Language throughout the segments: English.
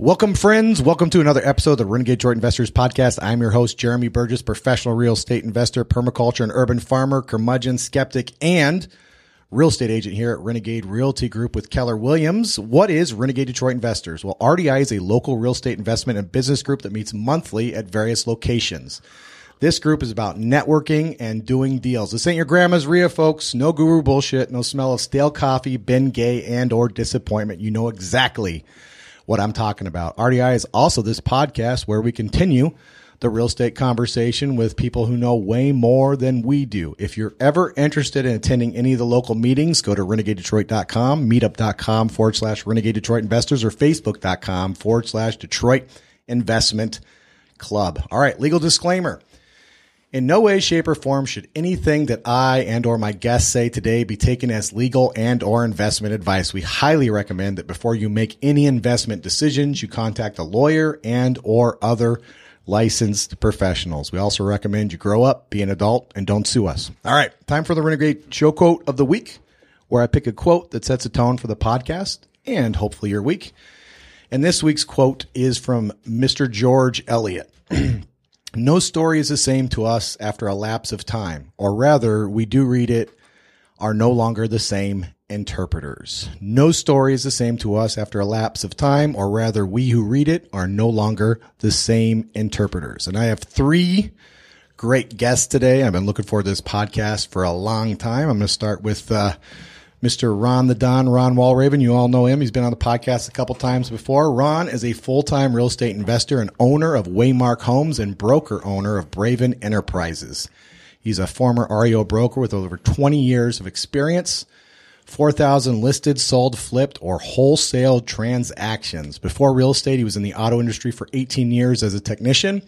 Welcome, friends. Welcome to another episode of the Renegade Detroit Investors Podcast. I'm your host, Jeremy Burgess, professional real estate investor, permaculture and urban farmer, curmudgeon, skeptic, and real estate agent here at Renegade Realty Group with Keller Williams. What is Renegade Detroit Investors? Well, RDI is a local real estate investment and business group that meets monthly at various locations. This group is about networking and doing deals. This ain't your grandma's RIA, folks. No guru bullshit. No smell of stale coffee, Bengay, and or disappointment. You know exactly what I'm talking about. RDI is also this podcast where we continue the real estate conversation with people who know way more than we do. If you're ever interested in attending any of the local meetings, go to renegadedetroit.com, meetup.com forward slash renegade Detroit investors or facebook.com forward slash Detroit investment club. All right. Legal disclaimer. In no way, shape, or form should anything that I and or my guests say today be taken as legal and or investment advice. We highly recommend that before you make any investment decisions, you contact a lawyer and or other licensed professionals. We also recommend you grow up, be an adult, and don't sue us. All right, time for the Renegade Show Quote of the Week, where I pick a quote that sets a tone for the podcast and hopefully your week. And this week's quote is from Mr. George Eliot. No story is the same to us after a lapse of time, or rather, we do read it, are no longer the same interpreters. No story is the same to us after a lapse of time, or rather, we who read it are no longer the same interpreters. And I have three great guests today. I've been looking to this podcast for a long time. I'm going to start with uh, Mr. Ron the Don, Ron Walraven. You all know him. He's been on the podcast a couple times before. Ron is a full-time real estate investor and owner of Waymark Homes and broker owner of Braven Enterprises. He's a former REO broker with over 20 years of experience. 4,000 listed, sold, flipped, or wholesale transactions. Before real estate, he was in the auto industry for 18 years as a technician.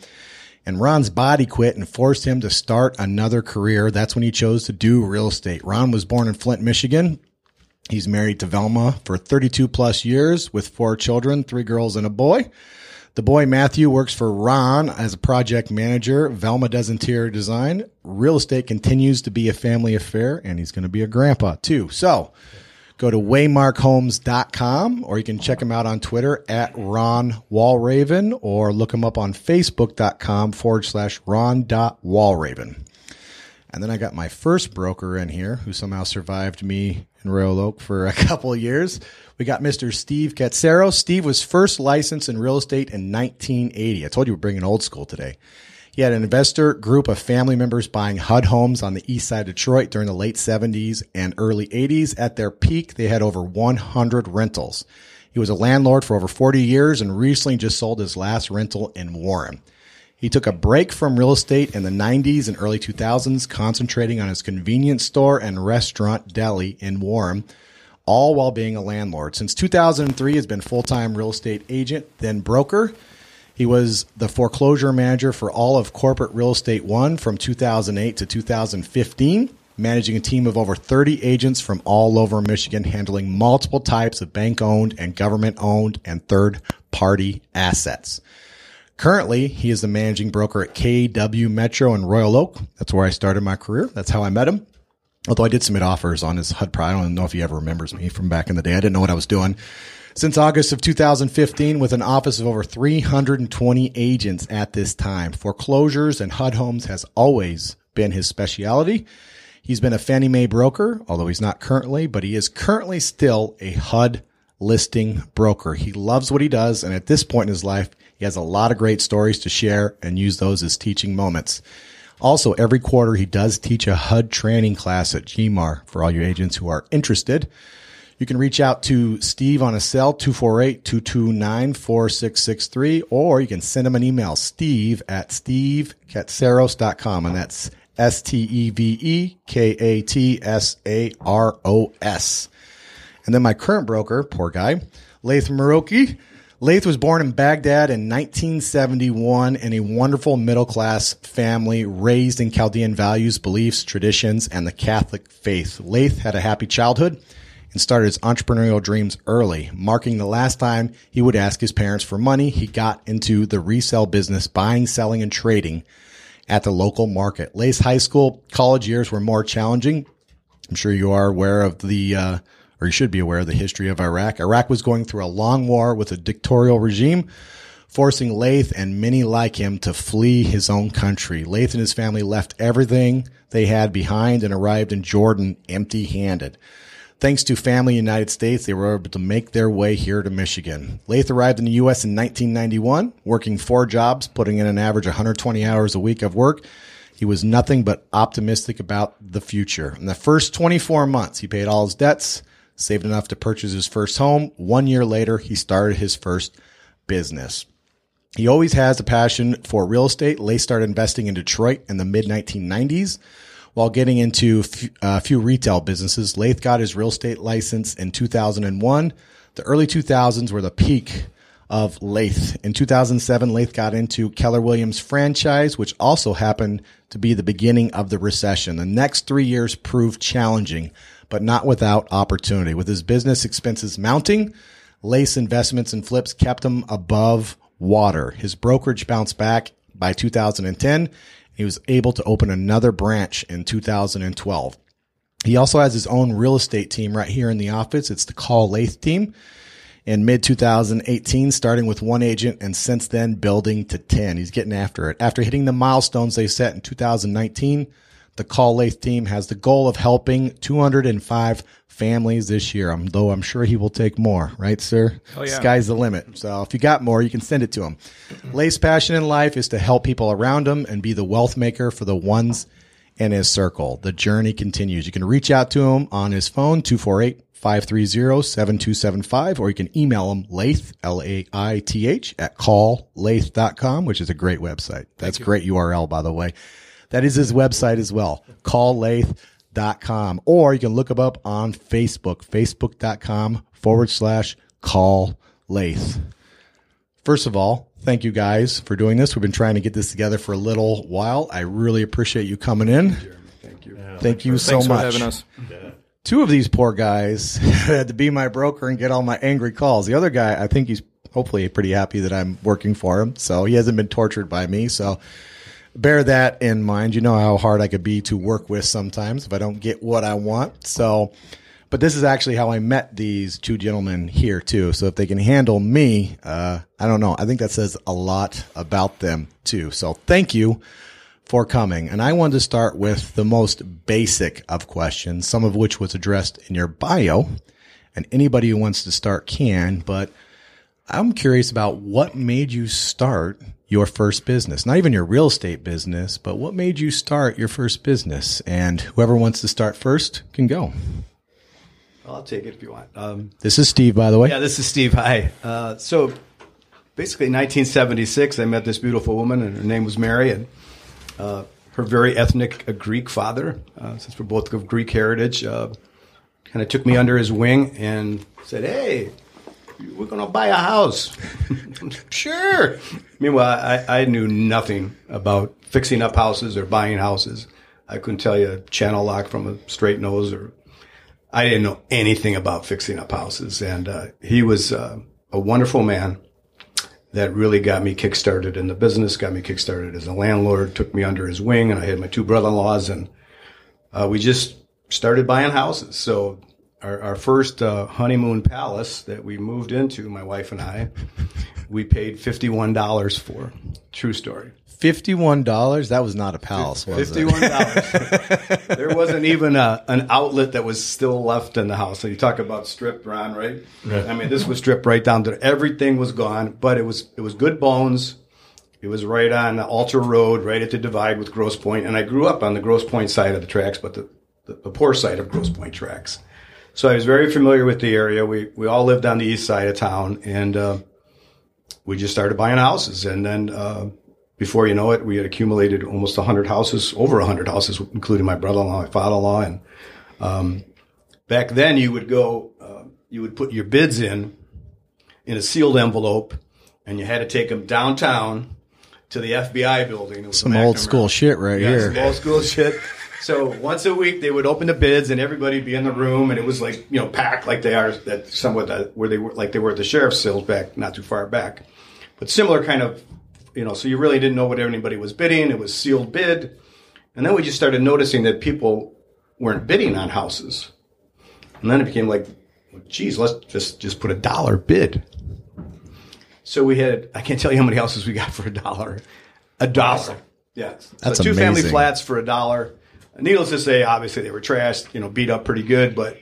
And Ron's body quit and forced him to start another career. That's when he chose to do real estate. Ron was born in Flint, Michigan. He's married to Velma for 32 plus years with four children, three girls and a boy. The boy Matthew works for Ron as a project manager. Velma does interior design. Real estate continues to be a family affair and he's going to be a grandpa too. So go to waymarkhomes.com or you can check him out on Twitter at Ron Walraven or look him up on facebook.com forward slash Ron.Walraven. And then I got my first broker in here who somehow survived me in Royal Oak for a couple years. We got Mr. Steve Katsaros. Steve was first licensed in real estate in 1980. I told you we're bringing old school today. He had an investor group of family members buying HUD homes on the east side of Detroit during the late 70s and early 80s. At their peak, they had over 100 rentals. He was a landlord for over 40 years and recently just sold his last rental in Warren. He took a break from real estate in the 90s and early 2000s, concentrating on his convenience store and restaurant deli in Warren, all while being a landlord. Since 2003, has been full-time real estate agent, then broker. He was the foreclosure manager for all of Corporate Real Estate One from 2008 to 2015, managing a team of over 30 agents from all over Michigan, handling multiple types of bank owned and government owned and third party assets. Currently, he is the managing broker at KW Metro in Royal Oak. That's where I started my career. That's how I met him. Although I did submit offers on his HUD Pro. I don't know if he ever remembers me from back in the day. I didn't know what I was doing since August of 2015 with an office of over 320 agents at this time. Foreclosures and HUD homes has always been his specialty. He's been a Fannie Mae broker, although he's not currently, but he is currently still a HUD listing broker. He loves what he does. And at this point in his life, he has a lot of great stories to share and use those as teaching moments. Also, every quarter, he does teach a HUD training class at GMAR for all you agents who are interested. You can reach out to Steve on a cell, 248-229-4663, or you can send him an email, steve at stevekatsaros.com, and that's S-T-E-V-E-K-A-T-S-A-R-O-S. And then my current broker, poor guy, Laith Marooki. Laith was born in Baghdad in 1971 in a wonderful middle class family raised in Chaldean values, beliefs, traditions, and the Catholic faith. Laith had a happy childhood and started his entrepreneurial dreams early, marking the last time he would ask his parents for money. He got into the resale business, buying, selling, and trading at the local market. Laith's high school, college years were more challenging. I'm sure you are aware of the, uh, or you should be aware of the history of Iraq. Iraq was going through a long war with a dictatorial regime, forcing Laith and many like him to flee his own country. Laith and his family left everything they had behind and arrived in Jordan empty handed. Thanks to family United States, they were able to make their way here to Michigan. Laith arrived in the U.S. in 1991, working four jobs, putting in an average 120 hours a week of work. He was nothing but optimistic about the future. In the first 24 months, he paid all his debts, saved enough to purchase his first home. One year later, he started his first business. He always has a passion for real estate. Laith started investing in Detroit in the mid 1990s while getting into a uh, few retail businesses. Laith got his real estate license in 2001. The early 2000s were the peak of Laith. In 2007, Laith got into Keller Williams franchise, which also happened to be the beginning of the recession. The next three years proved challenging, but not without opportunity. With his business expenses mounting, Laith's investments and flips kept him above water. His brokerage bounced back by 2010 he was able to open another branch in 2012. He also has his own real estate team right here in the office. It's the Call Laith team. In mid 2018, starting with one agent and since then building to 10. He's getting after it. After hitting the milestones they set in 2019, the Call Laith team has the goal of helping 205 families this year. Um, though I'm sure he will take more, right, sir? Oh, yeah. Sky's the limit. So if you got more, you can send it to him. Laith's passion in life is to help people around him and be the wealth maker for the ones in his circle. The journey continues. You can reach out to him on his phone, 248 530 7275, or you can email him Laith, L A I T H, at calllaith.com, which is a great website. That's great URL, by the way. That is his website as well, calllaith.com. Or you can look him up on Facebook, facebook.com forward slash call Laith. First of all, thank you guys for doing this. We've been trying to get this together for a little while. I really appreciate you coming in. Thank you. Yeah, thank you so much. Two of these poor guys had to be my broker and get all my angry calls. The other guy, I think he's hopefully pretty happy that I'm working for him. So he hasn't been tortured by me. So bear that in mind. You know how hard I could be to work with sometimes if I don't get what I want. So, but this is actually how I met these two gentlemen here too. So if they can handle me, uh, I don't know. I think that says a lot about them too. So thank you for coming. And I wanted to start with the most basic of questions, some of which was addressed in your bio and anybody who wants to start can, but I'm curious about what made you start your first business, not even your real estate business, but what made you start your first business? And whoever wants to start first can go. I'll take it if you want. Um, this is Steve, by the way. Yeah, this is Steve. Hi. Uh, so basically, 1976, I met this beautiful woman, and her name was Mary, and uh, her very ethnic uh, Greek father, uh, since we're both of Greek heritage, uh, kind of took me under his wing and said, "Hey, we're going to buy a house. sure. Meanwhile, I, I knew nothing about fixing up houses or buying houses. I couldn't tell you a channel lock from a straight nose or I didn't know anything about fixing up houses. And uh, he was uh, a wonderful man that really got me kickstarted in the business, got me kickstarted as a landlord, took me under his wing, and I had my two brother-in-laws, and uh, we just started buying houses. So our, our first uh, honeymoon palace that we moved into, my wife and I, we paid fifty-one dollars for. True story. Fifty-one dollars? That was not a palace, was Fifty-one dollars. there wasn't even a, an outlet that was still left in the house. So you talk about stripped, Ron, right? right? I mean, this was stripped right down to everything was gone, but it was it was good bones. It was right on Alter Road, right at the divide with Grosse Pointe, and I grew up on the Grosse Pointe side of the tracks, but the, the, the poor side of Grosse Pointe tracks. So I was very familiar with the area. We we all lived on the east side of town, and uh, we just started buying houses. And then uh, before you know it, we had accumulated almost hundred houses, over hundred houses, including my brother-in-law, my father-in-law. And um, back then, you would go, uh, you would put your bids in in a sealed envelope, and you had to take them downtown to the FBI building. Some old school shit right yeah, here. Some old school shit. So once a week they would open the bids and everybody would be in the room and it was like you know packed like they are that somewhat that, where they were like they were at the sheriff's sales back not too far back, but similar kind of you know so you really didn't know what anybody was bidding. It was sealed bid, and then we just started noticing that people weren't bidding on houses, and then it became like geez, let's just just put a dollar bid. So we had I can't tell you how many houses we got for a dollar. A dollar. Yeah. That's so two family flats for a dollar. Needless to say, obviously they were trashed, you know, beat up pretty good. But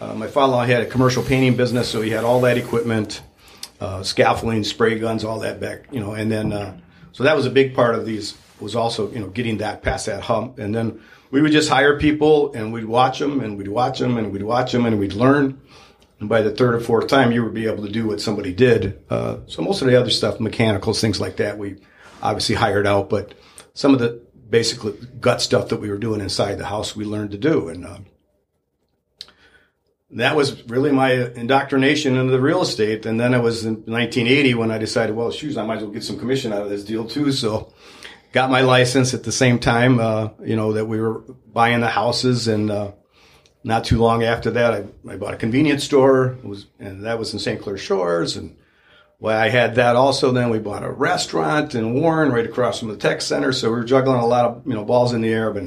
uh, my father-in-law had a commercial painting business, so he had all that equipment, uh, scaffolding, spray guns, all that back, you know. And then uh, so that was a big part of these was also you know getting that past that hump. And then we would just hire people and we'd watch them and we'd watch them and we'd watch them and we'd learn. And by the third or fourth time, you would be able to do what somebody did. Uh, so most of the other stuff, mechanicals, things like that, we obviously hired out. But some of the basically gut stuff that we were doing inside the house, we learned to do. And uh, that was really my indoctrination into the real estate. And then it was in 1980 when I decided, well, shoes, I might as well get some commission out of this deal too. So got my license at the same time, uh, you know, that we were buying the houses and, uh, not too long after that, I, I bought a convenience store. Was, and that was in St. Clair Shores. And well, I had that also. Then we bought a restaurant in Warren, right across from the tech center. So we were juggling a lot of you know balls in the air. But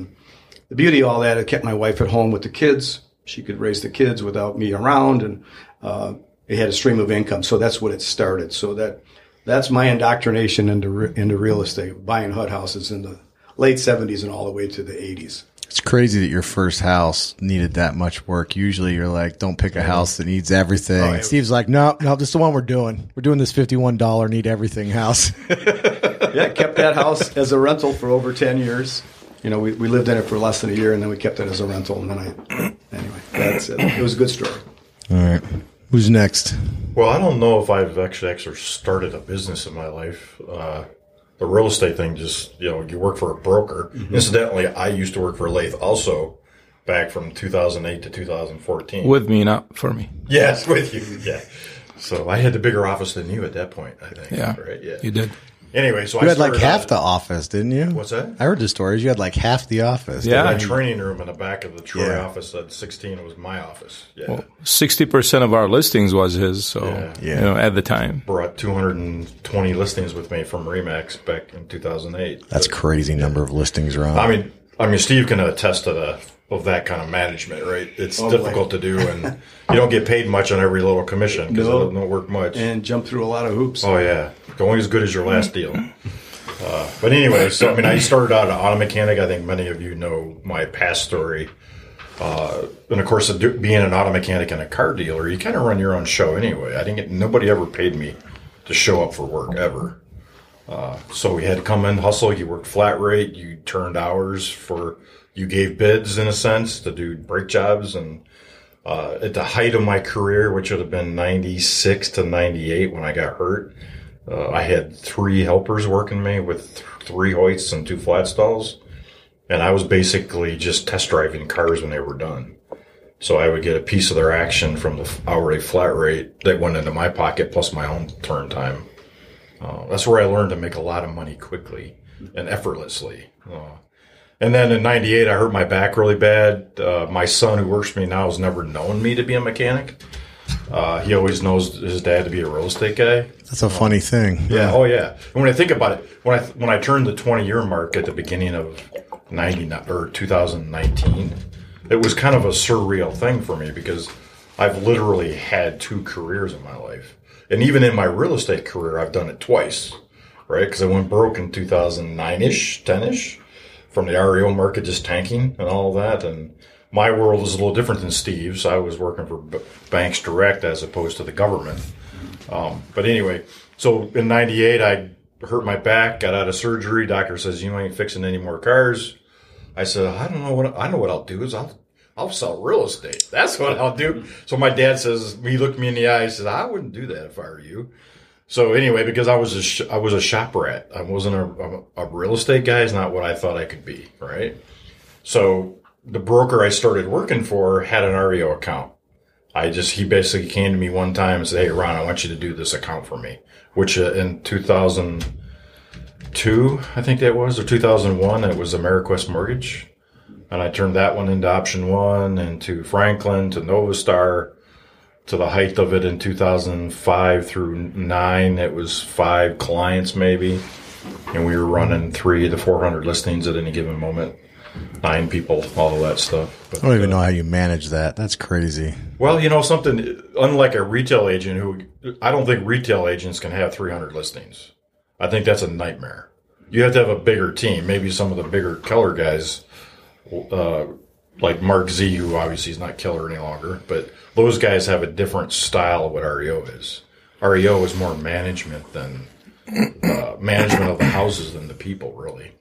the beauty of all that, it kept my wife at home with the kids. She could raise the kids without me around, and uh, it had a stream of income. So that's what it started. So that that's my indoctrination into re- into real estate, buying HUD houses in the late '70s and all the way to the '80s. It's crazy that your first house needed that much work. Usually you're like, don't pick a house that needs everything. Oh, And Steve's like, no, no, this is the one we're doing. We're doing this $51 need everything house. yeah, kept that house as a rental for over 10 years. You know, we, we lived in it for less than a year and then we kept it as a rental. And then I, anyway, that's it. It was a good story. All right. Who's next? Well, I don't know if I've actually actually started a business in my life. Uh, the real estate thing, just you know, you work for a broker. Mm-hmm. Incidentally, I used to work for Laith also, back from 2008 to 2014. With me, not for me. yes, with you, yeah. So I had the bigger office than you at that point. I think. Yeah. Right. Yeah. You did. Anyway, so You I had like half out- the office, didn't you? What's that? I heard the stories. You had like half the office. Yeah. My training room in the back of the Troy Yeah. office at 16 was my office. Yeah. Sixty percent of our listings was his. So Yeah. Yeah. you know, at the time. Brought 220 listings with me from Remax back in 2008. That's crazy number of listings around. I mean, I mean, Steve can attest to the of that kind of management, right? It's Oh, difficult to do, and you don't get paid much on every little commission because No. it doesn't work much. And jump through a lot of hoops. oh yeah, going as good as your last deal. Uh, but anyway, so I mean, I started out an auto mechanic. I think many of you know my past story. Uh, and of course, being an auto mechanic and a car dealer, you kind of run your own show anyway. I didn't get nobody ever paid me to show up for work ever. Uh, so we had to come in, hustle. You worked flat rate. You turned hours for. You gave bids in a sense to do brake jobs, and uh, at the height of my career, which would have been '96 to '98 when I got hurt, uh, I had three helpers working me with th- three hoists and two flat stalls, and I was basically just test driving cars when they were done. So I would get a piece of their action from the hourly flat rate that went into my pocket plus my own turn time. Uh, that's where I learned to make a lot of money quickly and effortlessly. Uh, and then in '98, I hurt my back really bad. Uh, my son, who works for me now, has never known me to be a mechanic. Uh, he always knows his dad to be a real estate guy. That's a funny thing. Yeah. Oh, yeah. And when I think about it, when I when I turned the 20 year mark at the beginning of 99 or 2019, it was kind of a surreal thing for me because I've literally had two careers in my life, and even in my real estate career, I've done it twice, right? Because I went broke in 2009 ish, 10 ish, from the REO market just tanking and all that, and my world was a little different than Steve's. I was working for b- banks direct as opposed to the government. Um, but anyway, so in '98, I hurt my back, got out of surgery. Doctor says you ain't fixing any more cars. I said I don't know what I know. What I'll do is I'll I'll sell real estate. That's what I'll do. So my dad says he looked me in the eye. He says I wouldn't do that if I were you. So anyway, because I was a sh- I was a shop rat, I wasn't a, a, a real estate guy. Is not what I thought I could be. Right. So the broker I started working for had an REO account. I just he basically came to me one time and said, "Hey, Ron, I want you to do this account for me." Which uh, in 2002, I think that was, or 2001, it was Ameriquest Mortgage, and I turned that one into Option One, into Franklin, to Novastar, to the height of it in 2005 through nine. It was five clients maybe, and we were running three to 400 listings at any given moment. nine people, all of that stuff. But, I don't even know how you manage that. That's crazy. Well, you know something. Unlike a retail agent, who I don't think retail agents can have 300 listings. I think that's a nightmare. You have to have a bigger team. Maybe some of the bigger Keller guys, uh, like Mark Z, who obviously is not Keller any longer, but those guys have a different style of what REO is. REO is more management than uh, management of the houses than the people, really.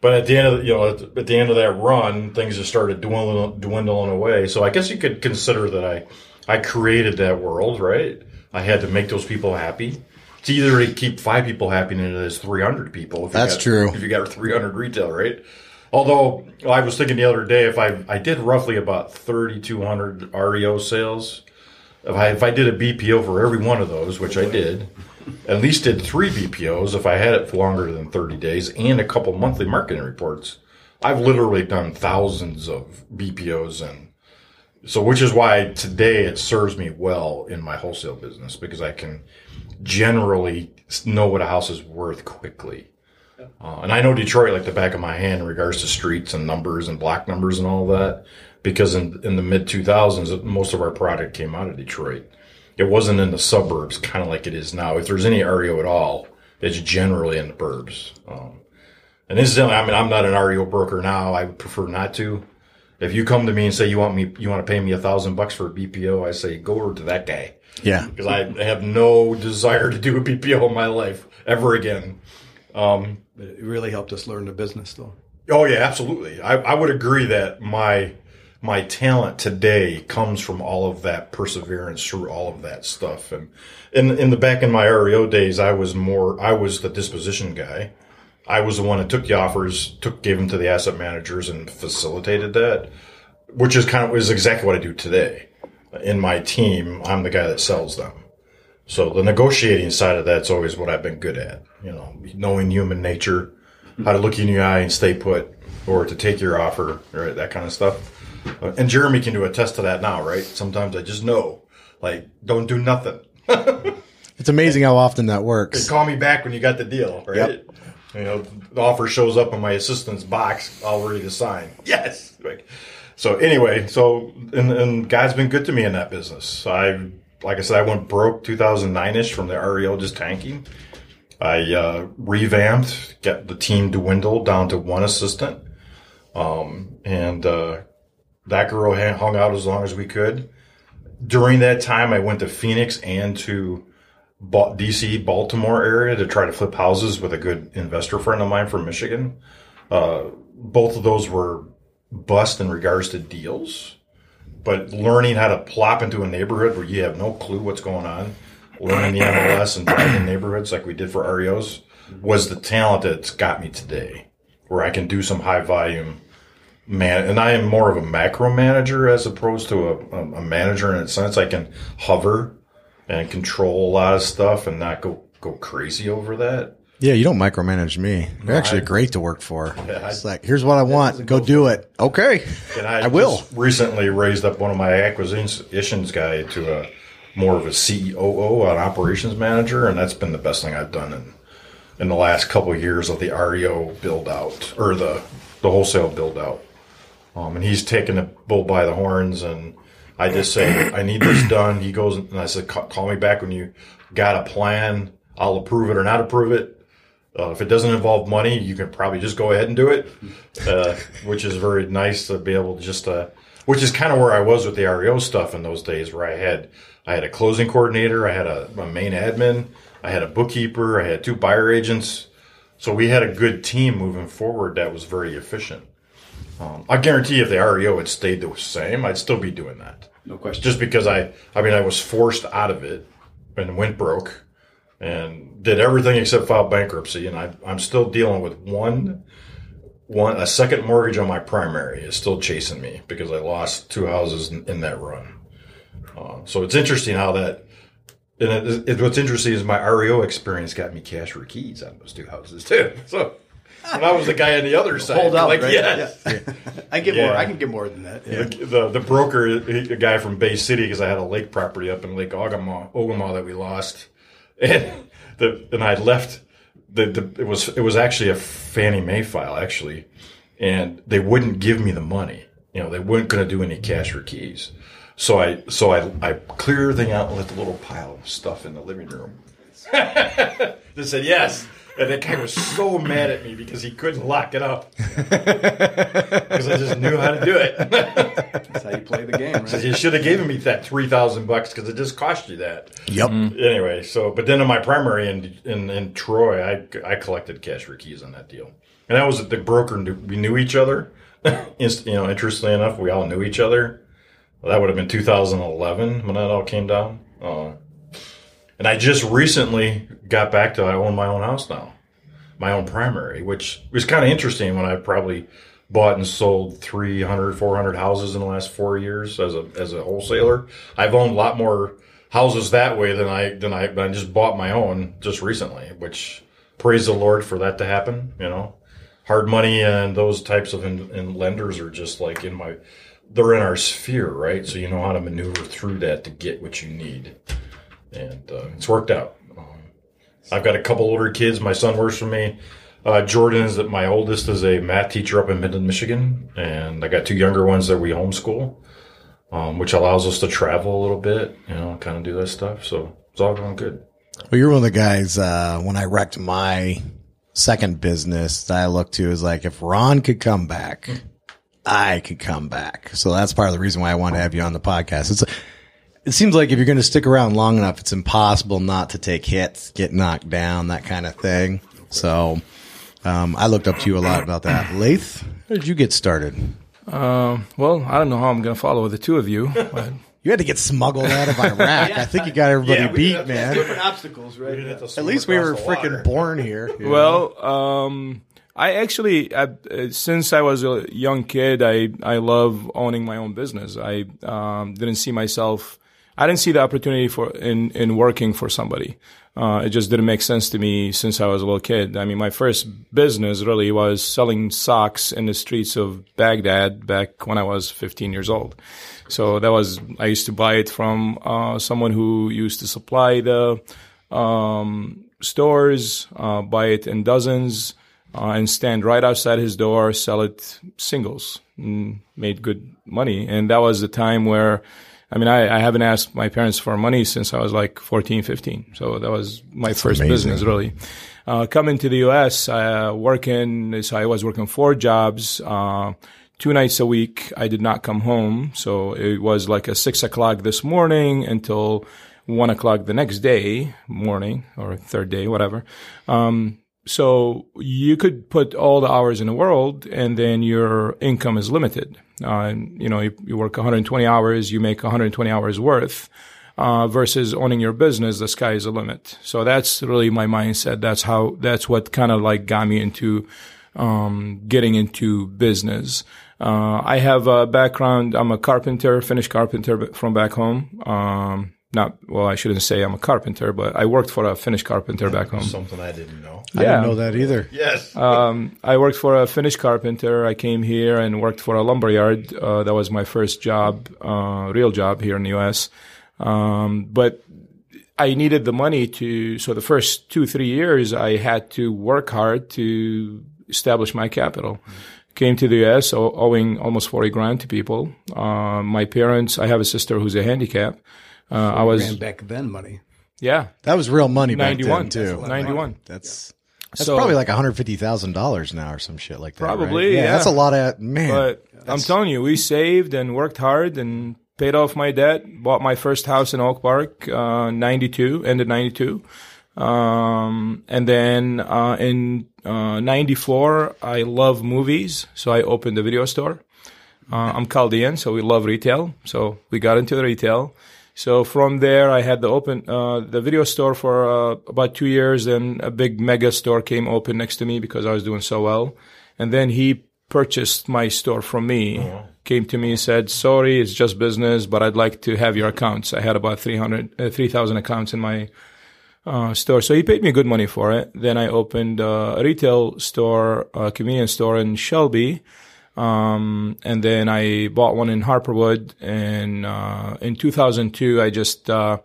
But at the end of the, you know at the end of that run, things just started dwindling, dwindling away. So I guess you could consider that I I created that world, right? I had to make those people happy. It's either to keep five people happy than it is 300 people. If That's got- true. If you got 300 retail, right? Although I was thinking the other day, if I I did roughly about 3,200 REO sales, if I if I did a BPO for every one of those, which I did, at least did three BPOs if I had it for longer than 30 days and a couple monthly marketing reports. I've literally done thousands of BPOs and so which is why today it serves me well in my wholesale business because I can generally know what a house is worth quickly. Uh, and I know Detroit like the back of my hand in regards to streets and numbers and block numbers and all that because in, in the mid 2000s, most of our product came out of Detroit. It wasn't in the suburbs, kind of like it is now. If there's any REO at all, it's generally in the burbs. Um, and incidentally, I mean, I'm not an REO broker now. I would prefer not to. If you come to me and say you want me, you want to pay me a thousand bucks for a BPO, I say go over to that guy Yeah. because I have no desire to do a BPO in my life ever again. Um, but it really helped us learn the business, though. Oh yeah, absolutely. I, I would agree that my my talent today comes from all of that perseverance through all of that stuff. And in in the back in my REO days, I was more I was the disposition guy. I was the one that took the offers, took gave them to the asset managers, and facilitated that, which is kind of is exactly what I do today. In my team, I'm the guy that sells them. So the negotiating side of that's always what I've been good at. You know, knowing human nature, how to look you in the eye and stay put, or to take your offer, right? That kind of stuff. Uh, And Jeremy can do a test to that now, right? Sometimes I just know, like, don't do nothing. It's amazing how often that works. Call me back when you got the deal, right? Yep. You know, the offer shows up in my assistant's box, all ready to sign. Yes. Like, so anyway, so and, and God's been good to me in that business. I, like I said, I went broke 2009 ish from the REO just tanking. I uh, revamped, got the team dwindled down to one assistant, um, and uh, that girl hung out as long as we could. During that time, I went to Phoenix and to DC, Baltimore area to try to flip houses with a good investor friend of mine from Michigan. Uh, both of those were bust in regards to deals, but learning how to plop into a neighborhood where you have no clue what's going on, learning the MLS and driving neighborhoods like we did for REOs was the talent that's got me today, where I can do some high volume man, and I am more of a macro manager as opposed to a, a, manager in a sense. I can hover and control a lot of stuff and not go go crazy over that. Yeah, you don't micromanage me. You're actually I- great to work for. I- it's like, here's what I want. Go do it. Okay. And I, I will. just recently raised up one of my acquisitions guy to a more of a COO, an operations manager, and that's been the best thing I've done in in the last couple of years of the REO build out or the the wholesale build out. Um, and he's taking the bull by the horns, and I just say I need this done. He goes and I said, call me back when you got a plan. I'll approve it or not approve it. Uh, if it doesn't involve money, you can probably just go ahead and do it, uh, which is very nice to be able to just, uh, which is kind of where I was with the REO stuff in those days where I had, I had a closing coordinator, I had a, a main admin, I had a bookkeeper, I had two buyer agents. So we had a good team moving forward that was very efficient. Um, I guarantee if the REO had stayed the same, I'd still be doing that No question. just because I, I mean, I was forced out of it and went broke and did everything except file bankruptcy. And I, I'm still dealing with one, one, a second mortgage on my primary is still chasing me because I lost two houses in, in that run. Uh, so it's interesting how that, and it, it, what's interesting is my REO experience got me cash for keys on those two houses too. So when I was the guy on the other side, Hold out, like, right? yes. Yeah. I get Yeah. more. I can get more than that. Yeah. The, the the broker, a guy from Bay City, because I had a lake property up in Lake Ogama, Ogama that we lost, and the and I left. The, the it was it was actually a Fannie Mae file actually, and they wouldn't give me the money. You know, they weren't going to do any cash or keys. So I so I I clear everything out and left a little pile of stuff in the living room. they said yes. And that guy was so mad at me because he couldn't lock it up. Because I just knew how to do it. That's how you play the game, So right? you should have given me that three thousand bucks because it just cost you that. Yep. Anyway, so but then in my primary in in, in Troy, I I collected cash for keys on that deal, and that was the broker. We knew each other. You know, interestingly enough, we all knew each other. Well, that would have been 2011 when that all came down. Uh, and I just recently got back to I own my own house now, my own primary, which was kind of interesting when I probably bought and sold 300, 400 houses in the last four years as a as a wholesaler. I've owned a lot more houses that way than I than I, but I just bought my own just recently, which praise the Lord for that to happen. You know, hard money and those types of in, in lenders are just like in my they're in our sphere, right? So you know how to maneuver through that to get what you need, and uh, it's worked out. I've got a couple older kids. My son works for me. Uh, Jordan is that my oldest is a math teacher up in Midland, Michigan, and I got two younger ones that we homeschool, um, which allows us to travel a little bit, you know, kind of do that stuff. So it's all going good. Well, you're one of the guys, uh, when I wrecked my second business that I looked to is like, if Ron could come back, I could come back. So that's part of the reason why I want to have you on the podcast. It's, it seems like if you're going to stick around long enough, it's impossible not to take hits, get knocked down, that kind of thing. So, um, I looked up to you a lot about that. Laith, how did you get started? Um, well, I don't know how I'm going to follow the two of you. But You had to get smuggled out of Iraq. I think you got everybody beat, man. Different obstacles, right? At least we were freaking born here. you? Well, um, I actually, I, uh, since I was a young kid, I, I love owning my own business. I um, didn't see myself, I didn't see the opportunity for in, in working for somebody. Uh, it just didn't make sense to me since I was a little kid. I mean, my first business really was selling socks in the streets of Baghdad back when I was 15 years old. So that was, I used to buy it from uh, someone who used to supply the um, stores, uh, buy it in dozens, uh, and stand right outside his door, sell it singles, and made good money. And that was the time where, I mean, I, I haven't asked my parents for money since I was like 14, 15. So that was my first amazing. business, really. Uh, coming to the U.S., uh, working, so I was working four jobs, uh, two nights a week. I did not come home. So it was like a six o'clock this morning until one o'clock the next day morning or third day, whatever. Um, so you could put all the hours in the world and then your income is limited. Uh, you know, you, you work 120 hours, you make 120 hours worth. Uh, versus owning your business, the sky is the limit. So that's really my mindset. That's how, that's what kind of like got me into, um, getting into business. Uh, I have a background. I'm a carpenter, finished carpenter from back home. Um, not, well, I shouldn't say I'm a carpenter, but I worked for a Finnish carpenter back home. Something I didn't know. I didn't know that either. Yes. Um, I worked for a Finnish carpenter. I came here and worked for a lumberyard. Uh, that was my first job, uh, real job here in the U.S. Um, but I needed the money to, so the first two, three years, I had to work hard to establish my capital. Came to the U.S. owing almost 40 grand to people. Uh, my parents, I have a sister who's a handicap. Uh, I was, back then money. yeah, That was real money back 91, then too. 91. That's that's So- probably like one hundred fifty thousand dollars now or some shit like that. right? Probably, yeah. That's a lot of man. But I'm telling you, we saved and worked hard and paid off my debt. Bought my first house in Oak Park, uh, 92, ended 92. Um, and then, uh, in, uh, 94, I love movies. So I opened a video store. Uh, I'm Chaldean, so we love retail. So we got into the retail. So from there, I had the open, uh, the video store for, uh, about two years. Then a big mega store came open next to me because I was doing so well. And then he purchased my store from me, came to me and said, sorry, it's just business, but I'd like to have your accounts. I had about 300, uh, 3,000 accounts in my, uh, store. So he paid me good money for it. Then I opened uh, a retail store, a convenience store in Shelby. Um, and then I bought one in Harper Woods. And, uh, in 2002, I just, uh,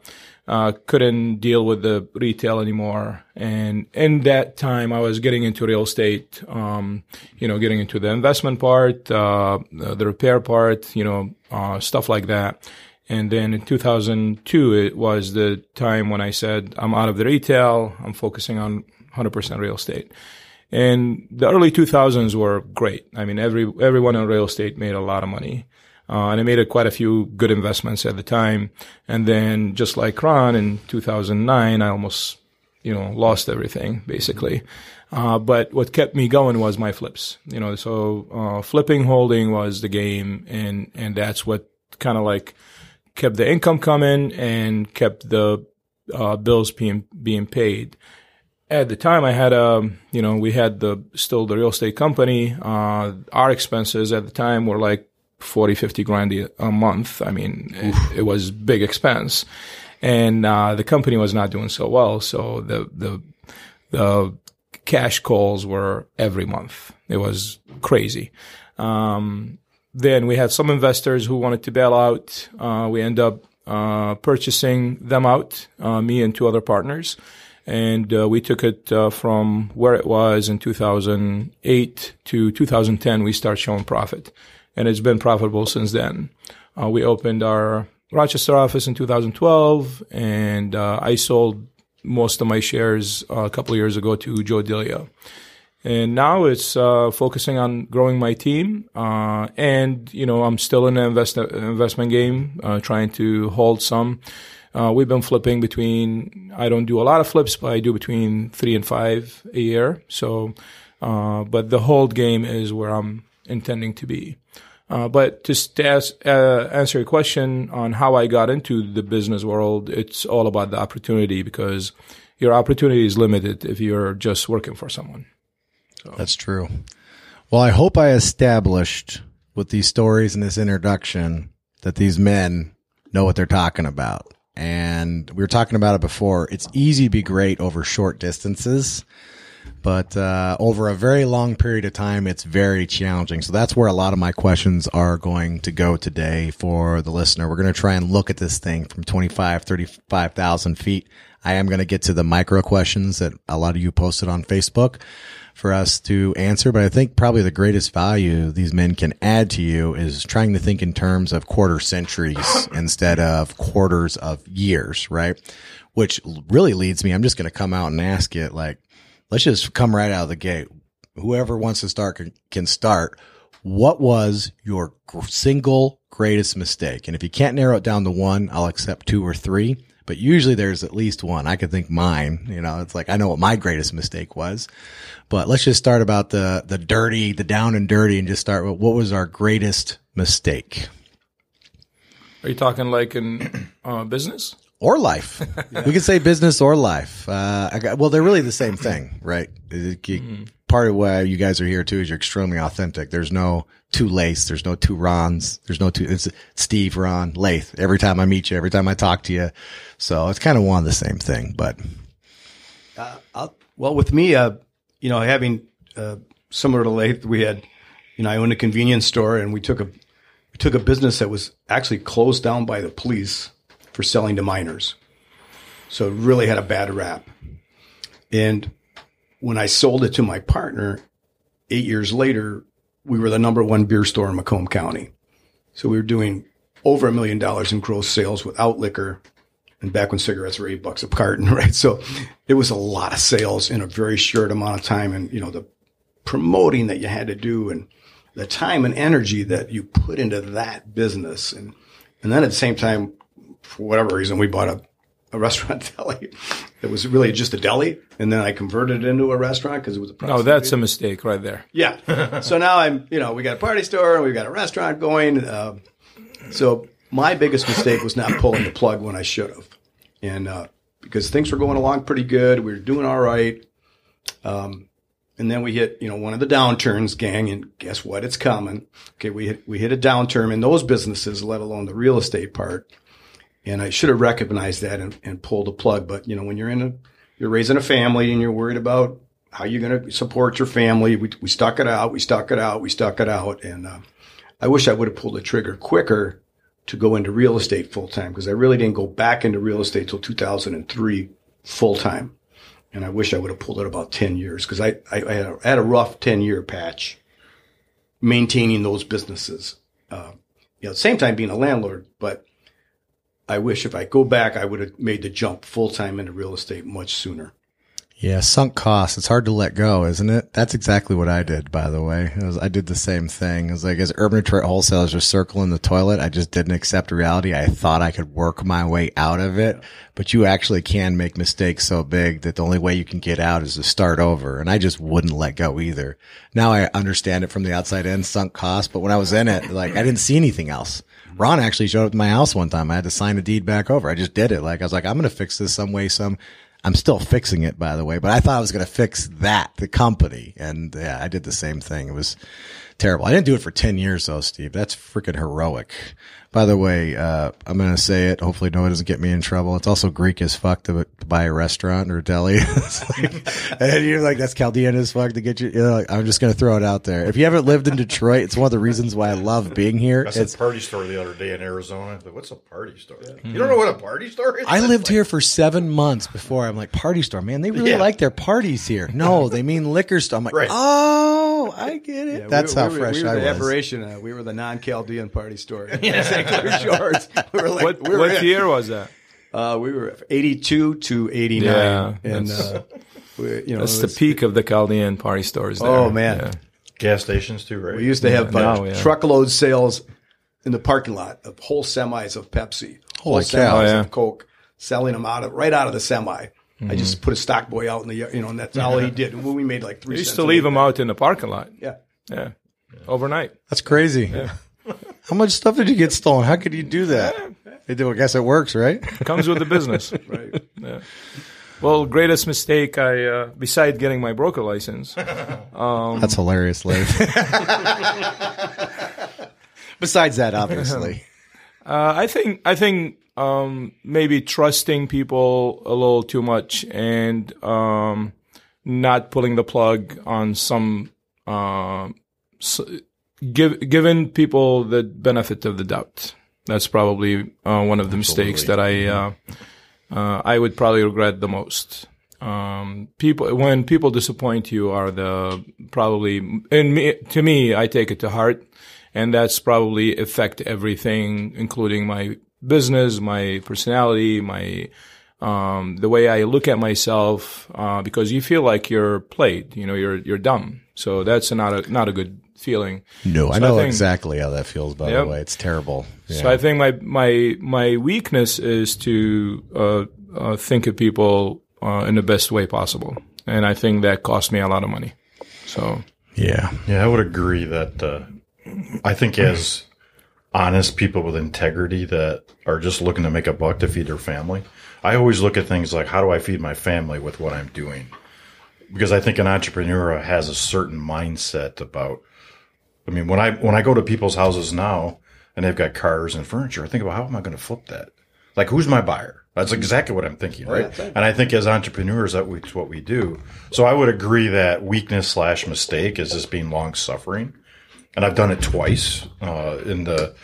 uh, couldn't deal with the retail anymore. And in that time, I was getting into real estate, um, you know, getting into the investment part, uh, the repair part, you know, uh, stuff like that. And then in 2002, it was the time when I said, I'm out of the retail. I'm focusing on 100% real estate. And the early 2000s were great. I mean, every, everyone in real estate made a lot of money. Uh, and I made a, quite a few good investments at the time. And then just like Ron in 2009, I almost, you know, lost everything basically. Uh, but what kept me going was my flips, you know, so, uh, flipping, holding was the game. And, and that's what kind of like kept the income coming and kept the, uh, bills being, being paid at the time I had a, um, you know, we had the, still the real estate company. Uh, our expenses at the time were like 40, 50 grand a month. I mean, it, it, was big expense. And, uh, the company was not doing so well. So the, the, the cash calls were every month. It was crazy. Um, then we had some investors who wanted to bail out. Uh, we end up, uh, purchasing them out, uh, me and two other partners and uh, we took it uh, from where it was in 2008 to 2010. We start showing profit, and it's been profitable since then. Uh, we opened our Rochester office in 2012, and uh, I sold most of my shares uh, a couple of years ago to Joe Delia. And now it's uh, focusing on growing my team, and you know I'm still in the invest- investment game, trying to hold some uh, we've been flipping between, I don't do a lot of flips, but I do between three and five a year. So, uh, but the hold game is where I'm intending to be. Uh, but just to ask, uh, answer your question on how I got into the business world, it's all about the opportunity because your opportunity is limited if you're just working for someone. So. That's true. Well, I hope I established with these stories and this introduction that these men know what they're talking about and we were talking about it before. It's easy to be great over short distances, but uh, over a very long period of time, it's very challenging. So that's where a lot of my questions are going to go today for the listener. We're going to try and look at this thing from 25, 35,000 feet. I am going to get to the micro questions that a lot of you posted on Facebook for us to answer. But I think probably the greatest value these men can add to you is trying to think in terms of quarter centuries instead of quarters of years, right? Which really leads me, I'm just going to come out and ask it like, let's just come right out of the gate. Whoever wants to start can, can start. What was your single greatest mistake? And if you can't narrow it down to one, I'll accept two or three but usually there's at least one. I could think mine, you know, it's like, I know what my greatest mistake was, but let's just start about the, the dirty, the down and dirty and just start with what was our greatest mistake? Are you talking like in uh, business? Or life. yeah. We could say business or life. Uh, got, well, they're really the same thing, right? mm-hmm part of why you guys are here too is you're extremely authentic. There's no two Laiths. There's no two Rons. There's no two, it's Steve, Ron, Laith. Every time I meet you, every time I talk to you. So it's kind of one of the same thing, but. Uh, well, with me, uh, you know, having, uh, similar to Laith, we had, you know, I owned a convenience store and we took a, we took a business that was actually closed down by the police for selling to minors. So it really had a bad rap. And when I sold it to my partner eight years later, we were the number one beer store in Macomb County. So we were doing over a million dollars in gross sales without liquor. And back when cigarettes were eight bucks a carton, right? So it was a lot of sales in a very short amount of time. And, you know, the promoting that you had to do and the time and energy that you put into that business. And, and then at the same time, for whatever reason, we bought a a restaurant deli. It was really just a deli, and then I converted it into a restaurant because it was a. Oh, that's a mistake right there. Yeah. so now I'm, you know, we got a party store, we've got a restaurant going. Uh, so my biggest mistake was not pulling the plug when I should have, and uh, because things were going along pretty good, we were doing all right. Um, and then we hit, you know, one of the downturns, gang, and guess what? It's coming. Okay, we hit we hit a downturn in those businesses, let alone the real estate part. And I should have recognized that and, and pulled a plug. But, you know, when you're in a, you're raising a family and you're worried about how you're going to support your family, we, we stuck it out, we stuck it out, we stuck it out. And, uh, I wish I would have pulled the trigger quicker to go into real estate full time because I really didn't go back into real estate till 2003 full time. And I wish I would have pulled it about 10 years because I, I, I, had a, I had a rough 10 year patch maintaining those businesses. Uh, you know, at the same time being a landlord, but I wish if I go back, I would have made the jump full time into real estate much sooner. Yeah, sunk costs. It's hard to let go, isn't it? That's exactly what I did, by the way. Was, I did the same thing. It was like as Urban Detroit wholesalers were circling the toilet, I just didn't accept reality. I thought I could work my way out of it, but you actually can make mistakes so big that the only way you can get out is to start over. And I just wouldn't let go either. Now I understand it from the outside in, sunk costs, but when I was in it, like I didn't see anything else. Ron actually showed up to my house one time. I had to sign a deed back over. I just did it. Like I was like, I'm going to fix this some way, some. I'm still fixing it, by the way, but I thought I was going to fix that, the company. And yeah, I did the same thing. It was terrible. I didn't do it for 10 years though, Steve. That's freaking heroic. By the way, uh, I'm going to say it. Hopefully no one doesn't get me in trouble. It's also Greek as fuck to, to buy a restaurant or a deli. like, and you're like, that's Chaldean as fuck to get you. you know, like, I'm just going to throw it out there. If you haven't lived in Detroit, it's one of the reasons why I love being here. I said It's, party store the other day in Arizona. Like, What's a party store? You don't know what a party store is? I That's lived like- here for seven months before. I'm like, party store, man. They really Yeah. like their parties here. No, they mean liquor store. I'm like, Right. oh, I get it. Yeah, That's we, how we fresh we were I the was. aberration. Uh, we were the non-Chaldean party store. in St. Clair Shores. We were like, What we were, what year was that? Uh, we were 82 to 89. Yeah, and, that's- uh, we, you know, That's it the peak of the Chaldean party stores. There. Oh, man. Yeah. gas stations too, right? We used to have uh, now, yeah. truckload sales in the parking lot of whole semis of Pepsi, whole Holy semis cow. Oh, yeah. of Coke, selling them out of right out of the semi. Mm-hmm. I just put a stock boy out in the you know, and that's all he did. And we made like three. We used cents to leave them out in the parking lot. Yeah, Yeah, overnight. That's crazy. How much stuff did you get stolen? How could you do that? They do. I guess it works, right? Comes with the business. right. Yeah. Well, greatest mistake I, uh, beside getting my broker license, That's hilarious, Liv. Besides that, obviously. Uh, I think I think um, maybe trusting people a little too much and um, not pulling the plug on some uh, give giving people the benefit of the doubt. That's probably uh, one of the mistakes that I uh, uh, I would probably regret the most. Um, people when people disappoint you are the probably and me, to me I take it to heart, and that's probably affect everything, including my business, my personality, my um, the way I look at myself, uh, because you feel like you're played. You know, you're you're dumb. So that's not a not a good feeling. No, I So I know think- exactly how that feels. By Yep. the way, it's terrible. Yeah. So I think my my my weakness is to uh, uh, think of people uh, in the best way possible, and I think that cost me a lot of money. So yeah, Yeah, I would agree that uh, I think as honest people with integrity that are just looking to make a buck to feed their family, I always look at things like how do I feed my family with what I'm doing? Because I think an entrepreneur has a certain mindset about. I mean, when I when I go to people's houses now and they've got cars and furniture, I think about how am I going to flip that? Like, who's my buyer? That's exactly what I'm thinking, right? it. And I think as entrepreneurs, that's what we do. So I would agree that weakness slash mistake is just being long suffering, and I've done it twice. Uh, in the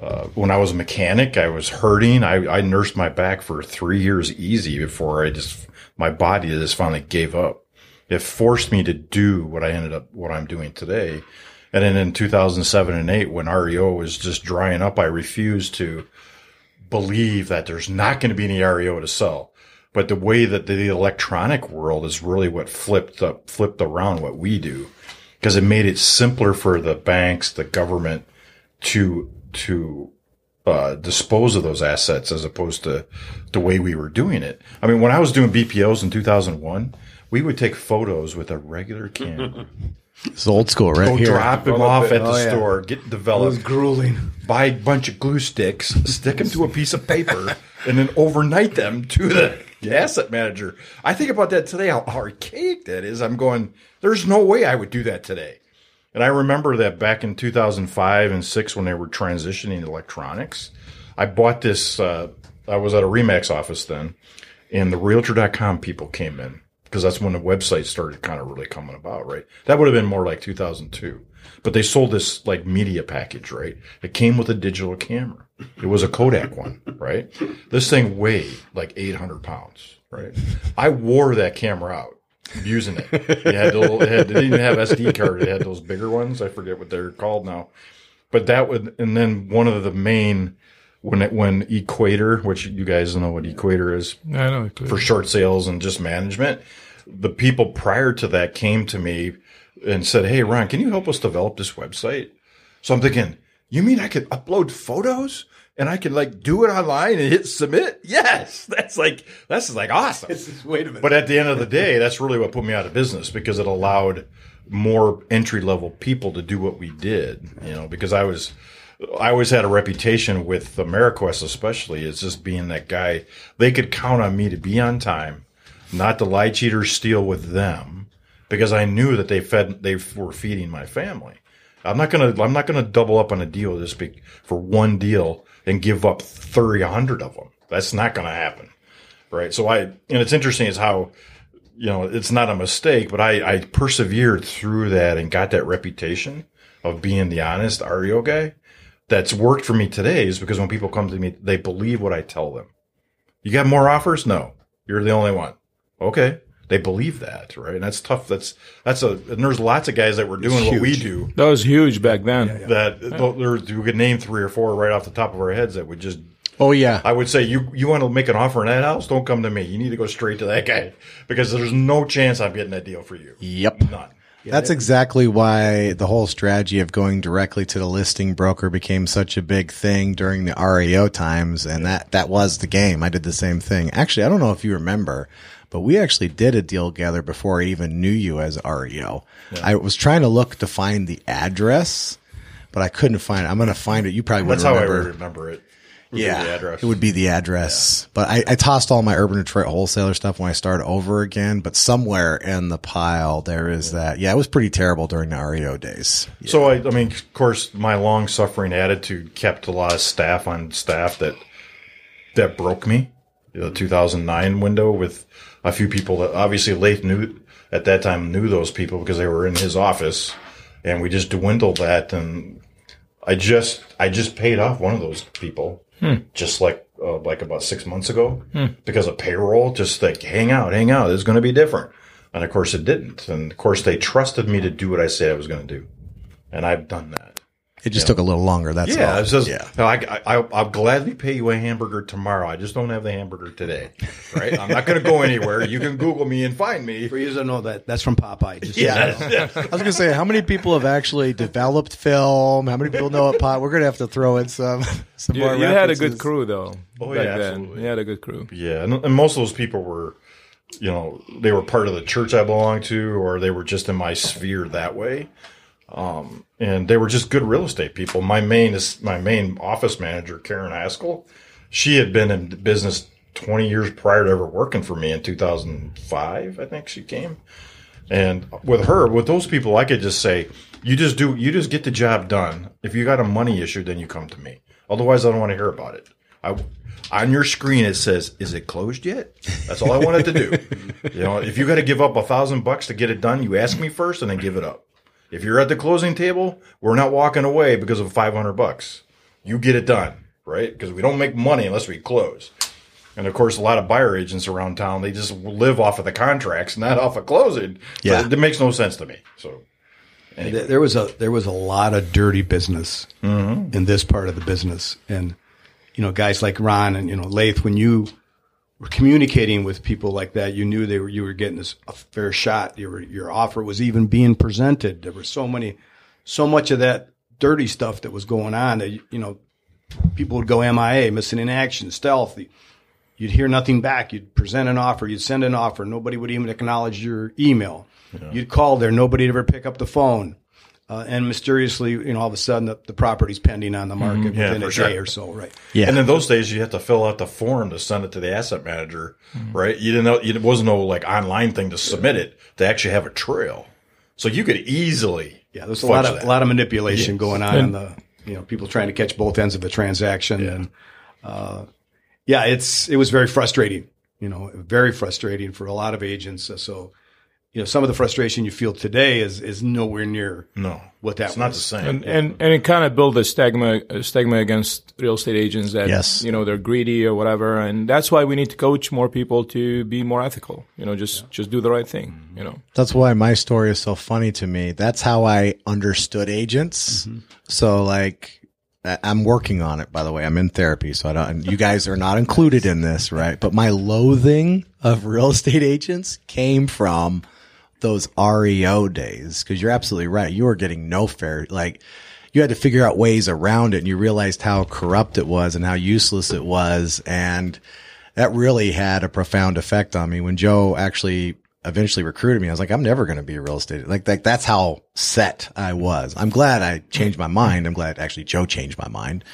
uh, when I was a mechanic, I was hurting. I, I nursed my back for three years easy before I just my body just finally gave up. It forced me to do what I ended up what I'm doing today. And then in 2007 and 8, when REO was just drying up, I refused to believe that there's not going to be any REO to sell. But the way that the electronic world is really what flipped up, flipped around what we do because it made it simpler for the banks, the government to, to, uh, dispose of those assets as opposed to the way we were doing it. I mean, when I was doing BPOs in 2001, we would take photos with a regular camera, it's old school, right go here. drop them off at the Oh, yeah. store, get It was developed, grueling. buy a bunch of glue sticks, stick them to a piece of paper, and then overnight them to the asset manager. I think about that today, how archaic that is. I'm going, there's no way I would do that today. And I remember that back in 2005 and six, when they were transitioning electronics, I bought this. Uh, I was at a Remax office then, and the Realtor.com people came in because that's when the website started kind of really coming about, right? That would have been more like 2002. But they sold this like media package, right? It came with a digital camera. It was a Kodak one, right? This thing weighed like 800 pounds, right? I wore that camera out using it. It had, little, it, had, it didn't even have SD card. It had those bigger ones. I forget what they're called now. But that would, and then one of the main, when it, when Equator, which you guys know what Equator is, I know. for short sales and just management. The people prior to that came to me and said, Hey, Ron, can you help us develop this website? So I'm thinking, you mean I could upload photos and I can like do it online and hit submit? Yes. That's like, that's like awesome. Wait a minute. But at the end of the day, that's really what put me out of business because it allowed more entry level people to do what we did, you know, because I was, I always had a reputation with AmeriQuest, especially as just being that guy. They could count on me to be on time, not to lie, cheat, or steal with them, because I knew that they fed, they were feeding my family. I'm not gonna, I'm not gonna double up on a deal big for one deal and give up 30, 100 of them. That's not gonna happen, right? So I, and it's interesting is how, you know, it's not a mistake, but I, I persevered through that and got that reputation of being the honest REO guy that's worked for me today is because when people come to me, they believe what I tell them. You got more offers? No, you're the only one. Okay. They believe that, right? And that's tough. That's, that's a, and there's lots of guys that were doing what we do That was huge back then. that there, you could name three or four right off the top of our heads that would just, Oh yeah. I would say you, you want to make an offer in that house? Don't come to me. You need to go straight to that guy because there's no chance I'm getting that deal for you. Yep. None. That's exactly why the whole strategy of going directly to the listing broker became such a big thing during the REO times. And that, that was the game. I did the same thing. Actually, I don't know if you remember, but we actually did a deal together before I even knew you as REO. I was trying to look to find the address, but I couldn't find it. I'm going to find it. You probably That's wouldn't how I remember. remember it. Would Yeah, the address. it would be the address. But I, I tossed all my Urban Detroit wholesaler stuff when I started over again. But somewhere in the pile there is that. Yeah, it was pretty terrible during the REO days. So I, I mean, of course, my long suffering attitude kept a lot of staff on staff that that broke me. The 2009 window with a few people that obviously Laith knew at that time knew those people because they were in his office, and we just dwindled that. And I just I just paid off one of those people just like uh, like about six months ago because of payroll. Just like hang out, hang out. It's going to be different. And of course, it didn't. And of course, they trusted me to do what I said I was going to do, and I've done that. It just took a little longer. That's Yeah, all. it's just, yeah. I, I, I'll gladly pay you a hamburger tomorrow. I just don't have the hamburger today, right? I'm not going to go anywhere. You can Google me and find me. For you to know that, that's from Popeye. Just Yeah. I was gonna say, how many people have actually developed film? How many people know what pot? We're gonna have to throw in some some You, more. you had a good crew though. Oh, back yeah, then. absolutely. You had a good crew. Yeah, and, and most of those people were, you know, they were part of the church I belonged to, or they were just in my sphere that way. Um, and they were just good real estate people. My main is my main office manager, Karen Haskell. She had been in business 20 years prior to ever working for me in 2005, I think she came. And with her, with those people, I could just say, you just do, you just get the job done. If you got a money issue, then you come to me. Otherwise, I don't want to hear about it. I, on your screen, it says, is it closed yet? That's all I wanted to do. you know, if you got to give up a thousand bucks to get it done, you ask me first and then give it up. If you're at the closing table, we're not walking away because of 500 bucks. You get it done, right? Because we don't make money unless we close. And of course, a lot of buyer agents around town, they just live off of the contracts, not off of closing. Yeah. So it makes no sense to me. So There there was a there was a lot of dirty business mm-hmm. in this part of the business, and you know, guys like Ron and you know Laith, when you communicating with people like that, you knew they were you were getting this a fair shot. Your your offer was even being presented. There were so many, so much of that dirty stuff that was going on that you know people would go MIA, missing in action, stealth. You'd hear nothing back. You'd present an offer. You'd send an offer. Nobody would even acknowledge your email. You'd call there. Nobody'd ever pick up the phone. Uh, and mysteriously, you know, all of a sudden the, the property's pending on the market Yeah, within for a sure. day or so, right? Yeah. And in those days, you had to fill out the form to send it to the asset manager, right? You didn't know, it wasn't no like online thing to submit it to actually have a trail. So you could easily, Yeah, there's a lot of that. a lot of manipulation Yes. going on in the you know people trying to catch both ends of the transaction, and uh, yeah, it's it was very frustrating. You know, very frustrating for a lot of agents. So, you know, some of the frustration you feel today is is nowhere near No, what that it's not the same. and and and it kind of built a stigma a stigma against real estate agents that Yes. you know they're greedy or whatever, and that's why we need to coach more people to be more ethical. You know, just just do the right thing. You know, That's why my story is so funny to me. That's how I understood agents. Mm-hmm. So like, I- I'm working on it, by the way. I'm in therapy. So I don't, you guys are not included in this, right? But my loathing of real estate agents came from those REO days. Cause you're absolutely right. You were getting no fair, like you had to figure out ways around it and you realized how corrupt it was and how useless it was. And that really had a profound effect on me when Joe actually eventually recruited me. I was like, I'm never going to be a real estate. Like, like that's how set I was. I'm glad I changed my mind. I'm glad actually Joe changed my mind.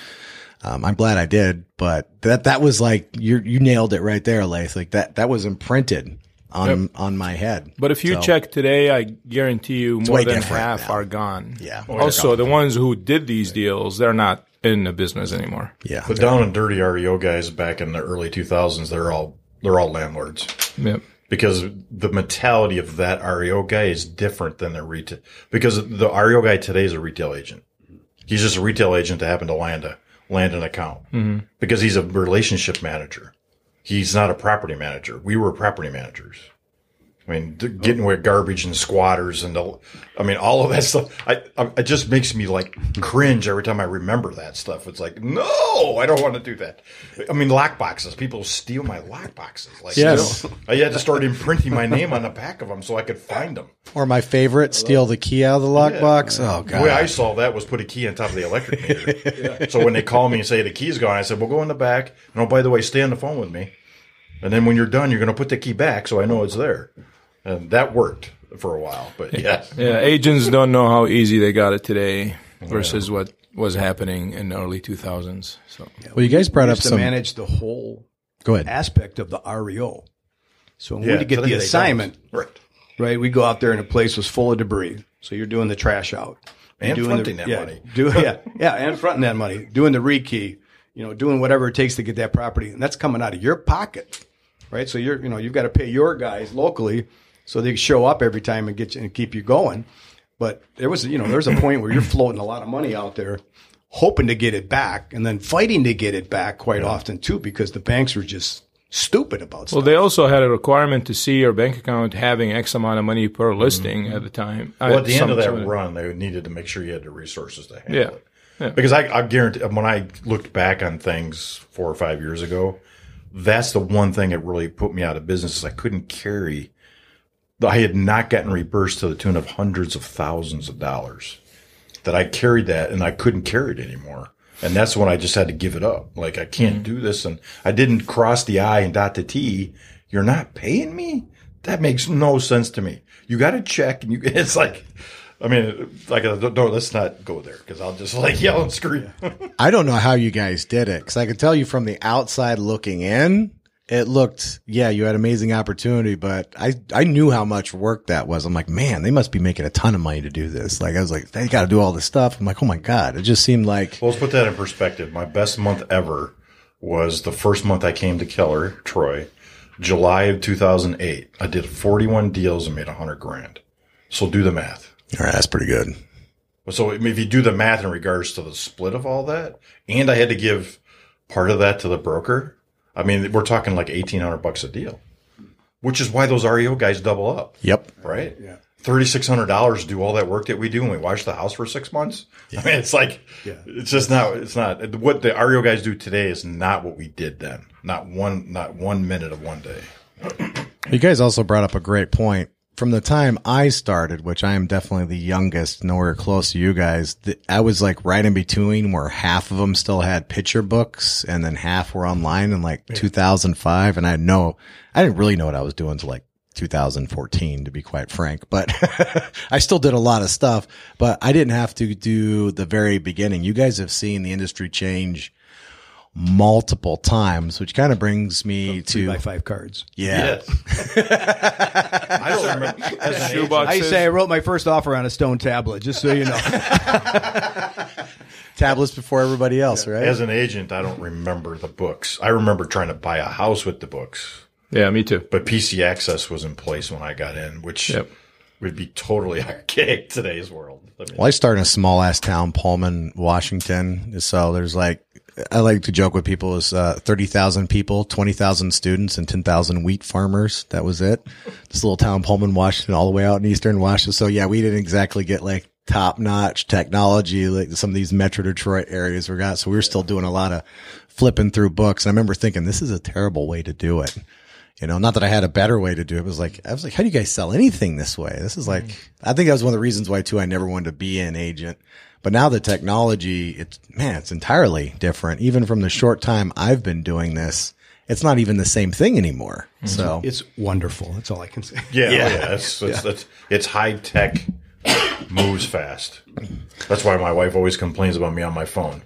Um, I'm glad I did, but that, that was like, you, you nailed it right there, Laith. Like that, that was imprinted on, on my head. but if you So- check today, I guarantee you more than half now. are gone. Yeah. Also, the ones who did these deals, they're not in the business anymore. yeah. the down and dirty REO guys back in the early 2000s, they're all they're all landlords Yep. because the mentality of that REO guy is different than the retail. Because the REO guy today is a retail agent. He's just a retail agent that happened to land a land an account mm-hmm. because he's a relationship manager. He's not a property manager. We were property managers. I mean, getting with garbage and squatters and the, I mean, all of that stuff. I, I, it just makes me like cringe every time I remember that stuff. It's like, no, I don't want to do that. I mean, lock boxes. People steal my lock boxes. Like, Yes. you know, I had to start imprinting my name on the back of them so I could find them. Or my favorite, steal the key out of the lockbox. Oh god. The way I solved that was put a key on top of the electric meter. So when they call me and say the key's gone, I said, "Well, go in the back, and oh, by the way, stay on the phone with me. And then when you're done, you're going to put the key back, so I know it's there." And that worked for a while. But yes, Yeah, agents don't know how easy they got it today versus what was happening in the early 2000s. So yeah, Well, you guys brought We up used to some. manage the whole Go ahead. aspect of the REO. So when yeah, we get the assignment, right? right? We go out there and the place was full of debris. So you're doing the trash out. And doing fronting the, that yeah, money. Do, yeah, yeah, and fronting that money. Doing the rekey, you know, doing whatever it takes to get that property. And that's coming out of your pocket, right? So you're, you know, you've got to pay your guys locally so they show up every time and get you and keep you going. But there was, you know, there's a point where you're floating a lot of money out there hoping to get it back and then fighting to get it back quite often too because the banks were just stupid about stuff. Well, they also had a requirement to see your bank account having X amount of money per mm-hmm. listing at the time. Well, at the end of that some run, they needed to make sure you had the resources to handle Yeah. it. Because I, I guarantee when I looked back on things four or five years ago, that's the one thing that really put me out of business is I couldn't carry. I had not gotten reimbursed to the tune of hundreds of thousands of dollars. That I carried that and I couldn't carry it anymore. And that's when I just had to give it up. Like I can't do this, and I didn't cross the I and dot the T. You're not paying me. That makes no sense to me. You got to check, and you. It's like, I mean, like, uh, don't- let's not go there because I'll just like yell and scream. I don't know how you guys did it because I can tell you from the outside looking in, it looked, yeah, you had amazing opportunity, but I, I knew how much work that was. I'm like, man, they must be making a ton of money to do this. Like, I was like, they got to do all this stuff. I'm like, oh my God. It just seemed like, Well, let's put that in perspective. My best month ever was the first month I came to Keller, Troy, July of 2008. I did 41 deals and made 100 grand. So do the math. all right, that's pretty good. So if you do the math in regards to the split of all that, and I had to give part of that to the broker, I mean, we're talking like 1800 bucks a deal, which is why those REO guys double up, Yep. right? Yeah. $3,600 to do all that work that we do and we watch the house for six months. I mean, it's like, yeah. it's just not, it's not what the REO guys do today is not what we did then. Not one, not one minute of one day. You guys also brought up a great point. From the time I started, which I am definitely the youngest, nowhere close to you guys, th- I was like right in between where half of them still had picture books and then half were online in like 2005. And I know, I didn't really know what I was doing until like 2014, to be quite frank, but I still did a lot of stuff, but I didn't have to do the very beginning. You guys have seen the industry change multiple times, which kind of brings me Three to, by five cards. yeah. I don't remember. As an. I say I wrote my first offer on a stone tablet, just so you know. tablets before everybody else, right? As an agent, I don't remember the books. I remember trying to buy a house with the books. Yeah, me too. But PC Access was in place when I got in, which Yep. would be totally archaic today's world. I mean, Well, I started in a small ass town, Pullman, Washington. So there's like, I like to joke with people is uh, 30,000 people, 20,000 students, and 10,000 wheat farmers. That was it. This little town, Pullman, Washington, all the way out in Eastern Washington. So yeah, we didn't exactly get like top notch technology like some of these Metro Detroit areas we got. So we were still doing a lot of flipping through books. And I remember thinking, this is a terrible way to do it. You know, not that I had a better way to do it. It was like, I was like, how do you guys sell anything this way? This is like, I think that was one of the reasons why too, I never wanted to be an agent. But now the technology, it's, man, it's entirely different. Even from the short time I've been doing this, it's not even the same thing anymore. Mm-hmm. So It's wonderful. That's all I can say. yeah, yeah, yeah. It's, it's, it's, it's high tech, moves fast. That's why my wife always complains about me on my phone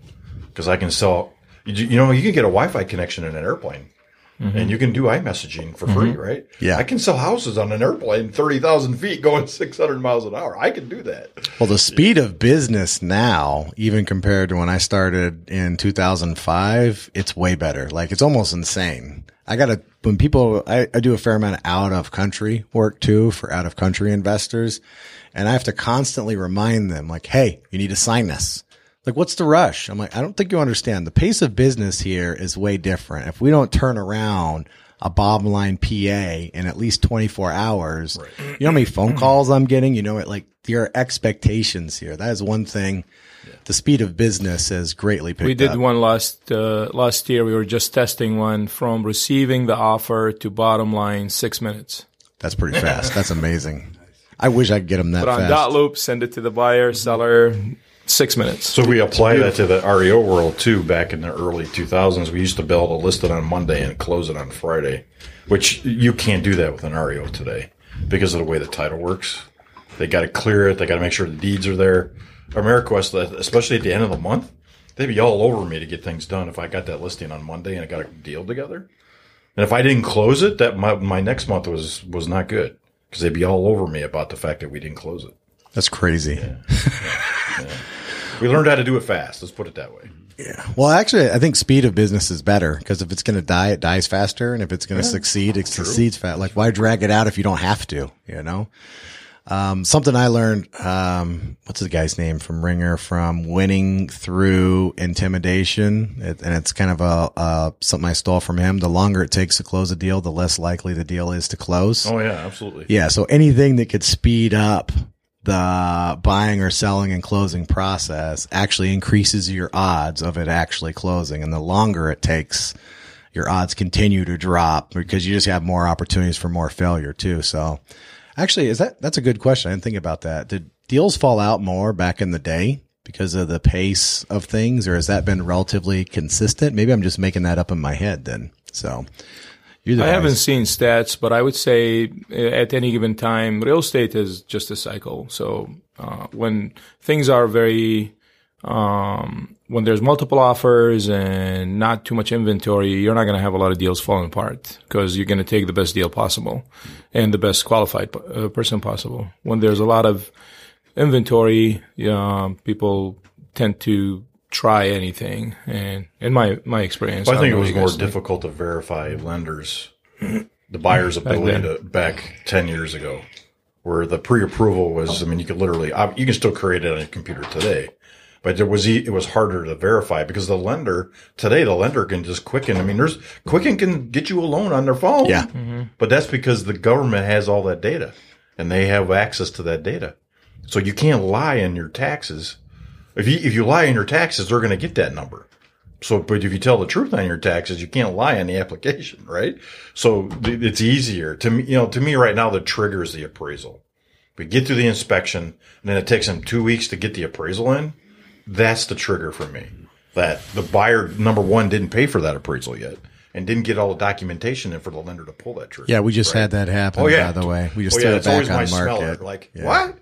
because I can sell. You, you know, you can get a Wi-Fi connection in an airplane. Mm-hmm. And you can do iMessaging for free, mm-hmm. right? Yeah. I can sell houses on an airplane 30,000 feet going 600 miles an hour. I can do that. Well, the speed of business now, even compared to when I started in 2005, it's way better. Like it's almost insane. I gotta, when people, I, I do a fair amount of out of country work too for out of country investors. And I have to constantly remind them like, Hey, you need to sign this. Like, what's the rush? I'm like, I don't think you understand. The pace of business here is way different. If we don't turn around a bottom line PA in at least 24 hours, you know how many phone calls I'm getting? You know, it like your expectations here. That is one thing. The speed of business has greatly picked up. We did up. one last uh, last year. We were just testing one from receiving the offer to bottom line six minutes. That's pretty fast. That's amazing. I wish I could get them that Put on fast. dot loop, send it to the buyer, seller, six minutes. So we apply that to the REO world too. Back in the early 2000s, we used to be able to list it on Monday and close it on Friday, which you can't do that with an REO today because of the way the title works. They got to clear it. They got to make sure the deeds are there. AmeriQuest, especially at the end of the month, they'd be all over me to get things done if I got that listing on Monday and I got a deal together. And if I didn't close it, that my, my next month was was not good because they'd be all over me about the fact that we didn't close it. That's crazy. We learned how to do it fast. Let's put it that way. Yeah. Well, actually, I think speed of business is better because if it's going to die, it dies faster, and if it's going to succeed, it succeeds fast. Like, why drag it out if you don't have to? You know. Um, something I learned. Um, what's the guy's name from Ringer? From winning through intimidation, it, and it's kind of a uh, something I stole from him. The longer it takes to close a deal, the less likely the deal is to close. Oh yeah, absolutely. Yeah. So anything that could speed up the buying or selling and closing process actually increases your odds of it actually closing. And the longer it takes, your odds continue to drop because you just have more opportunities for more failure too. So actually, is that, that's a good question. I didn't think about that. Did deals fall out more back in the day? Because of the pace of things, or has that been relatively consistent? Maybe I'm just making that up in my head then. So, I haven't seen stats, but I would say uh, at any given time, real estate is just a cycle. So uh, when things are very, um, when there's multiple offers and not too much inventory, you're not going to have a lot of deals falling apart because you're going to take the best deal possible and the best qualified uh, person possible. When there's a lot of inventory, uh, people tend to try anything. And in my my experience, I don't think it was more guys think. difficult to verify lenders, the buyer's ability then. to back ten years ago, where the pre-approval was. I mean, you could literally you can still create it on your computer today, but it was e- it was harder to verify because the lender today the lender can just quicken. I mean, there's Quicken can get you a loan on their phone. Yeah. Mm-hmm. but that's because the government has all that data and they have access to that data. So you can't lie in your taxes. If you if you lie on your taxes, they're going to get that number. So, but if you tell the truth on your taxes, you can't lie on the application, right? So th- it's easier to me. You know, to me right now, the trigger is the appraisal. We get through the inspection, and then it takes them two weeks to get the appraisal in. That's the trigger for me. That the buyer number one didn't pay for that appraisal yet, and didn't get all the documentation in for the lender to pull that trigger. Yeah, we just had that happen. Oh yeah. By the way, we just oh, threw yeah, it it's back on my market. smeller. Like Yeah. what?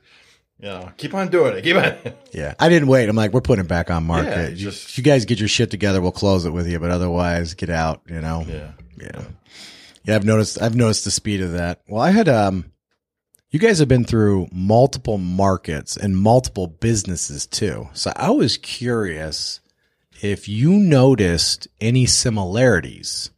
Yeah, keep on doing it. Keep on. Yeah, I didn't wait. I'm like, we're putting it back on market. Yeah, you, just- you guys get your shit together, we'll close it with you. But otherwise, get out. You know. yeah. Yeah. Yeah, I've noticed. I've noticed the speed of that. Well, I had um, you guys have been through multiple markets and multiple businesses too. So I was curious if you noticed any similarities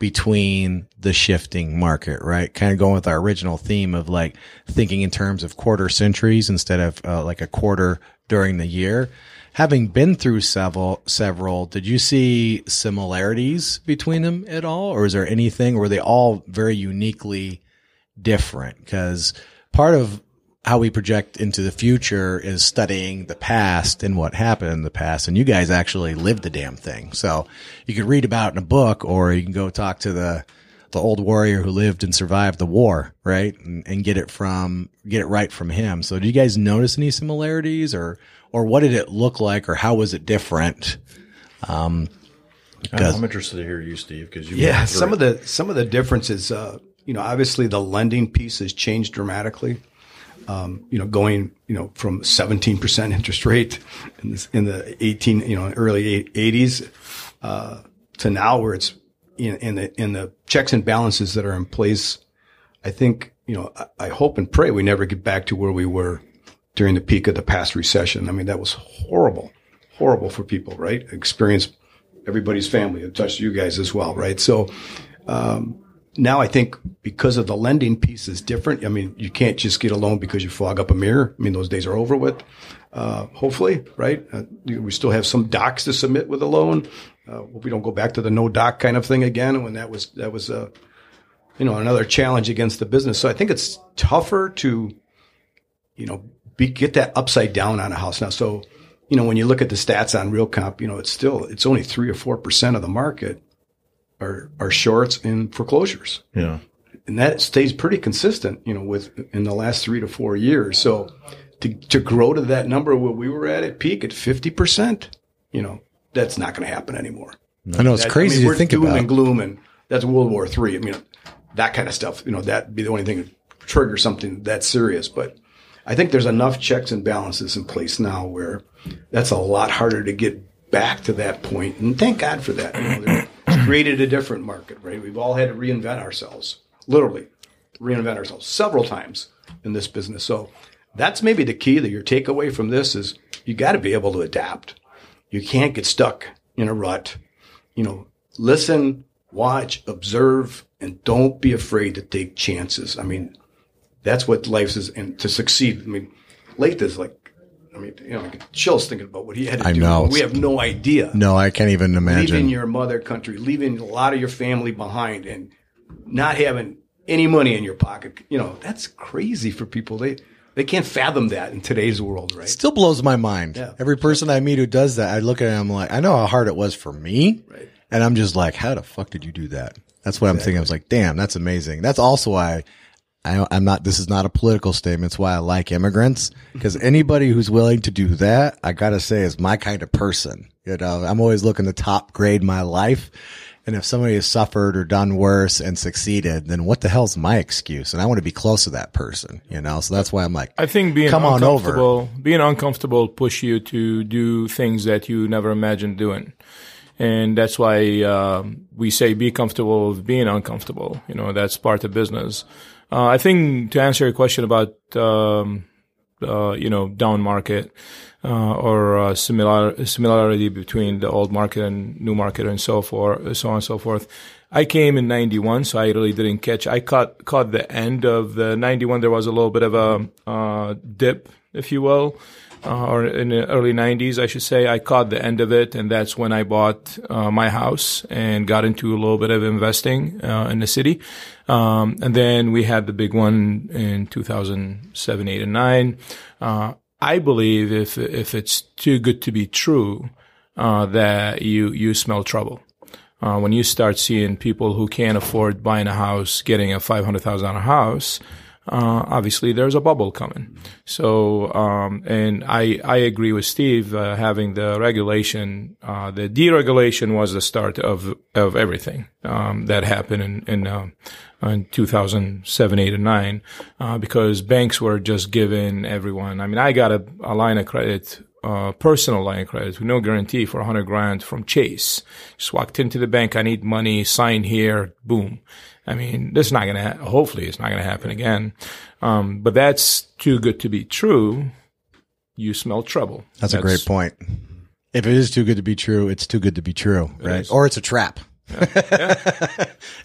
between the shifting market, right? Kind of going with our original theme of like thinking in terms of quarter centuries instead of uh, like a quarter during the year. Having been through several, several, did you see similarities between them at all, or is there anything? Were they all very uniquely different? Because part of how we project into the future is studying the past and what happened in the past. And you guys actually lived the damn thing. So you could read about it in a book or you can go talk to the, the old warrior who lived and survived the war, right? And, and get it from, get it right from him. So do you guys notice any similarities or, or what did it look like or how was it different? Um, I'm interested to hear you, Steve, because you yeah, some of the some of the differences. Uh, you know, obviously the lending piece has changed dramatically. Um, you know, going you know from 17 percent interest rate in, this, in, the 18 you know early 80s uh, to now where it's in, in, the in the checks and balances that are in place. I think you know I, I hope and pray we never get back to where we were during the peak of the past recession. I mean, that was horrible, horrible for people, right? Experience everybody's family. It touched you guys as well, right? So, um, now I think because of the lending piece is different. I mean, you can't just get a loan because you fog up a mirror. I mean, those days are over with. Uh, hopefully, right? Uh, we still have some docs to submit with a loan. Uh, we don't go back to the no doc kind of thing again. When that was that was a, you know, another challenge against the business. So I think it's tougher to, you know, be, get that upside down on a house now. So, you know, when you look at the stats on Realcomp, you know, it's still it's only three or four percent of the market are are shorts in foreclosures. Yeah. And that stays pretty consistent, you know, with in the last three to four years. So to to grow to that number where we were at at peak at fifty percent, you know, that's not going to happen anymore. I know it's That- crazy I mean, we're to think doom about. and gloom, and that's World War Three. I mean, that kind of stuff. You know, that'd be the only thing to trigger something that serious. But I think there's enough checks and balances in place now where that's a lot harder to get back to that point. And thank God for that. You know, created a different market, right? We've all had to reinvent ourselves, literally reinvent ourselves several times in this business. So that's maybe the key that your takeaway from this is you got to be able to adapt. You can't get stuck in a rut. You know, listen, watch, observe, and don't be afraid to take chances. I mean, that's what life is, and to succeed. I mean, Laith is like, mean, you know, I get chills thinking about what he had to I do. know. We have no idea no, I can't even imagine. leaving your mother country, leaving a lot of your family behind, and not having any money in your pocket. You know, that's crazy for people. They they can't fathom that in today's world, right? still blows my mind. Yeah. Every person I meet who does that, I look at him like, I know how hard it was for me. Right. And I'm just like, how the fuck did you do that? That's what I'm thinking. I was like, damn, that's amazing. That's also why I, I'm not, this is not a political statement. It's why I like immigrants because anybody who's willing to do that, I gotta say is my kind of person. You know, I'm always looking to top grade my life. And if somebody has suffered or done worse and succeeded, then what the hell's my excuse? And I want to be close to that person, you know? So that's why I'm like, I think being Come on over. uncomfortable, being uncomfortable push you to do things that you never imagined doing. And that's why um, we say be comfortable with being uncomfortable. You know, that's part of business. Uh, I think to answer your question about, um, uh, you know, down market, uh, or uh, similar similarity between the old market and new market and so forth, so on and so forth. I came in '91, so I really didn't catch. I caught caught the end of the '91. There was a little bit of a uh, dip, if you will, uh, or in the early '90s, I should say. I caught the end of it, and that's when I bought uh, my house and got into a little bit of investing uh, in the city. Um, and then we had the big one in 2007, 8, and 9. Uh, I believe if if it's too good to be true, uh, that you you smell trouble. Uh, when you start seeing people who can't afford buying a house getting a five hundred thousand dollar house, uh, obviously there's a bubble coming. So, um, and I I agree with Steve uh, having the regulation. Uh, the deregulation was the start of of everything um, that happened in in. Uh, in 2007, 8, and 9, uh, because banks were just giving everyone. I mean, I got a, a line of credit, uh, personal line of credit with no guarantee for 100 grand from Chase. Just walked into the bank. I need money. Sign here. Boom. I mean, this is not going to, ha- hopefully it's not going to happen again. Um, but that's too good to be true. You smell trouble. That's, a great point. If it is too good to be true, it's too good to be true, right? Or it's a trap.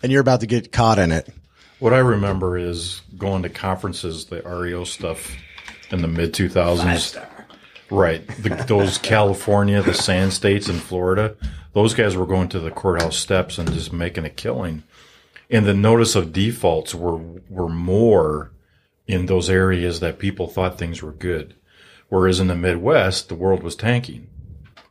and you're about to get caught in it. What I remember is going to conferences, the REO stuff in the mid 2000s. Right. The, those California, the sand states in Florida, those guys were going to the courthouse steps and just making a killing. And the notice of defaults were, were more in those areas that people thought things were good. Whereas in the Midwest, the world was tanking.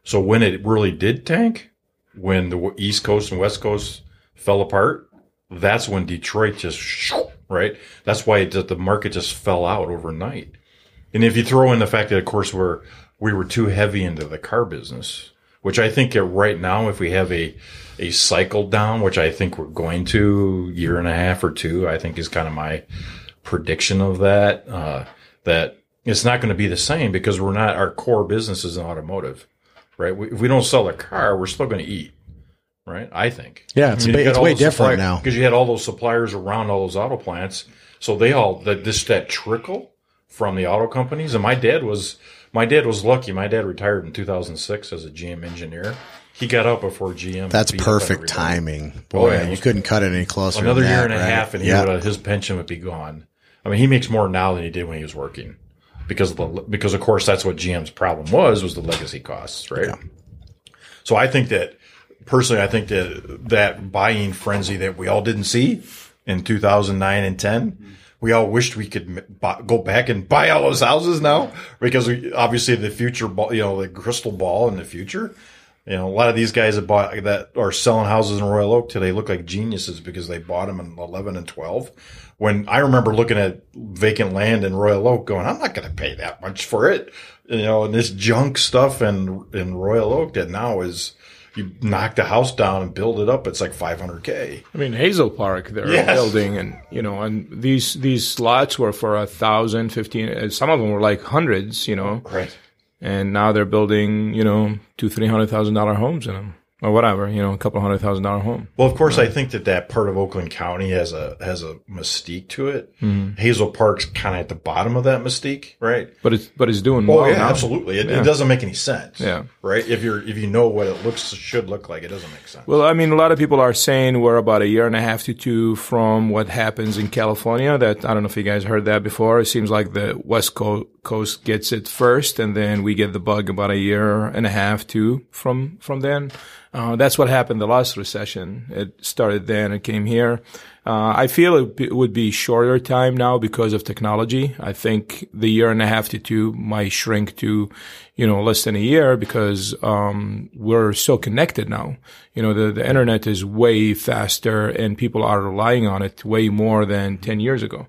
So when it really did tank, when the East Coast and West Coast fell apart, that's when Detroit just, right? That's why the market just fell out overnight. And if you throw in the fact that, of course, we're, we were too heavy into the car business, which I think right now, if we have a, a cycle down, which I think we're going to year and a half or two, I think is kind of my prediction of that, uh, that it's not going to be the same because we're not, our core business is in automotive, right? We, if we don't sell a car, we're still going to eat. Right, I think. Yeah, it's, I mean, it's way different now because you had all those suppliers around all those auto plants, so they all that this that trickle from the auto companies. And my dad was my dad was lucky. My dad retired in 2006 as a GM engineer. He got out before GM. That's perfect timing. Oh, boy, oh, yeah. you couldn't cut it any closer. Another year that, and a right? half, and he would, uh, his pension would be gone. I mean, he makes more now than he did when he was working, because of the because of course that's what GM's problem was was the legacy costs, right? Yeah. So I think that personally, I think that that buying frenzy that we all didn't see in 2009 and 10 we all wished we could buy, go back and buy all those houses now because we, obviously the future ball, you know, the crystal ball in the future. You know, a lot of these guys that bought that are selling houses in Royal Oak today look like geniuses because they bought them in 11 and 12. When I remember looking at vacant land in Royal Oak going, I'm not going to pay that much for it. You know, and this junk stuff in, in Royal Oak that now is, you knock the house down and build it up, it's like 500k. I mean, Hazel Park, they're yes. building, and you know, and these these lots were for a thousand, fifteen. Uh, some of them were like hundreds, you know. Right. And now they're building, you know, two, three hundred thousand dollar homes in them or whatever, you know, a couple hundred thousand dollar home. Well, of course, I think that that part of Oakland County has a has a mystique to it. Mm-hmm. Hazel Park's kind of at the bottom of that mystique, right? But it's but it's doing oh, well. yeah, now. absolutely. It, yeah. it, doesn't make any sense. Yeah, right. If you're if you know what it looks should look like, it doesn't make sense. Well, I mean, a lot of people are saying we're about a year and a half to two from what happens in California. That I don't know if you guys heard that before. It seems like the West Coast Coast gets it first, and then we get the bug about a year and a half, two from from then. Uh, that's what happened the last recession. It started then and came here. Uh, I feel it, it, would be shorter time now because of technology. I think the year and a half to two might shrink to, you know, less than a year because um, we're so connected now. You know, the, the internet is way faster and people are relying on it way more than 10 years ago.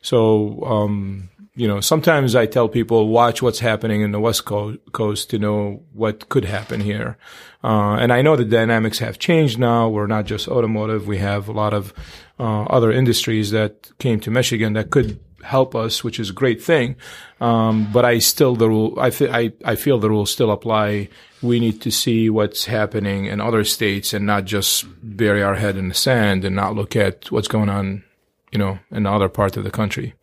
So, um, you know, sometimes I tell people watch what's happening in the West Coast to know what could happen here. Uh, and I know the dynamics have changed now. We're not just automotive. We have a lot of uh, other industries that came to Michigan that could help us, which is a great thing. Um, but I still the rule. I, I I feel the rules still apply. We need to see what's happening in other states and not just bury our head in the sand and not look at what's going on, you know, in other parts of the country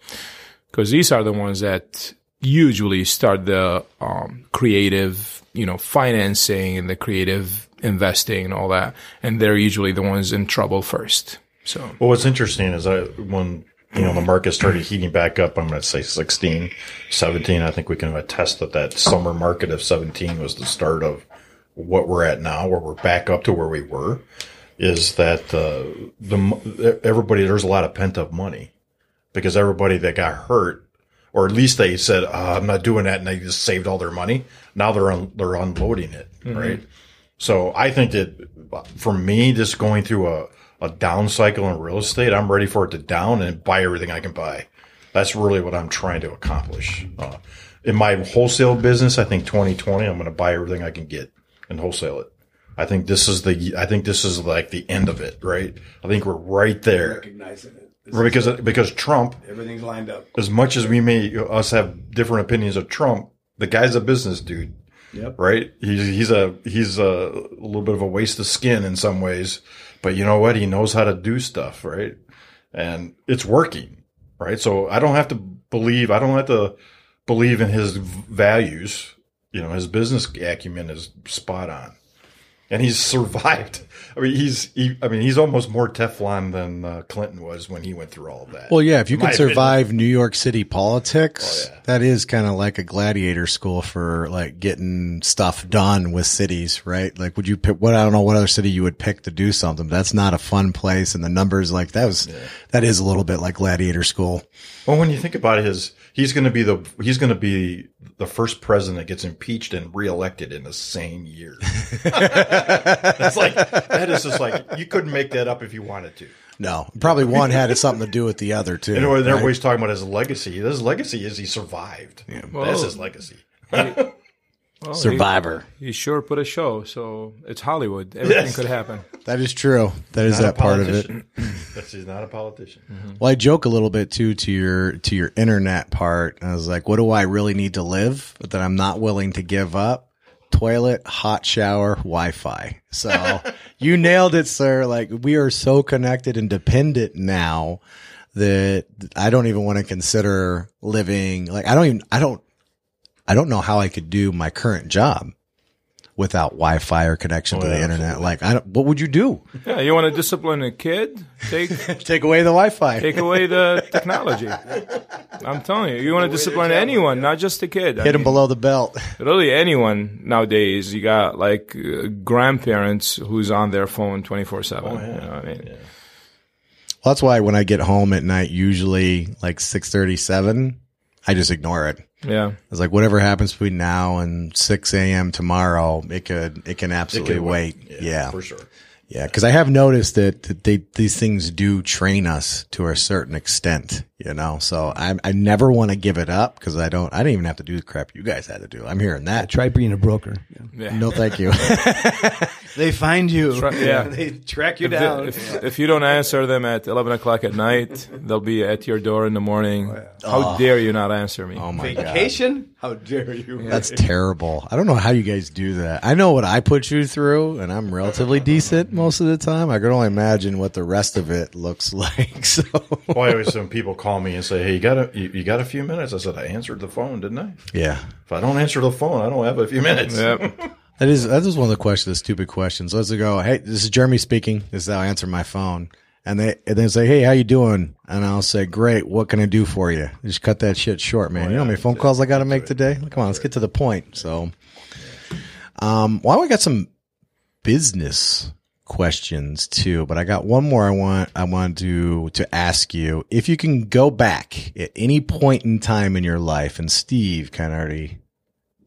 because these are the ones that usually start the um, creative, you know, financing and the creative investing and all that, and they're usually the ones in trouble first. So, well, what's interesting is I when you know the market started heating back up, I'm going to say 16, 17. I think we can attest that that summer market of 17 was the start of what we're at now, where we're back up to where we were. Is that uh, the everybody? There's a lot of pent up money because everybody that got hurt, or at least they said, uh, "I'm not doing that," and they just saved all their money. Now they're un- they're unloading it, mm-hmm. right? So I think that for me, just going through a a down cycle in real estate, I'm ready for it to down and buy everything I can buy. That's really what I'm trying to accomplish. Uh, in my wholesale business, I think 2020, I'm going to buy everything I can get and wholesale it. I think this is the, I think this is like the end of it, right? I think we're right there. Recognizing it because uh, because Trump everything's lined up. As much as we may us have different opinions of Trump, the guy's a business dude. Yep. Right. He's he's a he's a, a little bit of a waste of skin in some ways, but you know what? He knows how to do stuff. Right. And it's working. Right. So I don't have to believe. I don't have to believe in his values. You know, his business acumen is spot on. and he's survived. I mean, he's he, I mean, he's almost more Teflon than uh, Clinton was when he went through all of that. Well, yeah, if you can survive New York City politics, Oh, yeah. that is kind of like a gladiator school for like getting stuff done with cities, right? Like, would you pick what, I don't know what other city you would pick to do something. That's not a fun place. And the numbers like that was, that is a little bit like gladiator school. Well, when you think about his he's going to be the he's going to be the first president that gets impeached and reelected in the same year. it's like that is just like you couldn't make that up if you wanted to. No, probably one had something to do with the other too. And when right? everybody's talking about his legacy. His legacy is he survived. yeah That's his legacy. Well, Survivor. He, he sure put a show, so it's Hollywood. Everything Yes. could happen. That is true. That is Not a that part of it. politician. That's he's not a politician. Mm-hmm. Well, I joke a little bit too to your to your internet part. I was like, what do I really need to live that I'm not willing to give up? Toilet, hot shower, Wi-Fi. So you nailed it, sir. Like we are so connected and dependent now that I don't even want to consider living. Like I don't even. I don't. I don't know how I could do my current job without Wi-Fi or connection to Oh, the yeah, internet. Like I don't. What would you do? Yeah, you want to discipline a kid? Take Take away the Wi-Fi. take away the technology. I'm telling you, you want to discipline anyone, not just a kid. I Hit him mean, below the belt. Really, anyone nowadays. You got like uh, grandparents who's on their phone 24 seven. You know I mean? Well, that's why when I get home at night, usually like six thirty, seven, I just ignore it. Yeah. It's like whatever happens between now and six a.m. tomorrow, it could it can It absolutely could wait. Yeah, for sure. yeah. Because I have noticed that, that they these things do train us to a certain extent. You know, so I I never want to give it up because I don't. I didn't even have to do the crap you guys had to do. I'm hearing that. Try being a broker. Yeah. No, thank you. They find you. right, yeah. they track you If, the- down. if, if you don't answer them at 11 o'clock at night, they'll be at your door in the morning. Oh, how oh. dare you not answer me? oh my god. Vacation? How dare you? That's terrible. I don't know how you guys do that. I know what I put you through, and I'm relatively decent most of the time. I can only imagine what the rest of it looks like. So, Well, I always when people call me and say, "Hey, you got a you, you got a few minutes?" I said, "I answered the phone, didn't I? yeah, If I don't answer the phone, I don't have a few minutes." Yep. that is that is one of the questions, the stupid questions. Let's go. Hey, this is Jeremy speaking. This is how I answer my phone. And they and they say, "Hey, how you doing?" And I'll say, "Great. What can I do for you?" Just cut that shit short, man. you know how many phone calls I got to make today? Come on, let's get to the point. So, um, well, we got some business questions too, but I got one more I want I want to to ask you. If you can go back at any point in time in your life, and Steve kind of already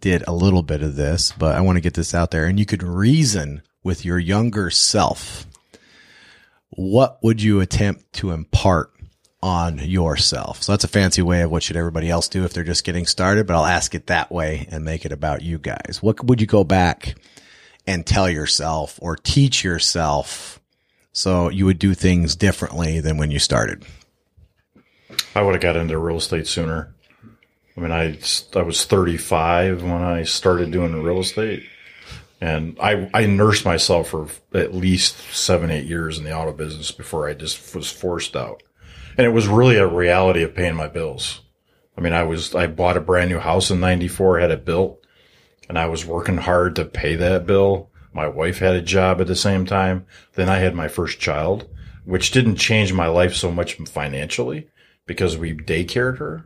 did a little bit of this, but I want to get this out there, and you could reason with your younger self. What would you attempt to impart on yourself? So that's a fancy way of what should everybody else do if they're just getting started, but I'll ask it that way and make it about you guys. What would you go back and tell yourself or teach yourself so you would do things differently than when you started? I would have got into real estate sooner. I mean, I I was 35 when I started doing real estate, and I I nursed myself for at least seven eight years in the auto business before I just was forced out, and it was really a reality of paying my bills. I mean, I was I bought a brand new house in '94, had it built, and I was working hard to pay that bill. My wife had a job at the same time. Then I had my first child, which didn't change my life so much financially because we daycared her.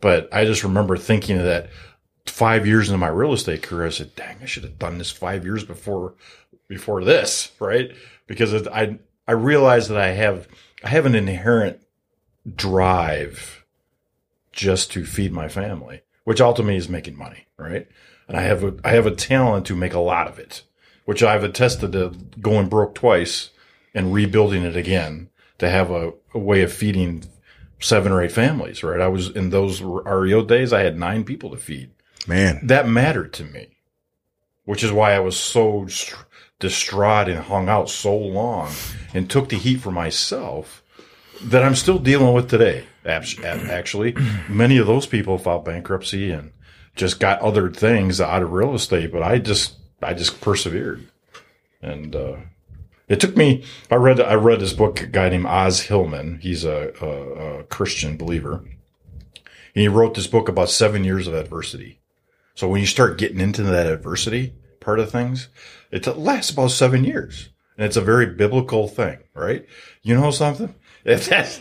But I just remember thinking that five years into my real estate career, I said, dang, I should have done this five years before, before this, right? Because it, I, I realized that I have, I have an inherent drive just to feed my family, which ultimately is making money, right? And I have a, I have a talent to make a lot of it, which I've attested to going broke twice and rebuilding it again to have a, a way of feeding seven or eight families, right? I was in those REO days, I had nine people to feed. Man, That mattered to me, which is why I was so distraught and hung out so long and took the heat for myself that I'm still dealing with today. Actually, many of those people filed bankruptcy and just got other things out of real estate, but I just, I just persevered. And, uh, it took me. I read. I read this book. A guy named Os Hillman. He's a, a, a Christian believer. And he wrote this book about seven years of adversity. So when you start getting into that adversity, part of things, it lasts about seven years. And it's a very biblical thing, right? You know something? If that's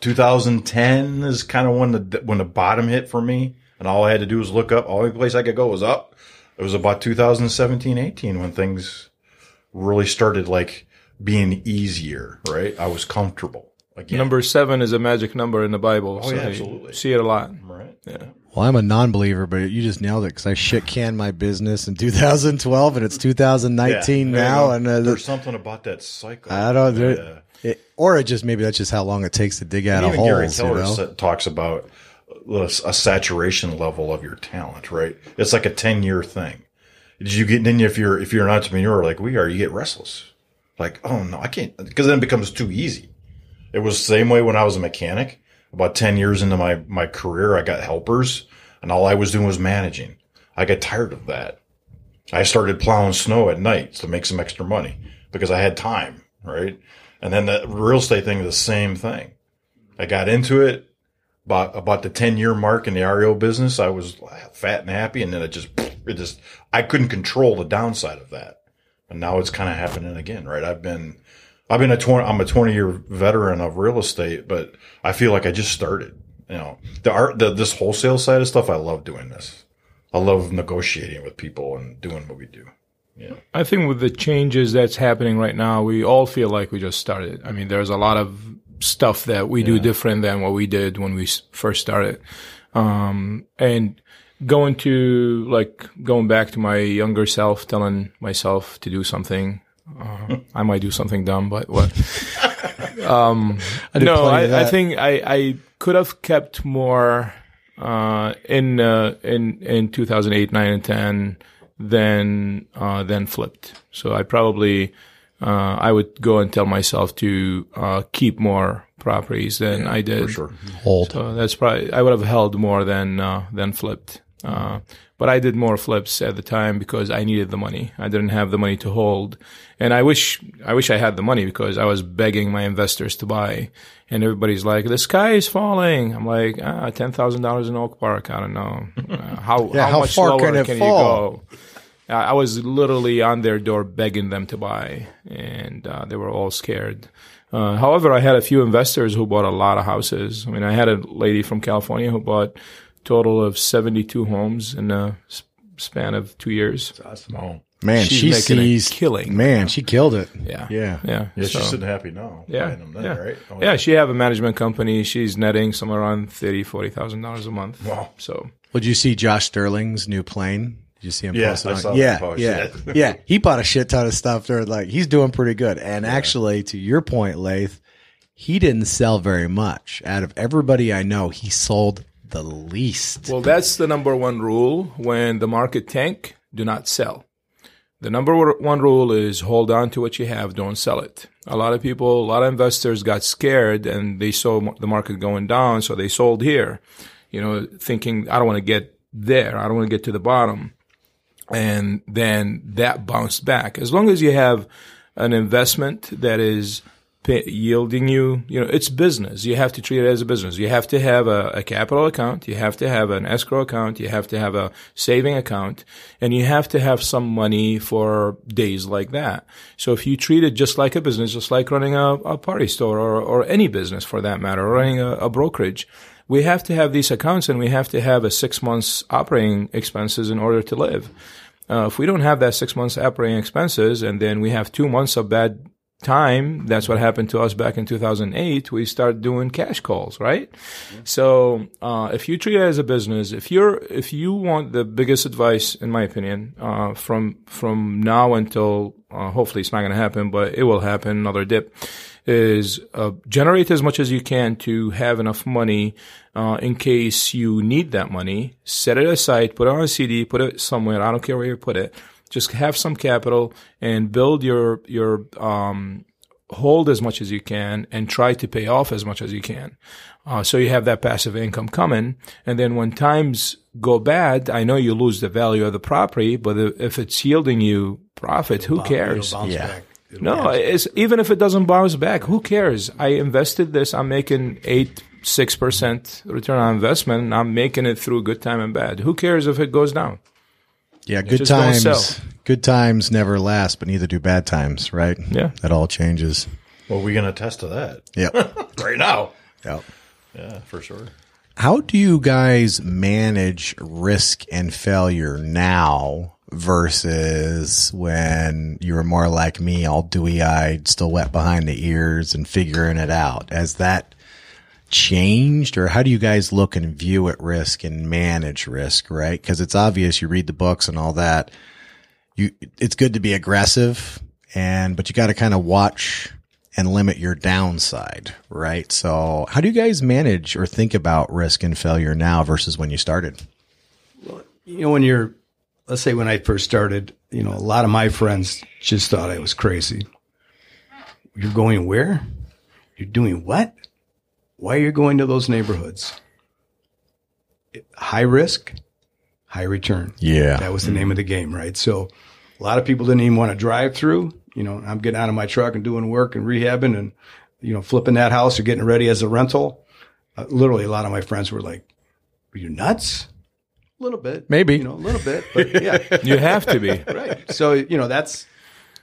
2010 is kind of when the, when the bottom hit for me and all I had to do was look up. Only place I could go was up. It was about 2017, 18 when things really started like being easier, right? I was comfortable again. Number seven is a magic number in the Bible. Oh, yeah, absolutely. See it a lot. right? Yeah. Well, I'm a non-believer, but you just nailed it because I shit canned my business in 2012, and it's 2019 Yeah, now, and uh, there's something about that cycle. I don't. Yeah. There, it, or it just maybe that's just how long it takes to dig out And of even Gary holes. You know? talks about a a saturation level of your talent, right? It's like a 10 year thing. Did you get, then if you're, if you're an entrepreneur like we are, you get restless. Like, oh no, I can't, because then it becomes too easy. It was the same way when I was a mechanic. About 10 years into my, my career, I got helpers and all I was doing was managing. I got tired of that. I started plowing snow at night to make some extra money because I had time, right? And then the real estate thing, the same thing. I got into it about about the ten year mark in the REO business. I was fat and happy, and then it just it just I couldn't control the downside of that. And now it's kind of happening again, right? I've been I've been a twenty I'm a twenty year veteran of real estate, but I feel like I just started. You know, the art the this wholesale side of stuff. I love doing this. I love negotiating with people and doing what we do. Yeah. I think with the changes that's happening right now, we all feel like we just started. I mean, there's a lot of stuff that we do different than what we did when we first started. Um, and going to like going back to my younger self, telling myself to do something. Uh, I might do something dumb, but what? um, did no, I, I think I, I could have kept more uh, in uh, in in 2008, 9, and 10 than uh, than flipped. So I probably uh, I would go and tell myself to uh, keep more properties than I did. For sure. Hold. So that's probably I would have held more than uh, than flipped. Uh, but I did more flips at the time because I needed the money. I didn't have the money to hold, and I wish I wish I had the money because I was begging my investors to buy. And everybody's like, "The sky is falling." I'm like, ah, ten thousand dollars in Oak Park. I don't know uh, how Yeah, how, how much far lower can can, it you go. I I was literally on their door begging them to buy, and uh, they were all scared. Uh, however, I had a few investors who bought a lot of houses. I mean, I had a lady from California who bought total of 72 homes in a s- span of two years. Oh. Man, She's she making a sees killing. Man, she killed it. Yeah. Yeah. Yeah. Yeah, So- she's sitting happy now. yeah. buying them then, yeah. right? Oh, yeah. She have a management company. She's netting somewhere around thirty, forty thousand dollars a month. Wow. So Would you see Josh Sterling's new plane? Did you see him Yeah, post it I on- saw yeah, post, yeah, yeah. yeah. He bought a shit ton of stuff. There, like he's doing pretty good. And actually, to your point, Laith, he didn't sell very much. Out of everybody I know, he sold the least. Well, that's the number one rule. When the market tank, do not sell. The number one rule is hold on to what you have, don't sell it. A lot of people, a lot of investors got scared and they saw the market going down, so they sold here, you know, thinking, I don't want to get there. I don't want to get to the bottom. And then that bounced back. As long as you have an investment that is yielding you, you know, it's business. You have to treat it as a business. You have to have a, a capital account. You have to have an escrow account. You have to have a saving account and you have to have some money for days like that. So if you treat it just like a business, just like running a, a party store or, or any business for that matter, running a, a brokerage, we have to have these accounts and we have to have a six months operating expenses in order to live. Uh, if we don't have that six months operating expenses and then we have two months of bad time, that's what happened to us back in 2008. We start doing cash calls, right? So, uh, if you treat it as a business, if you're, if you want the biggest advice, in my opinion, uh, from, from now until, uh, hopefully it's not going to happen, but it will happen, another dip, is, uh, generate as much as you can to have enough money, uh, in case you need that money. Set it aside, put it on a CD, put it somewhere. I don't care where you put it just have some capital and build your your um, hold as much as you can and try to pay off as much as you can. Uh, so you have that passive income coming. And then when times go bad, I know you lose the value of the property, but if it's yielding you profit, who cares? It'll bounce Yeah. back. It'll No, it's, even if it doesn't bounce back, who cares? I invested this. I'm making eight, six percent return on investment. And I'm making it through good time and bad. Who cares if it goes down? yeah, good times. Good times never last, but neither do bad times, right? Yeah. That all changes. Well, we can attest to that Yep. right now. yep. Yeah, for sure. How do you guys manage risk and failure now versus when you were more like me, all dewy eyed, still wet behind the ears and figuring it out? Has that changed or how do you guys look and view at risk and manage risk, right? Cause it's obvious you read the books and all that. You, it's good to be aggressive and, but you got to kind of watch and limit your downside, right? So how do you guys manage or think about risk and failure now versus when you started? You know, when you're, let's say when I first started, you know, a lot of my friends just thought I was crazy. You're going where? You're doing what? Why are you going to those neighborhoods? High risk, high return. Yeah. That was the name of the game, right? So a lot of people didn't even want to drive through. You know, I'm getting out of my truck and doing work and rehabbing and, you know, flipping that house or getting ready as a rental. Uh, literally, a lot of my friends were like, Are you nuts? A little bit. Maybe. You know, a little bit. But yeah. You have to be. right. So, you know, that's,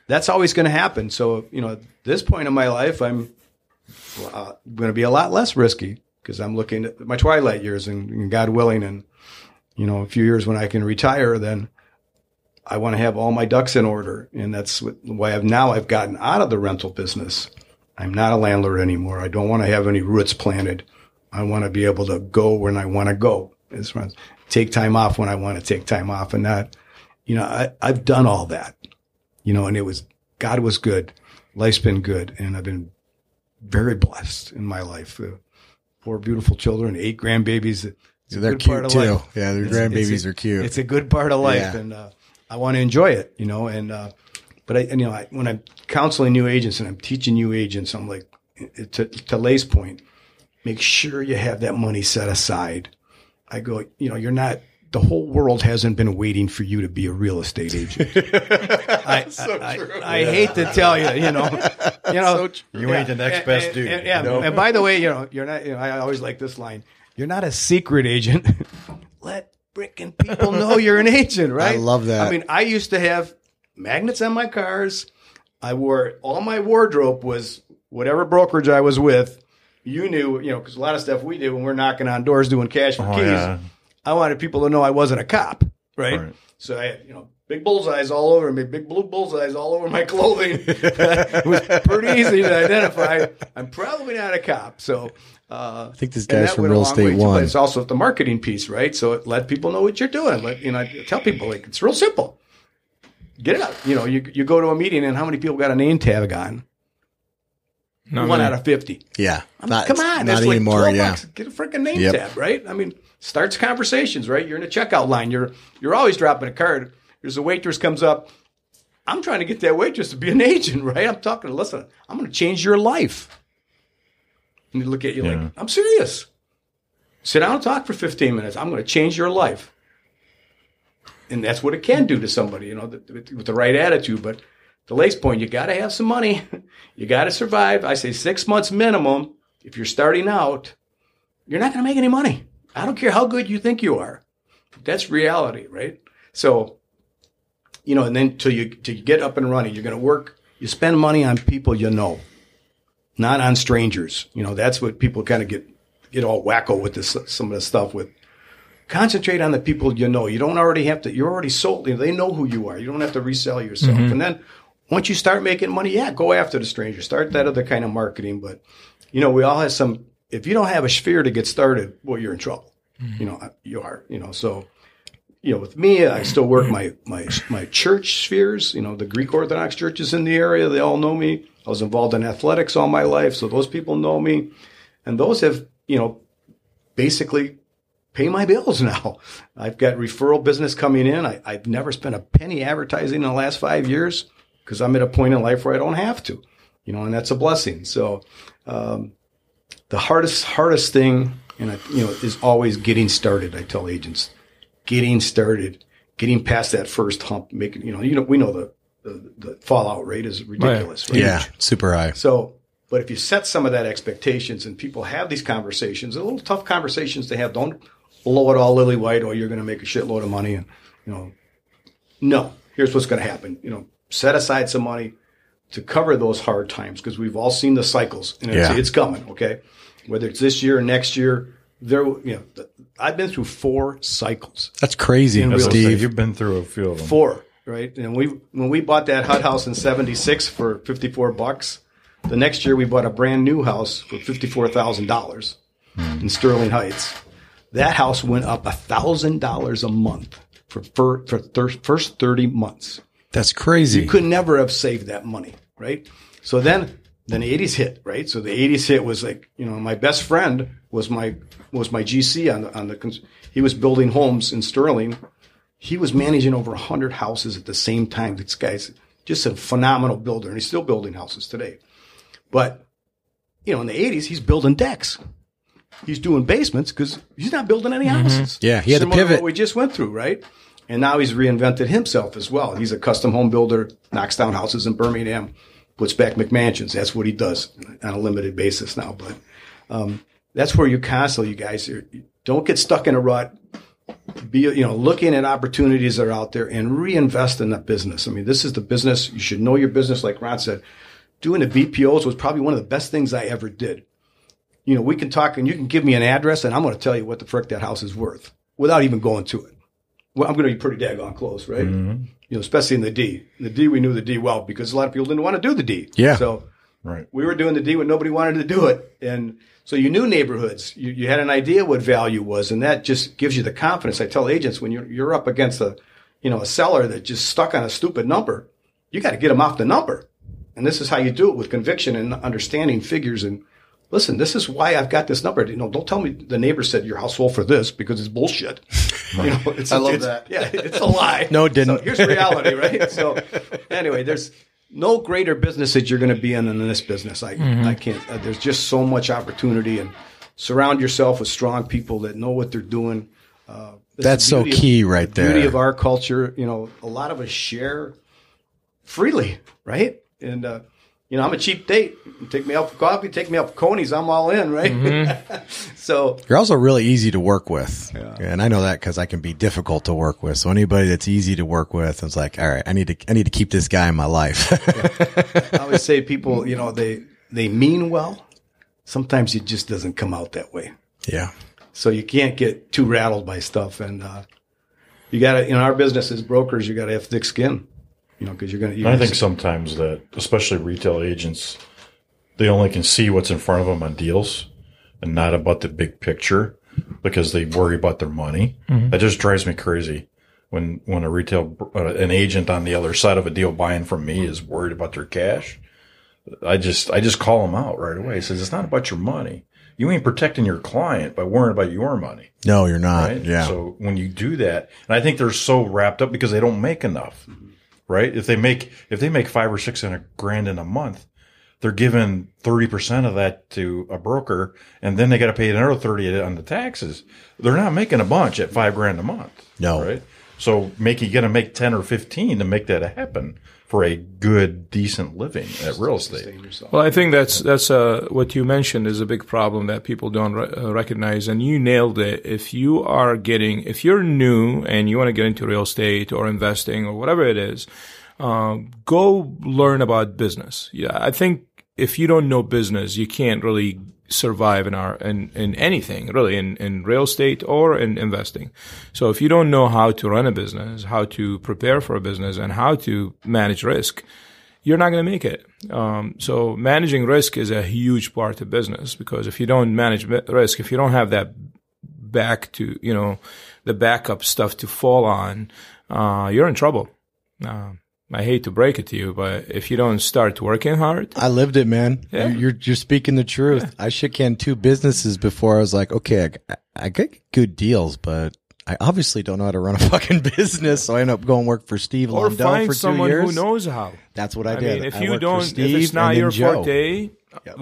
that's always going to happen. So, you know, at this point in my life, I'm uh, going to be a lot less risky because I'm looking at my twilight years and, and God willing, and, you know, a few years when I can retire, then I want to have all my ducks in order. And that's why I've now I've gotten out of the rental business. I'm not a landlord anymore. I don't want to have any roots planted. I want to be able to go when I want to go. As take time off when I want to take time off and not, you know, I, I've done all that, you know, and it was, God was good. Life's been good. And I've been very blessed in my life. Uh, four beautiful children, eight grandbabies. A They're cute too. life. Yeah, their It's- grandbabies it's a- are cute. It's a good part of life, Yeah. and uh, I want to enjoy it, you know. And uh, but I, and, you know, I, when I'm counseling new agents and I'm teaching new agents, I'm like, to, to Laith's point, make sure you have that money set aside. I go, you know, you're not. The whole world hasn't been waiting for you to be a real estate agent. I, I, I, I hate to tell you, you know, you know, You ain't the next best and- dude. and- yeah, you know? and by the way, you know, you're not. You know, I always like this line: "You're not a secret agent. Let frickin' people know you're an agent." Right? I love that. I mean, I used to have magnets on my cars. I wore all my wardrobe was whatever brokerage I was with. You knew, you know, because a lot of stuff we do when we're knocking on doors doing cash for Oh, keys. yeah. I wanted people to know I wasn't a cop, right? Right. So I had, you know, big bullseyes all over me, big blue bullseyes all over my clothing. it was pretty easy to identify. I'm probably not a cop. So uh, I think this and guy's from Real long Estate way, too, One. But it's also the marketing piece, right? So it let people know what you're doing. Let you know, I tell people like it's real simple. Get it out. You know, you you go to a meeting and how many people got a name tag on? Not One many. out of fifty. yeah. Not, Come on, Not that's like anymore. 12 yeah. bucks. Get a freaking name Yep. tab, right? I mean, starts conversations, right? You're in a checkout line. You're you're always dropping a card. There's a waitress comes up. I'm trying to get that waitress to be an agent, right? I'm talking. Listen, I'm going to change your life. And they look at you Yeah. like, I'm serious. Sit down and talk for 15 minutes. I'm going to change your life. And that's what it can do to somebody, you know, with the right attitude. But the Laith's point, you got to have some money. You got to survive. I say six months minimum. If you're starting out, you're not going to make any money. I don't care how good you think you are. That's reality, right? So, you know, and then till you till you get up and running, you're going to work. You spend money on people you know, not on strangers. You know, that's what people kind of get get all wacko with this some of the stuff with. Concentrate on the people you know. You don't already have to. You're already sold. You know, they know who you are. You don't have to resell yourself. Mm-hmm. And then once you start making money, yeah, go after the stranger. Start that other kind of marketing. But you know, we all have some. If you don't have a sphere to get started, well, you're in trouble. You know, you are. You know, so you know, with me, I still work my my my church spheres. You know, the Greek Orthodox churches in the area, they all know me. I was involved in athletics all my life, so those people know me, and those have you know basically pay my bills now. I've got referral business coming in. I, I've never spent a penny advertising in the last five years because I'm at a point in life where I don't have to, you know, and that's a blessing. So, um, the hardest, hardest thing, and I, you know, is always getting started. I tell agents, getting started, getting past that first hump, making, you know, you know, we know the, the, the fallout rate is ridiculous, right? Yeah. Super high. So, but if you set some of that expectations and people have these conversations, a little tough conversations to have, don't blow it all lily white or you're going to make a shitload of money and, you know, no. here's what's going to happen. You know, set aside some money to cover those hard times because we've all seen the cycles and it's, Yeah. it's coming. Okay, whether it's this year or next year, there. You know, th- I've been through four cycles. That's crazy, In real estate, Steve. You've been through a few of them. Four, right? And we when we bought that hut house in '76 for 54 bucks, the next year we bought a brand new house for 54 thousand dollars in Sterling Heights. That house went up a thousand dollars a month for for, for thir- first 30 months. That's crazy. You could never have saved that money, right? So then, then the '80s hit, right? So the '80s hit was like, you know, my best friend was my was my GC on the on the. He was building homes in Sterling. He was managing over hundred houses at the same time. This guy's just a phenomenal builder, and he's still building houses today. But you know, in the '80s, he's building decks. He's doing basements because he's not building any mm-hmm. houses. Yeah, he had to Similar pivot. What we just went through, right? And now he's reinvented himself as well. He's a custom home builder, knocks down houses in Birmingham, puts back McMansions. That's what he does on a limited basis now. But um, that's where you constantly, you guys, don't get stuck in a rut. Be you know looking at opportunities that are out there and reinvest in that business. I mean, this is the business. You should know your business, like Ron said. Doing the BPOs was probably one of the best things I ever did. You know, we can talk and you can give me an address and I'm going to tell you what the frick that house is worth without even going to it well, I'm going to be pretty daggone close, right? Mm-hmm. You know, especially in the D. In the D, we knew the D well because a lot of people didn't want to do the D. Yeah. So Right. we were doing the D when nobody wanted to do it, and so you knew neighborhoods. You, you had an idea what value was, and that just gives you the confidence. I tell agents when you're you're up against a, you know, a seller that just stuck on a stupid number, you got to get them off the number, and this is how you do it with conviction and understanding figures and. Listen, this is why I've got this number. You know, don't tell me the neighbor said your house sold for this because it's bullshit. You know, it's, I love it's- that. Yeah, it's a lie. No, it didn't. So here's reality, right? So anyway, there's no greater business that you're going to be in than this business. I I can't. Uh, there's just so much opportunity, and surround yourself with strong people that know what they're doing. Uh, That's the so beauty of- key right there. the Beauty of our culture, you know, a lot of us share freely, right? And uh, you know, I'm a cheap date. Take me out for coffee, take me out for Coney's. I'm all in, right? so You're also really easy to work with. And I know that because I can be difficult to work with. So anybody that's easy to work with, it's like, all right, I need to, I need to keep this guy in my life. I always say people, you know, they they mean well. Sometimes it just doesn't come out that way. yeah. So you can't get too rattled by stuff, and uh, you got to. In our business as brokers, you got to have thick skin. You know, because you're gonna. I think sometimes that, especially retail agents, they only can see what's in front of them on deals and not about the big picture because they worry about their money. That just drives me crazy. When when a retail uh, an agent on the other side of a deal buying from me is worried about their cash, I just I just call them out right away. He says it's not about your money. You ain't protecting your client by worrying about your money. No, you're not. Right? Yeah. So when you do that, and I think they're so wrapped up because they don't make enough, right? If they make if they make five or six hundred grand in a month, they're giving thirty percent of that to a broker, and then they got to pay another thirty on the taxes. They're not making a bunch at five grand a month. No. right? So make you got to make ten or fifteen to make that happen for a good, decent living at real estate. Well, I think that's that's uh, what you mentioned is a big problem that people don't re- uh, recognize, and you nailed it. If you are getting, if you're new and you want to get into real estate or investing or whatever it is, um, go learn about business. Yeah, I think if you don't know business, you can't really survive in our in, in anything really in, in real estate or in investing. So if you don't know how to run a business, how to prepare for a business, and how to manage risk, you're not going to make it. Um, so managing risk is a huge part of business because if you don't manage risk, if you don't have that back to you know the backup stuff to fall on, uh, you're in trouble. Uh, I hate to break it to you, but if you don't start working hard, I lived it, man. Yeah. You're, you're speaking the truth. I shook hand two businesses before. I was like, okay, I, I get good deals, but I obviously don't know how to run a fucking business. So I end up going work for Steve or Lundell find for two someone years. who knows how. That's what I, I did. mean, if I you don't, if Steve it's not your Joe. forte,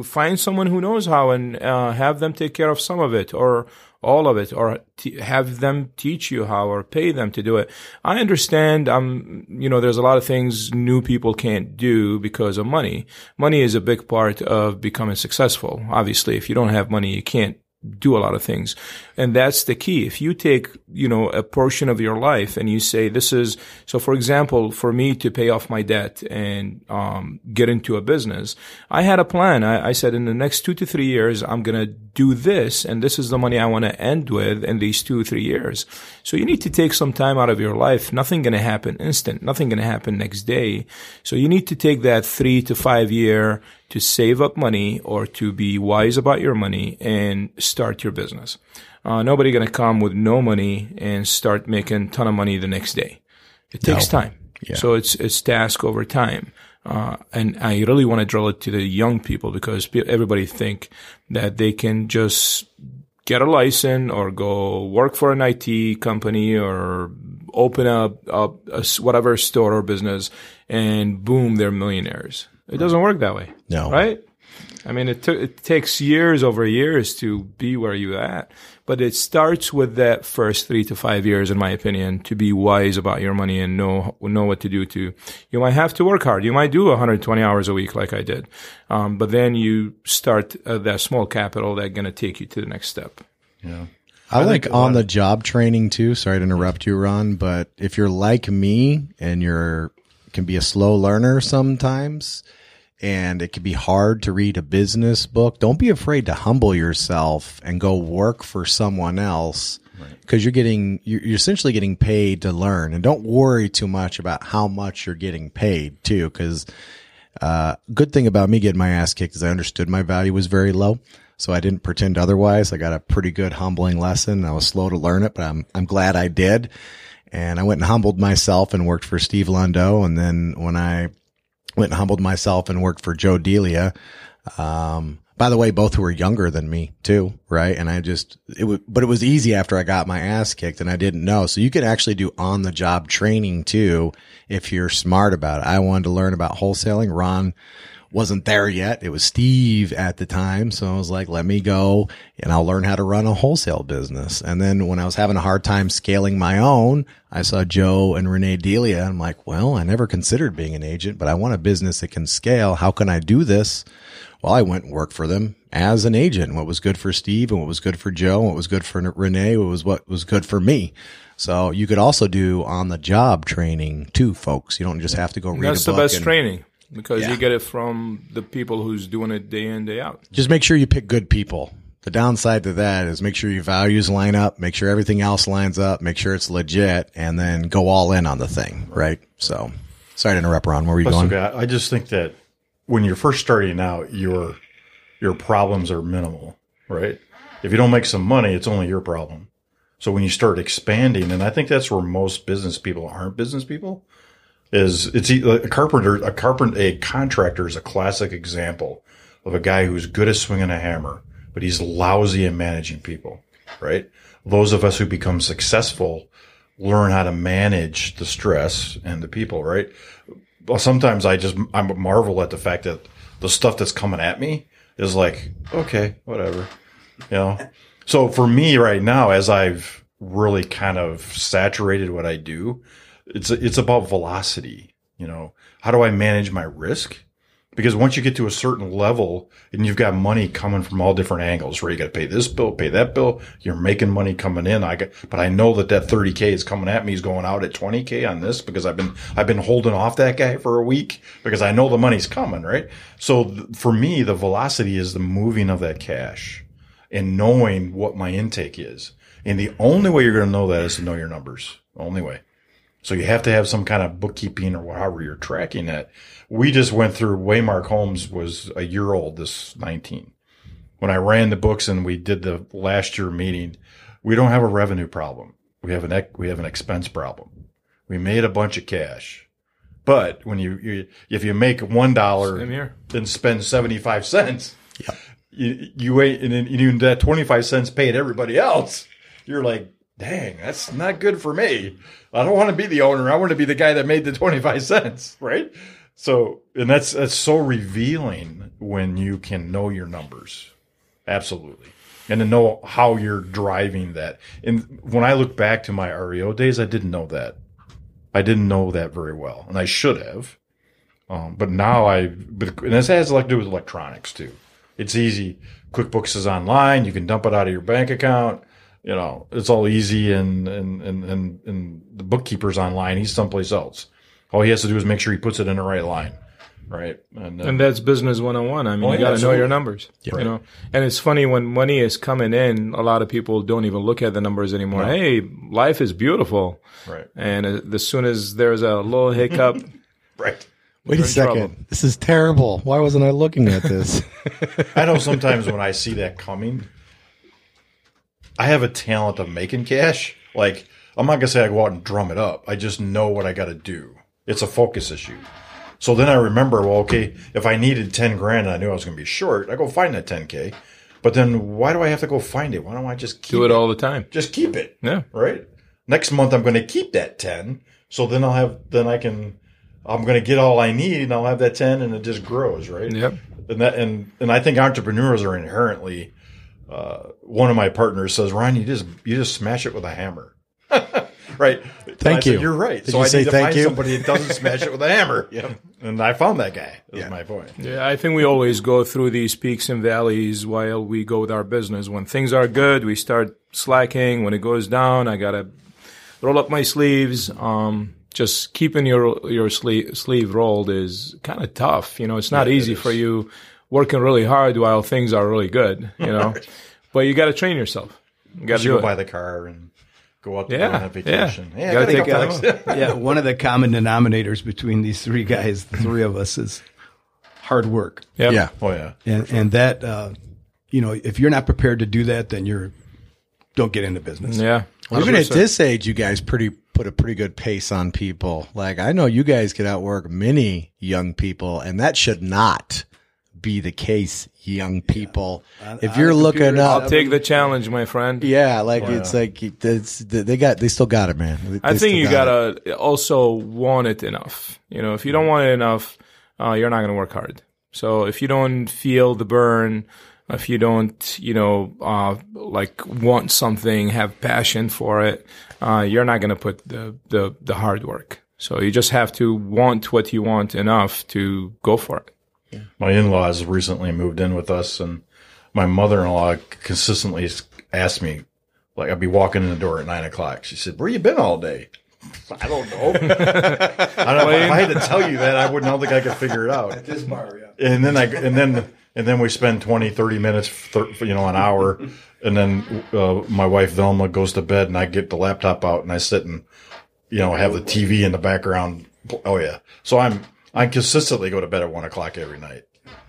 find someone who knows how and uh, have them take care of some of it or all of it, or t- have them teach you how or pay them to do it. I understand. Um, you know, there's a lot of things new people can't do because of money. Money is a big part of becoming successful. Obviously, if you don't have money, you can't do a lot of things. And that's the key. If you take, you know, a portion of your life and you say, this is, so for example, for me to pay off my debt and, um, get into a business, I had a plan. I, I said in the next two to three years, I'm going to do this and this is the money I want to end with in these two three years. So you need to take some time out of your life. Nothing going to happen instant. Nothing going to happen next day. So you need to take that three to five year to save up money or to be wise about your money and start your business. Uh, nobody going to come with no money and start making a ton of money the next day. It takes No. time. Yeah. So it's, it's task over time. Uh, and I really want to drill it to the young people because everybody think that they can just get a license or go work for an IT company or open up a, whatever store or business and boom, they're millionaires. It doesn't work that way. No. Right? I mean, it, took it takes years over years to be where you're at, but it starts with that first three to five years, in my opinion, to be wise about your money and know know what to do. To you might have to work hard. You might do 120 hours a week, like I did, um, but then you start uh, that small capital that's going to take you to the next step. Yeah. I, like think a lot on the job training too. Sorry to interrupt you, Ron, but if you're like me and you're can be a slow learner sometimes and it can be hard to read a business book, don't be afraid to humble yourself and go work for someone else because you're getting you're, you're essentially getting paid to learn and don't worry too much about how much you're getting paid too because uh, good thing about me getting my ass kicked is I understood my value was very low. So I didn't pretend otherwise. I got a pretty good humbling lesson. I was slow to learn it, but I'm, I'm glad I did. And I went and humbled myself and worked for Steve Londo. And then when I went and humbled myself and worked for Joe Delia, um, by the way, both who were younger than me too, right? And I just, it was, but it was easy after I got my ass kicked and I didn't know. So you can actually do on the job training too if you're smart about it. I wanted to learn about wholesaling. Ron wasn't there yet. It was Steve at the time. So I was like, let me go and I'll learn how to run a wholesale business. And then when I was having a hard time scaling my own, I saw Joe and Renee Delia. I'm like, well, I never considered being an agent, but I want a business that can scale. How can I do this? Well, I went and worked for them as an agent. What was good for Steve and what was good for Joe, and what was good for Renee, what was what was good for me. So you could also do on the job training too, folks. You don't just have to go read That's a the best and- training because Yeah. you get it from the people who's doing it day in day out. Just make sure you pick good people. The downside to that is make sure your values line up, make sure everything else lines up, make sure it's legit, and then go all in on the thing, right? So, sorry to interrupt, Ron. Where were you That's going? okay. I just think that when you're first starting out, your your problems are minimal, right? If you don't make some money, it's only your problem. So when you start expanding, and I think that's where most business people aren't business people, is it's a carpenter, a carpenter, a contractor is a classic example of a guy who's good at swinging a hammer, but he's lousy at managing people, right? Those of us who become successful learn how to manage the stress and the people, right? well, sometimes I just I marvel at the fact that the stuff that's coming at me is like, okay, whatever, you know. So for me right now, as I've really kind of saturated what I do, it's it's about velocity. You know, how do I manage my risk? Because once you get to a certain level and you've got money coming from all different angles, where you got to pay this bill, pay that bill, you're making money coming in. I got, but I know that that 30k is coming at me. Is going out at 20k on this because I've been, I've been holding off that guy for a week because I know the money's coming, right? So th- for me, the velocity is the moving of that cash and knowing what my intake is. And the only way you're going to know that is to know your numbers. Only way. So you have to have some kind of bookkeeping or however you're tracking it. We just went through Waymark Homes was a year old, this 19. When I ran the books and we did the last year meeting, we don't have a revenue problem. We have an, we have an expense problem. We made a bunch of cash. But when you, you if you make one dollar Same here. and spend 75 cents, you, you wait and then you that 25 cents paid everybody else. You're like, dang, that's not good for me. I don't want to be the owner. I want to be the guy that made the 25 cents, right? So, and that's, that's so revealing when you can know your numbers. Absolutely. And to know how you're driving that. And when I look back to my REO days, I didn't know that. I didn't know that very well, and I should have. Um, but now I, but and this has a lot to do with electronics too. It's easy. QuickBooks is online. You can dump it out of your bank account. You know, it's all easy and, and, and, and, and the bookkeeper's online. He's someplace else. All he has to do is make sure he puts it in the right line. Right. And, then And that's business 101. I mean, Oh, you yeah, got to know absolutely. your numbers. You know, and it's funny when money is coming in, a lot of people don't even look at the numbers anymore. Hey, life is beautiful. right. And uh, as soon as there's a little hiccup, Right. Wait a second. trouble. This is terrible. Why wasn't I looking at this? I know sometimes when I see that coming, I have a talent of making cash. Like, I'm not to say I go out and drum it up. I just know what I got to do. It's a focus issue. So then I remember, well, okay, if I needed 10 grand and I knew I was going to be short, I go find that 10K. But then why do I have to go find it? Why don't I just keep do it all the time. Just keep it. Yeah. Right. Next month, I'm going to keep that 10. So then I'll have, then I can, I'm going to get all I need and I'll have that 10 and it just grows. Right Yep. and that and and I think entrepreneurs are inherently. Uh, one of my partners says, "Ryan, you just you just smash it with a hammer." right. And Thank I said, you. You're right. Did so you I say need to thank find you? somebody that doesn't smash it with a hammer. yeah. And I found that guy. That's Yeah. my point. Yeah, I think we always go through these peaks and valleys while we go with our business. When things are good, we start slacking. When it goes down, I gotta roll up my sleeves. Um, just keeping your your sleeve sleeve rolled is kind of tough. You know, it's not Yeah, easy is. for you working really hard while things are really good. You know, but you got to train yourself. You got to go buy the car and go out to Yeah, go on a vacation. yeah. I Gotta gotta take go, yeah, one of the common denominators between these three guys, the three of us, is hard work. Yep. yeah. oh yeah. And and that uh, you know, if you're not prepared to do that, then you're don't get into business. Yeah. Even at this age, you guys pretty put a pretty good pace on people. Like I know you guys could outwork many young people, and that should not be the case. Young people, if you're looking computer, up, it's Take the challenge, my friend. yeah, like it's like it's, they got they still got it, man. They I think you got gotta also want it enough. You know, if you don't want it enough, uh, you're not gonna work hard. So if you don't feel the burn, if you don't, you know, uh, like want something, have passion for it, uh, you're not gonna put the, the the hard work. So you just have to want what you want enough to go for it. My in-laws recently moved in with us, and my mother-in-law consistently asked me, like, I'd be walking in the door at nine o'clock. She said, "Where you been all day?" I don't know. I don't know. If I had to tell you that, I wouldn't I don't think I could figure it out. At This bar, yeah. And then I and then and then we spend 20, 30 minutes, thir- you know, an hour, and then uh, my wife Velma goes to bed, and I get the laptop out, and I sit and you know have the TV in the background. Oh yeah, so I'm I consistently go to bed at one o'clock every night,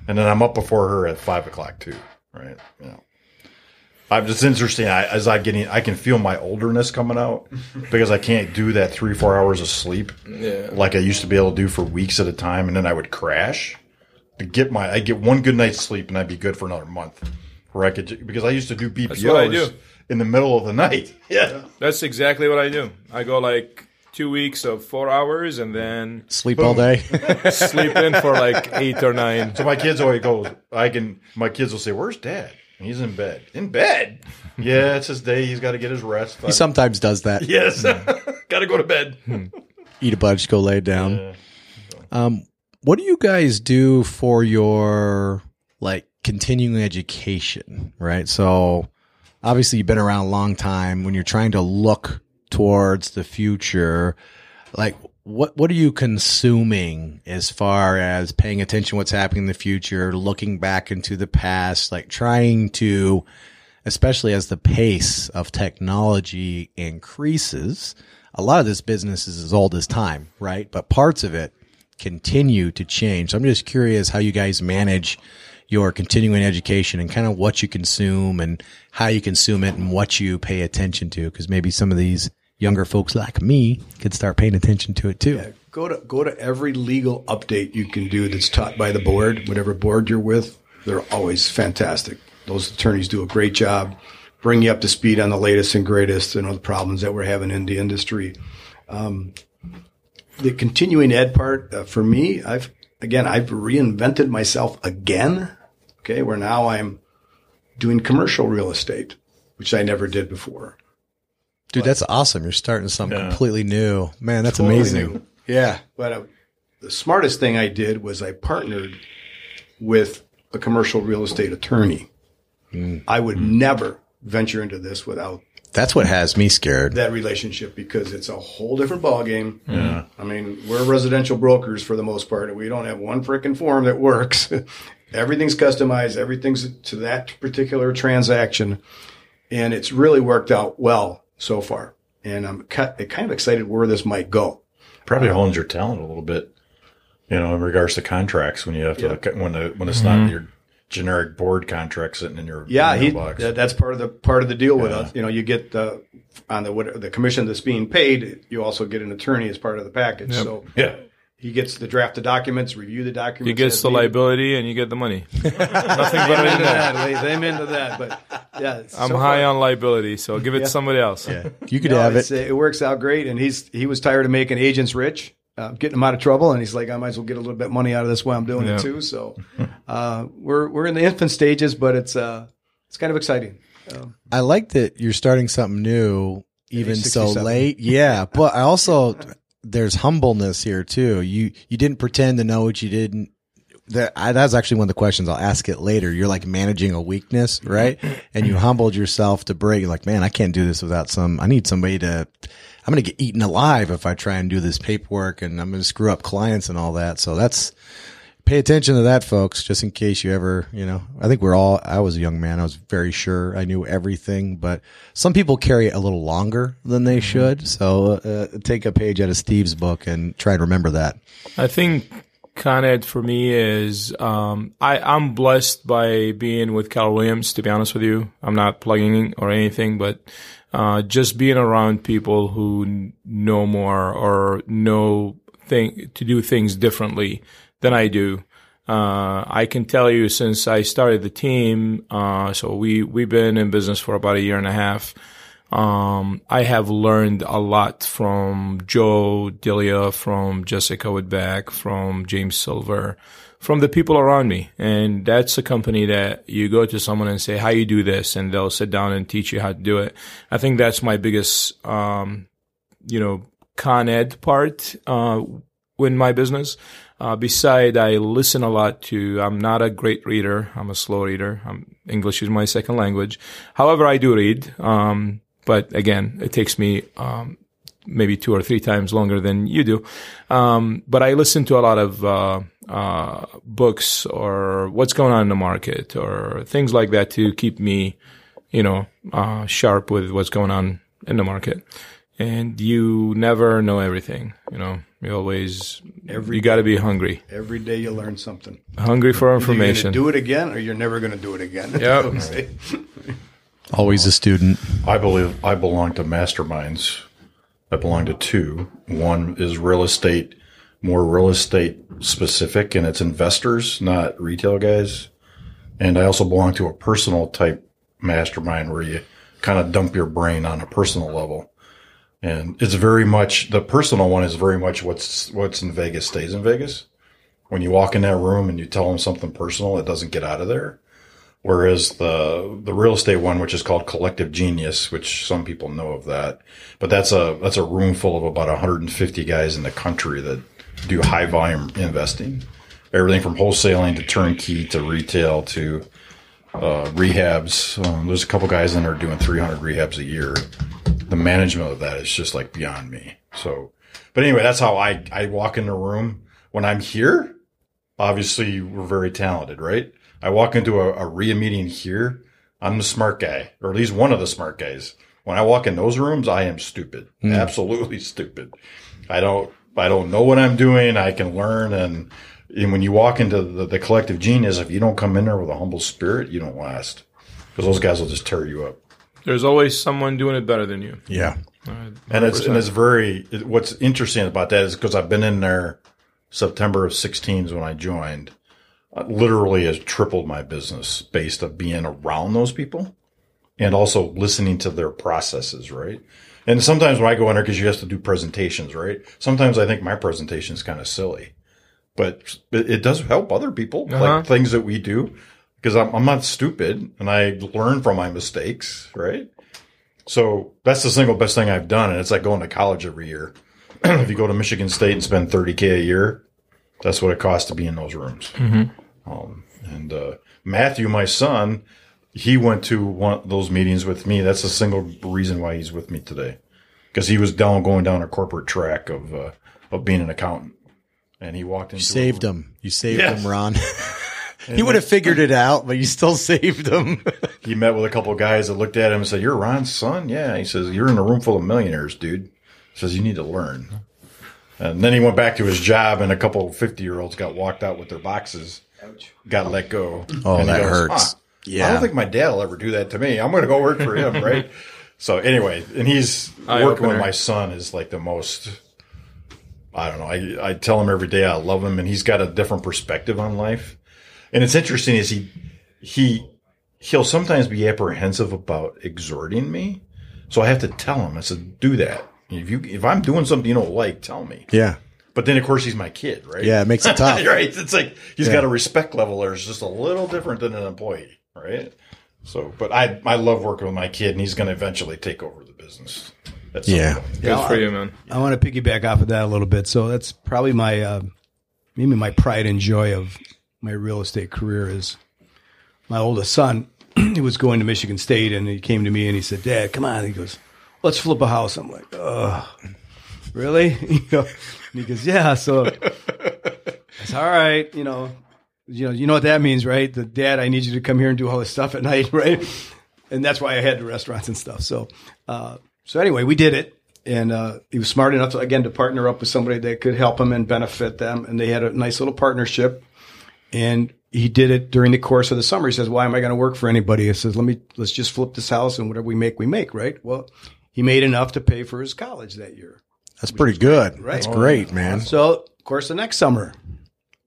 and then I'm up before her at five o'clock too. Right? Yeah. I'm just interesting. I, as I getting, I can feel my olderness coming out because I can't do that three, four hours of sleep Yeah. like I used to be able to do for weeks at a time, and then I would crash. To get my, I get one good night's sleep, and I'd be good for another month. Where I could, because I used to do BPOs do. in the middle of the night. Yeah, That's exactly what I do. I go like two weeks of four hours and then sleep all day. sleep in for like eight or nine. so my kids always go. I can. My kids will say, "Where's Dad?" And he's in bed. In bed. Yeah, it's his day. He's got to get his rest. he sometimes does that. yes, got to go to bed. Eat a bunch, go lay down. Um, what do you guys do for your like continuing education? Right. So obviously you've been around a long time. When you're trying to look towards the future, like what what are you consuming as far as paying attention what's happening in the future, looking back into the past, like trying to especially as the pace of technology increases, a lot of this business is as old as time, right? But parts of it continue to change. So I'm just curious how you guys manage your continuing education and kind of what you consume and how you consume it and what you pay attention to. Cause maybe some of these younger folks like me could start paying attention to it too. Go to go to every legal update you can do that's taught by the board, whatever board you're with. They're always fantastic. Those attorneys do a great job, bring you up to speed on the latest and greatest, you know, the problems that we're having in the industry. Um, the continuing ed part uh, for me, I've again I've reinvented myself again. Okay, where now I'm doing commercial real estate, which I never did before. Dude, that's awesome. You're starting something Yeah. completely new. Man, that's Totally amazing. new. Yeah. But uh, the smartest thing I did was I partnered with a commercial real estate attorney. I would never venture into this without That's what has me scared. that relationship because it's a whole different ballgame. Yeah. I mean, we're residential brokers for the most part, and we don't have one freaking form that works. Everything's customized. Everything's to that particular transaction, and it's really worked out well so far. And I'm kind of excited where this might go. Probably hones your talent a little bit, you know, in regards to contracts when you have to when the, when it's not mm-hmm. your generic board contract sitting in your Yeah, he, mailbox. that- that's part of the part of the deal with us. You know, you get the on the what, the commission that's being paid. You also get an attorney as part of the package. So yeah. He gets to draft the documents, review the documents. He gets the needed. liability and you get the money. Nothing better I'm than into that. that. They- I'm into that. But yeah, I'm so high far, on liability, so give it to somebody else. Yeah. You could no, have it. uh, It works out great, and he's he was tired of making agents rich, uh, getting them out of trouble, and he's like, I might as well get a little bit of money out of this while I'm doing Yeah. it too. So uh, we're we're in the infant stages, but it's uh it's kind of exciting. I like that you're starting something new, even so late. Yeah, but I also there's humbleness here too. You you didn't pretend to know what you didn't. That I, that's actually one of the questions. I'll ask it later. You're like managing a weakness, right? Mm-hmm. And you humbled yourself to break. You're like, man, I can't do this without some. I need somebody to. I'm going to get eaten alive if I try and do this paperwork, and I'm going to screw up clients and all that. So that's pay attention to that, folks, just in case you ever, you know, I think we're all, I was a young man. I was very sure I knew everything, but some people carry it a little longer than they should. So uh, take a page out of Steve's book and try and remember that. I think Con Ed for me is um, I, I'm blessed by being with Keller Williams. To be honest with you, I'm not plugging or anything, but uh, just being around people who know more or know to do things differently than I do. Uh, I can tell you since I started the team, uh, so we we've been in business for about a year and a half. Um, I have learned a lot from Joe Delia, from Jessica Woodback, from James Silver, from the people around me. And that's a company that you go to someone and say, how you do this? And they'll sit down and teach you how to do it. I think that's my biggest, um, you know, con ed part, uh, in my business. Uh, beside, I listen a lot to, I'm not a great reader. I'm a slow reader. I'm, English is my second language. However, I do read. Um, but again, it takes me, um, maybe two or three times longer than you do. Um, but I listen to a lot of, uh, uh, books or what's going on in the market or things like that to keep me, you know, uh, sharp with what's going on in the market. And you never know everything, you know, you always, you got to be hungry, Every day you learn something. hungry for You're going to information. do it again, or you're never going to do it again. Yep. Always a student. I believe I belong to masterminds. I belong to two. One is real estate, more real estate specific, and it's investors, not retail guys. And I also belong to a personal type mastermind where you kind of dump your brain on a personal level. And it's very much the personal one is very much what's what's in Vegas stays in Vegas. When you walk in that room and you tell them something personal, it doesn't get out of there. Whereas the the real estate one, which is called Collective Genius, which some people know of that, but that's a that's a room full of about 150 guys in the country that do high volume investing, everything from wholesaling to turnkey to retail to uh, rehabs. Um, there's a couple guys in there doing 300 rehabs a year. The management of that is just like beyond me. So, but anyway, that's how I I walk in the room when I'm here. Obviously, we're very talented, right? I walk into a, a RIA meeting here. I'm the smart guy, or at least one of the smart guys. When I walk in those rooms, I am stupid, hmm. absolutely stupid. I don't, I don't know what I'm doing. I can learn. And, and when you walk into the, the collective genius, if you don't come in there with a humble spirit, you don't last because those guys will just tear you up. There's always someone doing it better than you. Yeah. And it's, and it's very, it, what's interesting about that is because I've been in there September of 16 is when I joined. Uh, literally has tripled my business based of being around those people and also listening to their processes, right? And sometimes when I go in there, because you have to do presentations, right? Sometimes I think my presentation is kind of silly, but it, it does help other people, Uh-huh. like things that we do, because I'm, I'm not stupid and I learn from my mistakes, right? So that's the single best thing I've done. And it's like going to college every year. if you go to Michigan State and spend 30K a year, that's what it costs to be in those rooms. Um, and uh, Matthew, my son, he went to one of those meetings with me. That's the single reason why he's with me today, because he was down going down a corporate track of uh, of being an accountant, and he walked into You saved him. You saved Yes. him, Ron. he would have figured it out, but you still saved him. he met with a couple of guys that looked at him and said, "You're Ron's son." Yeah, he says, "You're in a room full of millionaires, dude." He says, "You need to learn." And then he went back to his job, and a couple of fifty year olds got walked out with their boxes, got let go. Oh, And he that hurts. I Yeah. I don't think my dad will ever do that to me. I'm going to go work for him, right? So anyway, and he's Eye working with my son is like the most. I don't know. I I tell him every day I love him, and he's got a different perspective on life. And it's interesting is he he he'll sometimes be apprehensive about exhorting me, so I have to tell him. I said, "Do that. If you if I'm doing something you don't like, tell me." yeah. But then of course he's my kid, right? Yeah, it makes it tough. right. It's like he's Yeah. got a respect level that's just a little different than an employee, right? So, but I I love working with my kid, and he's going to eventually take over the business. at some Yeah. point. Good for you, man. I want to piggyback off of that a little bit. So that's probably my uh, maybe my pride and joy of my real estate career is my oldest son. he was going to Michigan State, and he came to me and he said, "Dad, come on." He goes, "Let's flip a house." I'm like, "Ugh, really?" You know, and he goes, "Yeah." So it's all right. You know, you know, you know what that means, right? The dad, I need you to come here and do all this stuff at night, right? And that's why I had the restaurants and stuff. So, uh, so anyway, we did it, and uh, he was smart enough to, again to partner up with somebody that could help him and benefit them, and they had a nice little partnership. And he did it during the course of the summer. He says, "Why am I going to work for anybody?" He says, "Let me let's just flip this house, and whatever we make, we make." Right? Well, he made enough to pay for his college that year. That's pretty good. Right. That's great, man. So, of course, the next summer,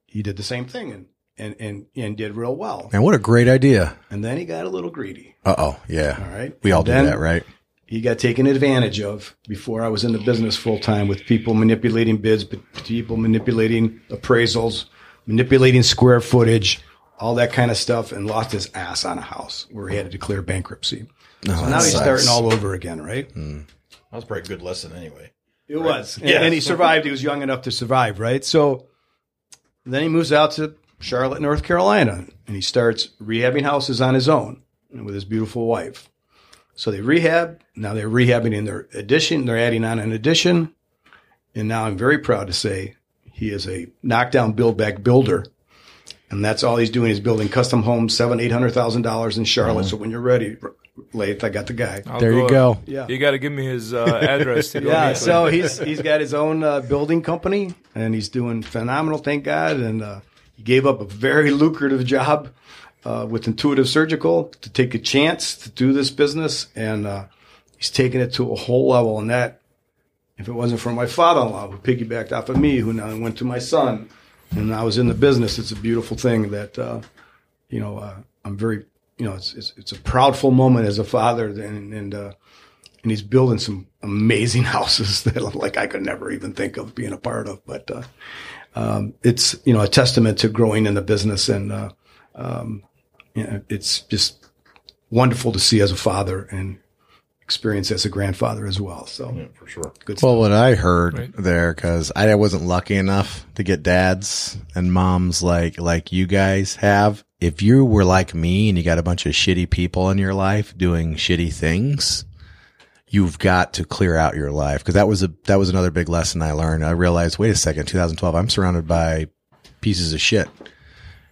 he did the same thing and and and, and did real well. And what a great idea. And then he got a little greedy. Uh oh. Yeah. All right. We all And do that, right? He got taken advantage of before I was in the business full time with people manipulating bids, but people manipulating appraisals, manipulating square footage, all that kind of stuff, and lost his ass on a house where he had to declare bankruptcy. so oh, now he's sucks. starting all over again, right? Hmm. That was probably a pretty good lesson, anyway. It was. And, Yes. and he survived. He was young enough to survive, right? So then he moves out to Charlotte, North Carolina, and he starts rehabbing houses on his own and with his beautiful wife. So they rehab. Now they're rehabbing in their addition. They're adding on an addition. And now I'm very proud to say he is a knockdown build back builder. And that's all he's doing is building custom homes, seven, eight hundred thousand dollars in Charlotte. So when you're ready, Laith, I got the guy. I'll There you go. Yeah. You got to give me his uh, address. To Yeah, so he's he's got his own uh, building company, and he's doing phenomenal. Thank God, and uh, he gave up a very lucrative job uh, with Intuitive Surgical to take a chance to do this business, and uh, he's taking it to a whole level. And that, if it wasn't for my father-in-law who piggybacked off of me, who now went to my son, and I was in the business, it's a beautiful thing that uh, you know uh, I'm very you know it's, it's it's a proudful moment as a father, and and uh, and he's building some amazing houses that like I could never even think of being a part of. But uh, um, it's you know a testament to growing in the business, and uh, um, you know, it's just wonderful to see as a father and experience as a grandfather as well. So Yeah, for sure. good stuff. Well, what I heard Right. there, because I wasn't lucky enough to get dads and moms like like you guys have. If you were like me and you got a bunch of shitty people in your life doing shitty things, you've got to clear out your life. Because that was a that was another big lesson I learned. I realized, wait a second, 2012, I'm surrounded by pieces of shit.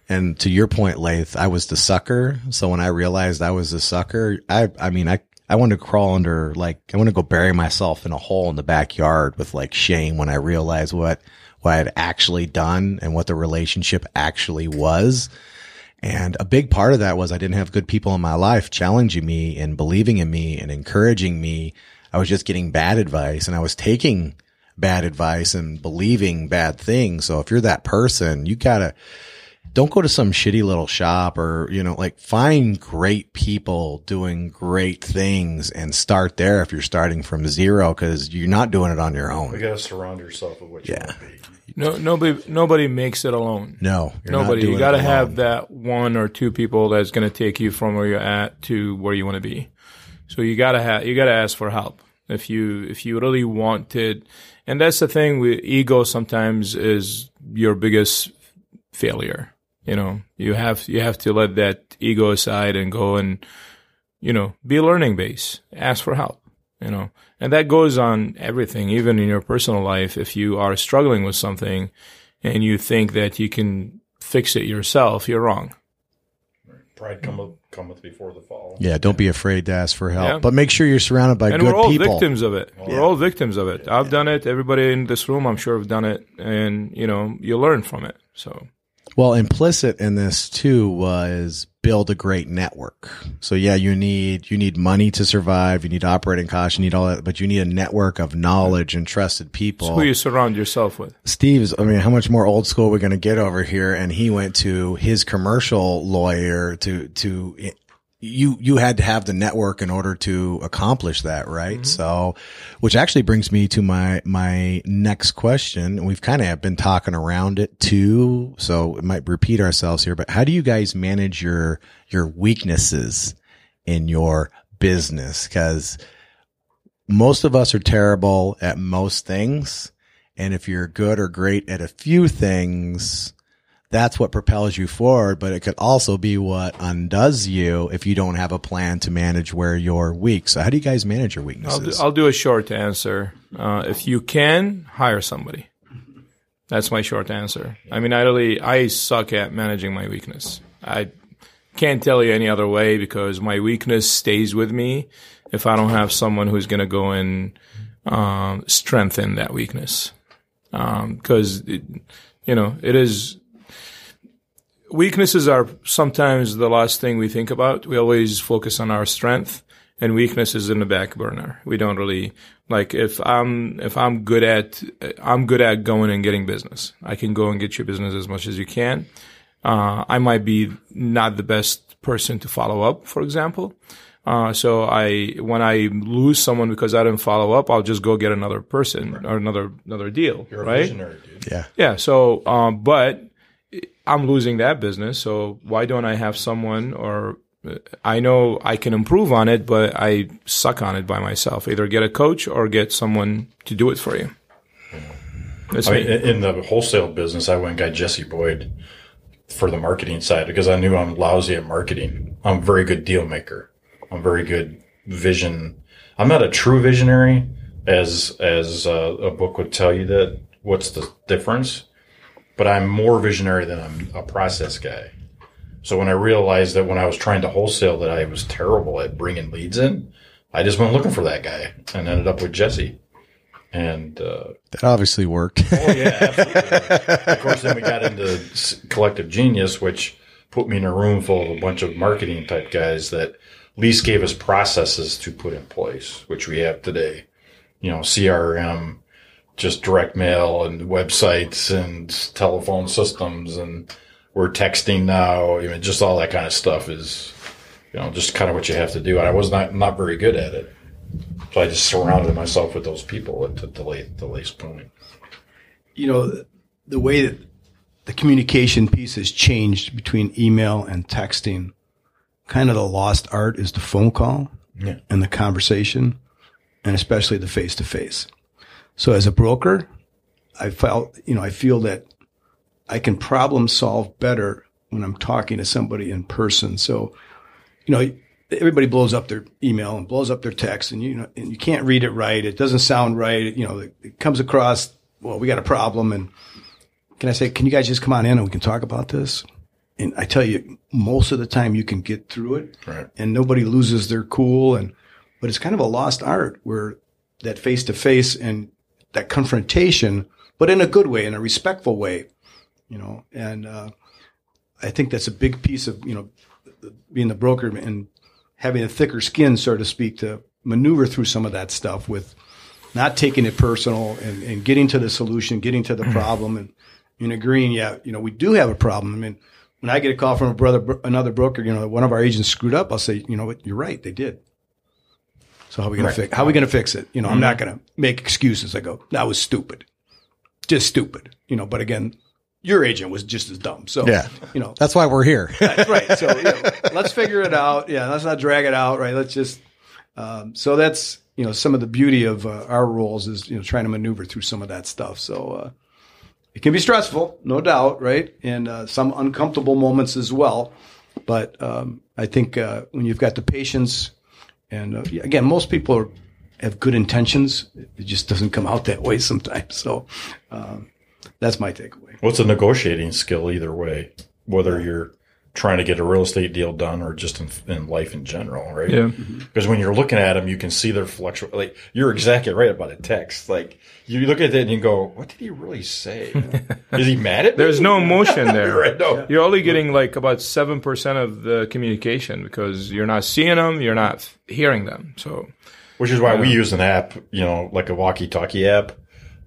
And to your point, Laith, I was the sucker. So when I realized I was the sucker, I, I mean, I, I want to crawl under, like, I want to go bury myself in a hole in the backyard with like shame when I realize what, what I had actually done and what the relationship actually was. And a big part of that was I didn't have good people in my life challenging me and believing in me and encouraging me. I was just getting bad advice and I was taking bad advice and believing bad things. So if you're that person, you gotta, don't go to some shitty little shop or, you know, like find great people doing great things and start there if you're starting from zero because you're not doing it on your own. You own. got to surround yourself with what you Yeah. want to be. no, nobody, nobody makes it alone. No, you're not Nobody. doing You got to have that one or two people that's going to take you from where you're at to where you want to be. So you got to have you got to ask for help if you if you really wanted. And that's the thing with ego. Sometimes is your biggest failure. You know, you have you have to let that ego aside and go and you know be a learning base. Ask for help. You know, and that goes on everything, even in your personal life. If you are struggling with something and you think that you can fix it yourself, you're wrong. Pride cometh cometh before the fall. Yeah, don't be afraid to ask for help, Yeah. but make sure you're surrounded by and good we're all people. victims of it. We're all victims of it. I've done it. Everybody in this room, I'm sure, have done it, and you know, you learn from it. So Well, implicit in this too was build a great network. So yeah, you need you need money to survive, you need operating costs, you need all that, but you need a network of knowledge and trusted people. who you surround yourself with. Steve's, I mean, how much more old school are we going to get over here? And he went to his commercial lawyer to, to, you, you had to have the network in order to accomplish that, right? Mm-hmm. So, which actually brings me to my, my next question. We've kind of been talking around it too. So it might repeat ourselves here, but how do you guys manage your, your weaknesses in your business? Cause most of us are terrible at most things. And if you're good or great at a few things, that's what propels you forward. But it could also be what undoes you if you don't have a plan to manage where you're weak. So how do you guys manage your I'll do, weaknesses? I'll do a short answer. Uh, if you can, hire somebody. That's my short answer. I mean, I really, I suck at managing my weakness. I can't tell you any other way because my weakness stays with me if I don't have someone who's going to go and um, strengthen that weakness. Because, you know, it is weaknesses are sometimes the last thing we think about. We always focus on our strength and weakness is in the back burner. We don't really like if I'm if I'm good at I'm good at going and getting business. I can go and get your business as much as you can. Uh, I might be not the best person to follow up, for example. Uh, so I when I lose someone because I didn't follow up, I'll just go get another person or another another deal, You're a right? visionary, dude. yeah. Yeah. So, um, but I'm losing that business. So why don't I have someone or I know I can improve on it, but I suck on it by myself. Either get a coach or get someone to do it for you. That's I mean, in in the wholesale business, I went and got Jesse Boyd for the marketing side because I knew I'm lousy at marketing. I'm a very good deal maker. I'm very good vision. I'm not a true visionary, as as uh, a book would tell you that. What's the difference? But I'm more visionary than I'm a process guy. So when I realized that when I was trying to wholesale that I was terrible at bringing leads in, I just went looking for that guy and ended up with Jesse. And uh, That obviously worked. Oh yeah, absolutely. of course, then we got into collective genius, which put me in a room full of a bunch of marketing type guys that at least gave us processes to put in place, which we have today. You know, CRM, just direct mail and websites and telephone systems, and we're texting now. I mean, just all that kind of stuff is, you know, just kind of what you have to do. And I was not not very good at it. So I just surrounded myself with those people at the, late the latest point. you know, the, the way that the communication piece has changed between email and texting, kind of the lost art is the phone call Yeah. and the conversation, and especially the face to face. So as a broker, I felt, you know, I feel that I can problem solve better when I'm talking to somebody in person. So, you know, everybody blows up their email and blows up their text and you know, and you can't read it right. It doesn't sound right. You know, it, it comes across, well, we got a problem. And can I say, can you guys just come on in and we can talk about this? And I tell you, most of the time you can get through it Right. and nobody loses their cool. And, but it's kind of a lost art where that face to face and that confrontation, but in a good way, in a respectful way, you know, and, uh, I think that's a big piece of, you know, being the broker and having a thicker skin, so to speak, to maneuver through some of that stuff with not taking it personal and, and getting to the solution, getting to the problem and, and agreeing, yeah, you know, we do have a problem. I mean, when I get a call from a brother, another broker, you know, one of our agents screwed up, I'll say, you know what, you're right, they did. So how are we going Right. to fix, how are we going to fix it? You know, I'm not going to make excuses. I go, that was stupid. Just stupid. You know, but again, your agent was just as dumb. So, Yeah. you know, That's why we're here. that's right. So you know, let's figure it out. Yeah, let's not drag it out. Right. Let's just. Um, so that's you know some of the beauty of uh, our roles is you know trying to maneuver through some of that stuff. So Uh, it can be stressful, no doubt, right? And uh, some uncomfortable moments as well. But um, I think uh, when you've got the patience, and uh, again, most people are, have good intentions. It just doesn't come out that way sometimes. So um, that's my takeaway. What's a negotiating skill either way, whether you're trying to get a real estate deal done or just in, in life in general, right? Yeah. Because when you're looking at them, you can see their fluctuate. Like you're exactly right about a text. Like you look at it and you go, "What did he really say? Is he mad at me?" There's no emotion there. Right, no. You're only getting like about seven percent of the communication because you're not seeing them, you're not hearing them. So Which is why we use an app, you know, like a walkie-talkie app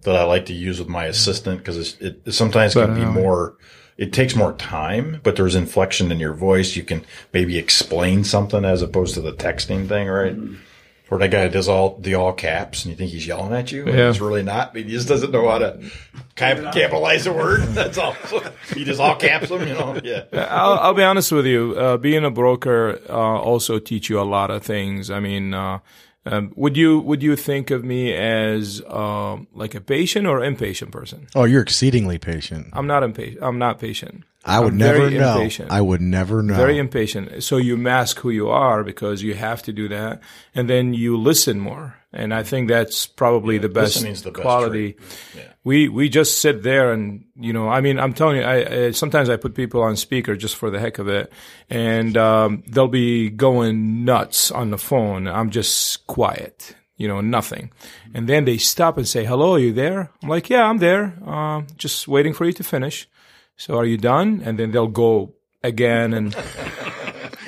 that I like to use with my assistant because it, it sometimes can be um, more. It takes more time, but there's inflection in your voice. You can maybe explain something as opposed to the texting thing, right? Or that guy does all the all caps, and you think he's yelling at you, Yeah. he's really not. He just doesn't know how to cap- capitalize a word. That's all. he just all caps them, you know. Yeah. I'll, I'll be honest with you. Uh, being a broker uh, also teach you a lot of things. I mean, uh, um, would you would you think of me as um, like a patient or impatient person? Oh, you're exceedingly patient. I'm not impatient. I'm not patient. I would I'm never know. impatient. I would never know. very impatient. So you mask who you are because you have to do that, and then you listen more. And I think that's probably the best the best quality. We we just sit there and you know, I mean, I'm telling you, I, I sometimes I put people on speaker just for the heck of it, and um, they'll be going nuts on the phone. I'm just quiet. You know, nothing. And then they stop and say, hello, are you there? I'm like, yeah, I'm there. Uh, just waiting for you to finish. So are you done? And then they'll go again and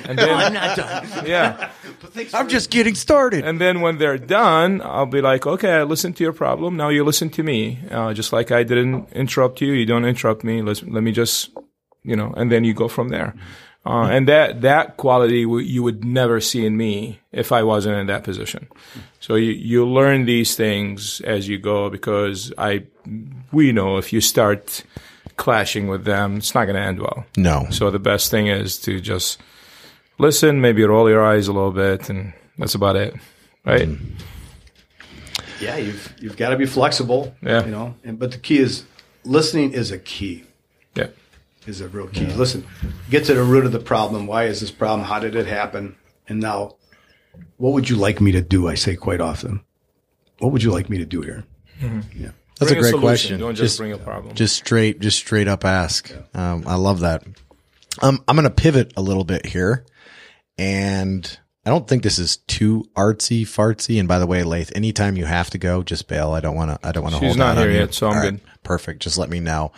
and then I'm not done. Yeah. I'm just getting started. And then when they're done, I'll be like, okay, I listened to your problem. Now you listen to me. Uh, just like I didn't interrupt you, you don't interrupt me. Let's, let me just, you know, and then you go from there. Uh, and that, that quality w- you would never see in me if I wasn't in that position. So you, you learn these things as you go because I, we know if you start clashing with them, it's not going to end well. no. So the best thing is to just listen, maybe roll your eyes a little bit, and that's about it, right? Yeah, you've you've got to be flexible. Yeah. You know, and, but the key is listening is a key. Yeah. Is a real key. Listen, get to the root of the problem. Why is this problem? How did it happen? And now, what would you like me to do? I say quite often. What would you like me to do here? Yeah. That's Bring a great solution. question. Don't just, bring a problem. just straight, just straight up ask. Um, I love that. Um, I'm going to pivot a little bit here and I don't think this is too artsy fartsy. And by the way, Laith, anytime you have to go, just bail. I don't want to, I don't want to She's hold not here yet, so I'm All good. Perfect. Just let me know.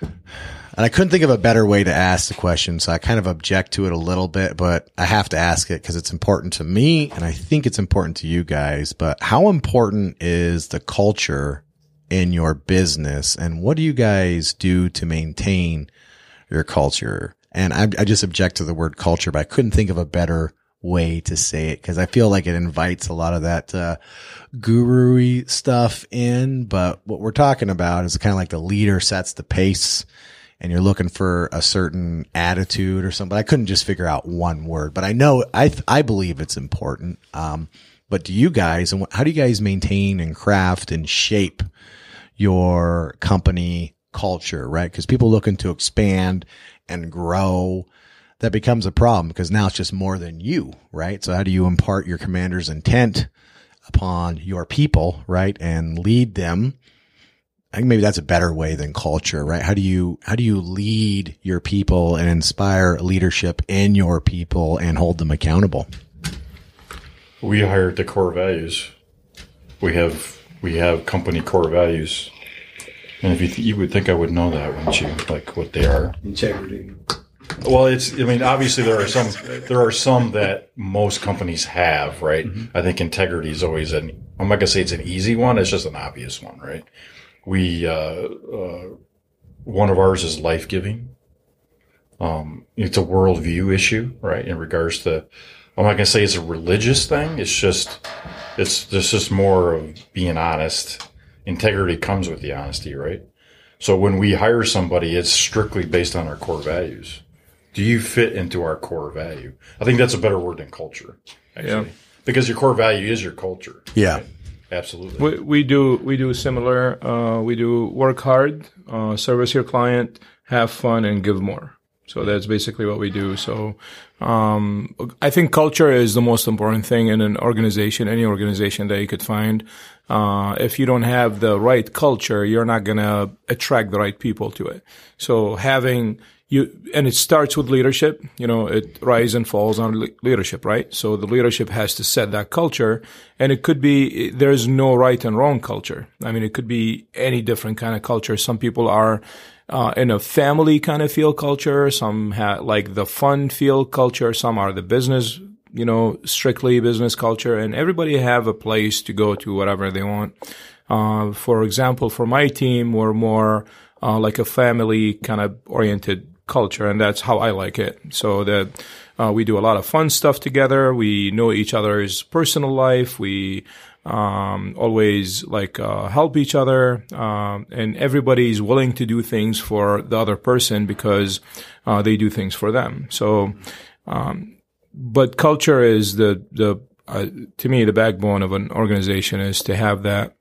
And I couldn't think of a better way to ask the question, so I kind of object to it a little bit, but I have to ask it because it's important to me and I think it's important to you guys. But how important is the culture in your business and what do you guys do to maintain your culture? And I, I just object to the word culture, but I couldn't think of a better way to say it because I feel like it invites a lot of that uh, guru stuff in. But what we're talking about is kind of like the leader sets the pace and you're looking for a certain attitude or something. But I couldn't just figure out one word, but I know I th- I believe it's important. Um, but do you guys and how do you guys maintain and craft and shape your company culture, right? Because people looking to expand and grow, that becomes a problem because now it's just more than you, right? So how do you impart your commander's intent upon your people, right? And lead them. I think maybe that's a better way than culture, right? How do you, how do you lead your people and inspire leadership in your people and hold them accountable? We hired the core values. We have we have company core values, and if you th- you would think I would know that, wouldn't you? Like what they are. Integrity. Well, it's. I mean, obviously there are some. There are some that most companies have, right? I think integrity is always an. I'm not gonna say it's an easy one. It's just an obvious one, right? We. Uh, uh, one of ours is life giving. Um, it's a worldview issue, right? In regards to, I'm not gonna say it's a religious thing. It's just, it's it's just more of being honest. Integrity comes with the honesty, right? So when we hire somebody, it's strictly based on our core values. Do you fit into our core value? I think that's a better word than culture, actually. Yeah. Because your core value is your culture. Yeah. Absolutely. We, we do we do similar. Uh, we do work hard, uh, service your client, have fun, and give more. So that's basically what we do. So um, I think culture is the most important thing in an organization, any organization that you could find. Uh, if you don't have the right culture, you're not gonna attract the right people to it. So having you, and it starts with leadership. You know, it rises and falls on le- leadership, right? So the leadership has to set that culture, and it could be there's no right and wrong culture. I mean, it could be any different kind of culture. Some people are uh, in a family kind of feel culture. Some have like the fun feel culture. Some are the business, you know, strictly business culture. And everybody have a place to go to whatever they want. Uh, for example, for my team, we're more uh, like a family kind of oriented culture, and that's how I like it. So that uh, we do a lot of fun stuff together. We know each other's personal life. We um, always like uh, help each other, um, and is willing to do things for the other person because uh, they do things for them. So, um, but culture is the the uh, to me the backbone of an organization is to have that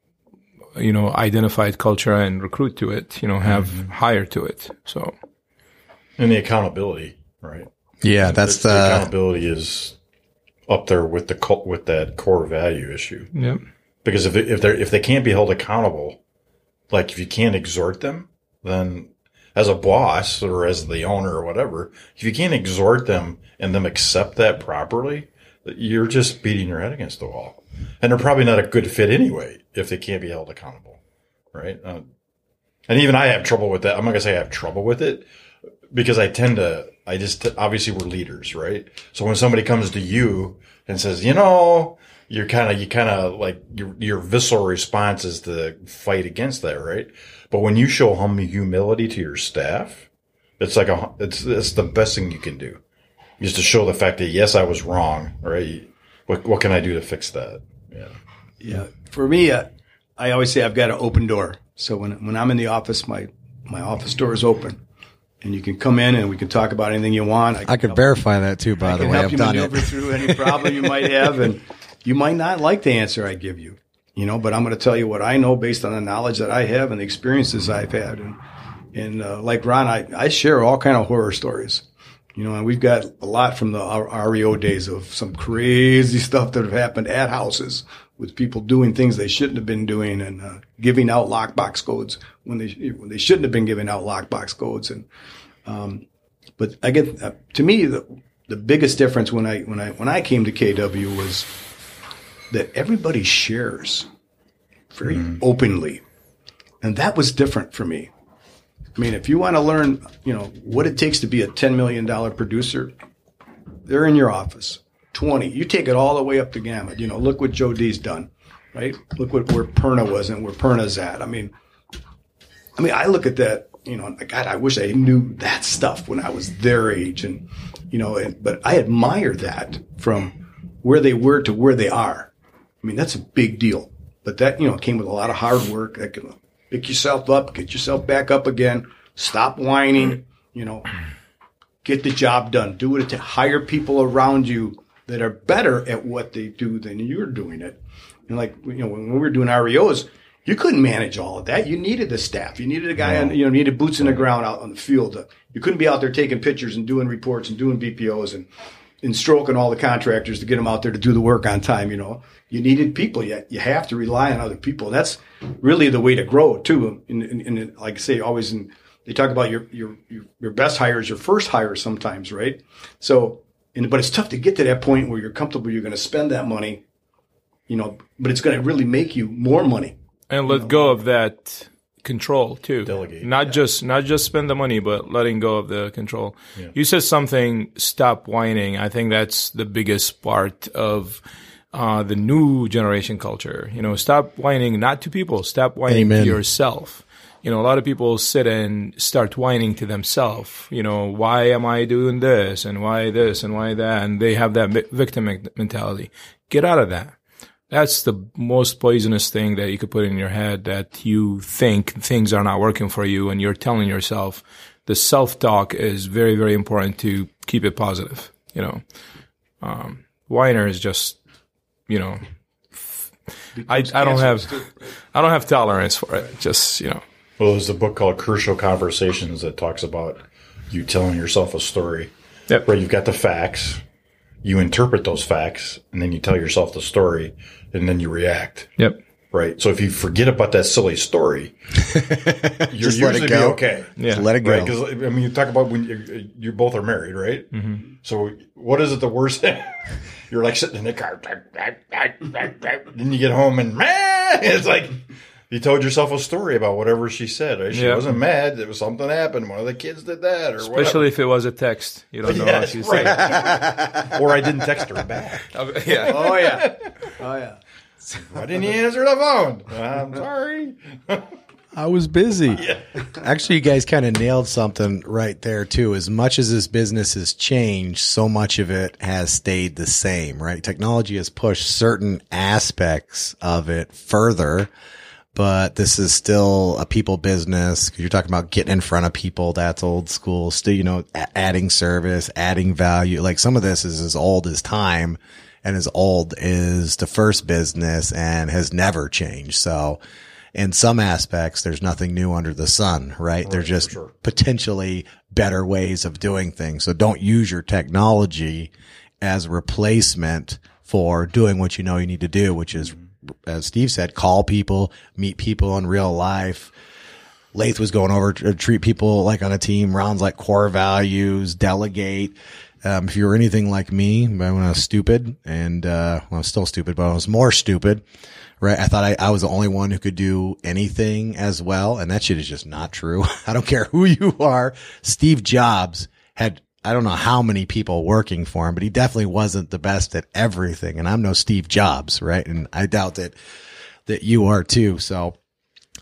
you know identified culture and recruit to it. You know, have Mm-hmm. hire to it. So. and the accountability, right? Yeah, that's the, the, accountability is up there with the cult, with that core value issue. Yep. Because if they, if they if they can't be held accountable, like if you can't exhort them, then as a boss or as the owner or whatever, if you can't exhort them and them accept that properly, you're just beating your head against the wall, and they're probably not a good fit anyway if they can't be held accountable, right? Uh, and even I have trouble with that. I'm not gonna say I have trouble with it because I tend to, I just, obviously we're leaders, right? So when somebody comes to you and says, you know, you're kind of, you kind of like your, your visceral response is to fight against that, right? But when you show hum- humility to your staff, it's like a, it's, it's the best thing you can do. Just to show the fact that yes, I was wrong, right? What, what can I do to fix that? Yeah. Yeah, for me, uh, I always say I've got an open door. So when when I'm in the office, my my office door is open, and you can come in and we can talk about anything you want. I could help- verify that too, by I the can way. help I've you done it. through any problem you might have, and you might not like the answer I give you, you know. But I'm going to tell you what I know based on the knowledge that I have and the experiences I've had, and and uh, like Ron, I, I share all kind of horror stories, you know. And we've got a lot from the REO days of some crazy stuff that have happened at houses with people doing things they shouldn't have been doing and uh, giving out lockbox codes when they when they shouldn't have been giving out lockbox codes and but I get uh, to me the the biggest difference when I when I when I came to KW was that everybody shares very openly, and that was different for me. I mean, if you want to learn, you know, what it takes to be a ten million dollar producer, they're in your office. Twenty, you take it all the way up the gamut. You know, look what Joe D's done, right? Look what where Perna was and where Perna's at. I mean, I mean, I look at that, you know, God, I wish I knew that stuff when I was their age, and you know, and, but I admire that from where they were to where they are. I mean, that's a big deal. But that, you know, came with a lot of hard work. That can pick yourself up, get yourself back up again, stop whining, you know, get the job done, do it to hire people around you that are better at what they do than you're doing it. And like, you know, when we were doing REOs, you couldn't manage all of that. You needed the staff. You needed a guy on, you know, needed boots in the ground out on the field. To, you couldn't be out there taking pictures and doing reports and doing BPOs and, and stroking all the contractors to get them out there to do the work on time. You know, you needed people. You, you have to rely on other people. And that's really the way to grow too. And, and, and like I say, always in, they talk about your, your, your, your best hire is your first hire sometimes, right? So, and, but it's tough to get to that point where you're comfortable you're going to spend that money, you know, but it's going to really make you more money. And let go of that control too. Delegate. Not just not just spend the money, but letting go of the control. You said something. Stop whining. I think that's the biggest part of. Uh, the new generation culture, you know, stop whining not to people, stop whining Amen. to yourself. You know, a lot of people sit and start whining to themselves. You know, why am I doing this and why this and why that? And they have that victim mentality. Get out of that that's the most poisonous thing that you could put in your head that you think things are not working for you and you're telling yourself the self-talk is very very important to keep it positive you know um, whiner is just you know f- I, I becomes don't have cancerous. I don't have tolerance for it. Just you know, Well, there's a book called Crucial Conversations that talks about you telling yourself a story. Yep. Where you've got the facts, you interpret those facts, and then you tell yourself the story, and then you react. yep, Right. So if you forget about that silly story, you're Just let it usually go. be okay. yeah, Let it go. Right. Because I mean, you talk about when you, you both are married, right? Mm-hmm. So what is it the worst? thing? you're like sitting in the car, then you get home and man, it's like. You told yourself a story about whatever she said. Right? She Yeah. wasn't mad. It was something happened. One of the kids did that, or especially if it was a text. You don't know what Yes, she right. said. or I didn't text her back. yeah, Oh yeah, oh yeah. Why didn't you answer the phone? I'm sorry. I was busy. Actually, you guys kind of nailed something right there too. As much as this business has changed, so much of it has stayed the same, right? Technology has pushed certain aspects of it further, but this is still a people business. You're talking about getting in front of people. That's old school. Still, you know, a- adding service, adding value. Like some of this is as old as time and as old as the first business and has never changed. So, in some aspects, there's nothing new under the sun, right? They're just sure. potentially better ways of doing things. So don't use your technology as a replacement for doing what you know you need to do, which is, as Steve said, call people, meet people in real life. Laith was going over to treat people like on a team, rounds like core values, delegate. Um, if you were anything like me, when I was stupid and, uh, well, I was still stupid, but I was more stupid, right? I thought I, I was the only one who could do anything as well. And that shit is just not true. I don't care who you are. Steve Jobs had, I don't know how many people working for him, but he definitely wasn't the best at everything. And I'm no Steve Jobs, right? And I doubt that, that you are too. So,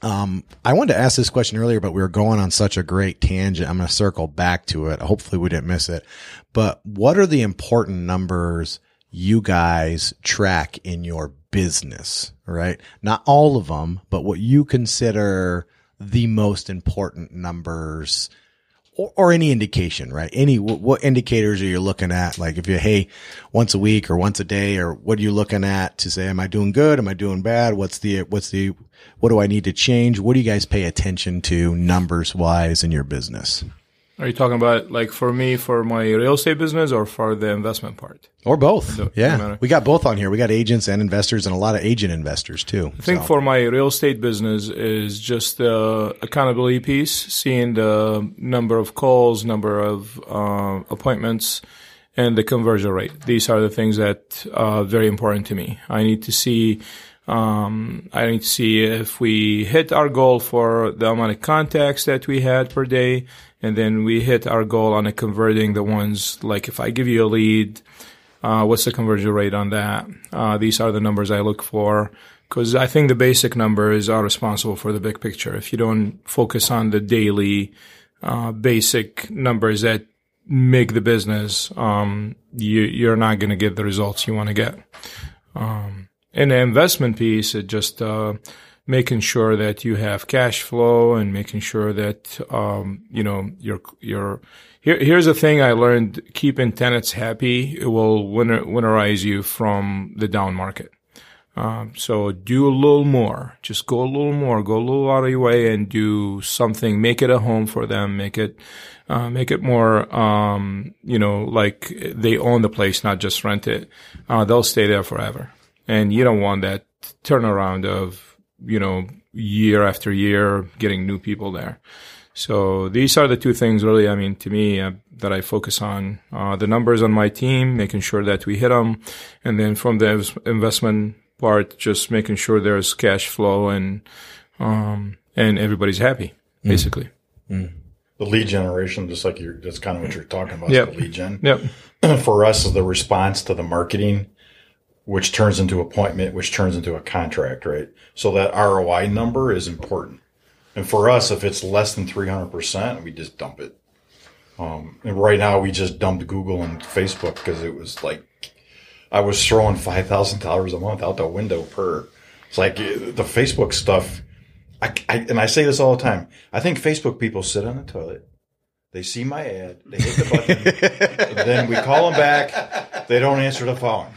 um, I wanted to ask this question earlier, but we were going on such a great tangent. I'm going to circle back to it. Hopefully we didn't miss it. But what are the important numbers you guys track in your business, right? Not all of them, but what you consider the most important numbers or, or any indication, right? Any, what, what indicators are you looking at? Like if you, hey, once a week or once a day, or what are you looking at to say, am I doing good? Am I doing bad? What's the, what's the, what do I need to change? What do you guys pay attention to numbers wise in your business? Are you talking about like for me for my real estate business or for the investment part? Or both. Doesn't yeah. We got both on here. We got agents and investors and a lot of agent investors too. I think for my real estate business is just the accountability piece, seeing the number of calls, number of uh, appointments, and the conversion rate. These are the things that are very important to me. I need to see. Um, I need to see if we hit our goal for the amount of contacts that we had per day, and then we hit our goal on converting the ones. Like if I give you a lead, uh, what's the conversion rate on that? Uh, these are the numbers I look for because I think the basic numbers are responsible for the big picture. If you don't focus on the daily uh, basic numbers that make the business, um, you, you're not going to get the results you want to get. Um, in the investment piece, it just uh, making sure that you have cash flow and making sure that um, you know your your here, here's the thing I learned: keeping tenants happy it will winter, winterize you from the down market. Um, so do a little more. Just go a little more. Go a little out of your way and do something. Make it a home for them. Make it, uh, make it more, um, you know, like they own the place, not just rent it. Uh, they'll stay there forever. And you don't want that turnaround of, you know, year after year getting new people there. So these are the two things really, I mean, to me, uh, that I focus on, uh, the numbers on my team, making sure that we hit them. And then from the investment part, just making sure there's cash flow and, um, and everybody's happy, basically. The lead generation, just like you're, that's kind of what you're talking about. Yep. The lead gen. Yep. For us, is the response to the marketing, which turns into appointment, which turns into a contract, right? So that ROI number is important. And for us, if it's less than 300%, we just dump it. Um, and right now we just dumped Google and Facebook because it was like, I was throwing $5,000 a month out the window per, it's like the Facebook stuff. I, I, and I say this all the time. I think Facebook people sit on the toilet. They see my ad. They hit the button. then we call them back. They don't answer the phone.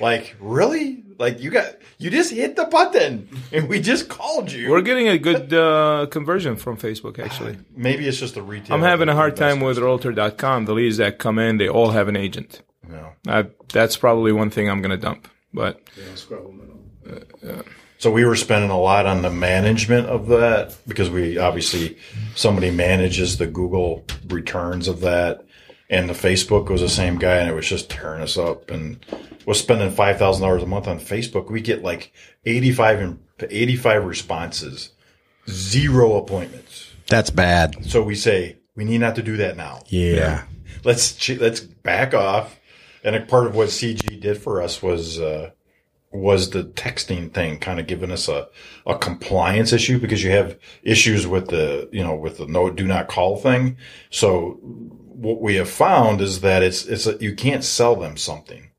Like, really? Like you got, you just hit the button, and we just called you. We're getting a good uh, conversion from Facebook, actually. Maybe it's just the retail. I'm having a hard time with Realtor.com. The leads that come in, they all have an agent. No. I, that's probably one thing I'm going to dump. But So we were spending a lot on the management of that because we obviously somebody manages the Google returns of that, and the Facebook was the same guy, and it was just tearing us up. And was spending five thousand dollars a month on Facebook. We get like eighty five and eighty five responses, zero appointments. That's bad. So we say we need not to do that now. Yeah. let's let's back off. And a part of what CG did for us was uh, was the texting thing, kind of giving us a, a compliance issue because you have issues with the you know with the no do not call thing. So what we have found is that it's it's a, you can't sell them something.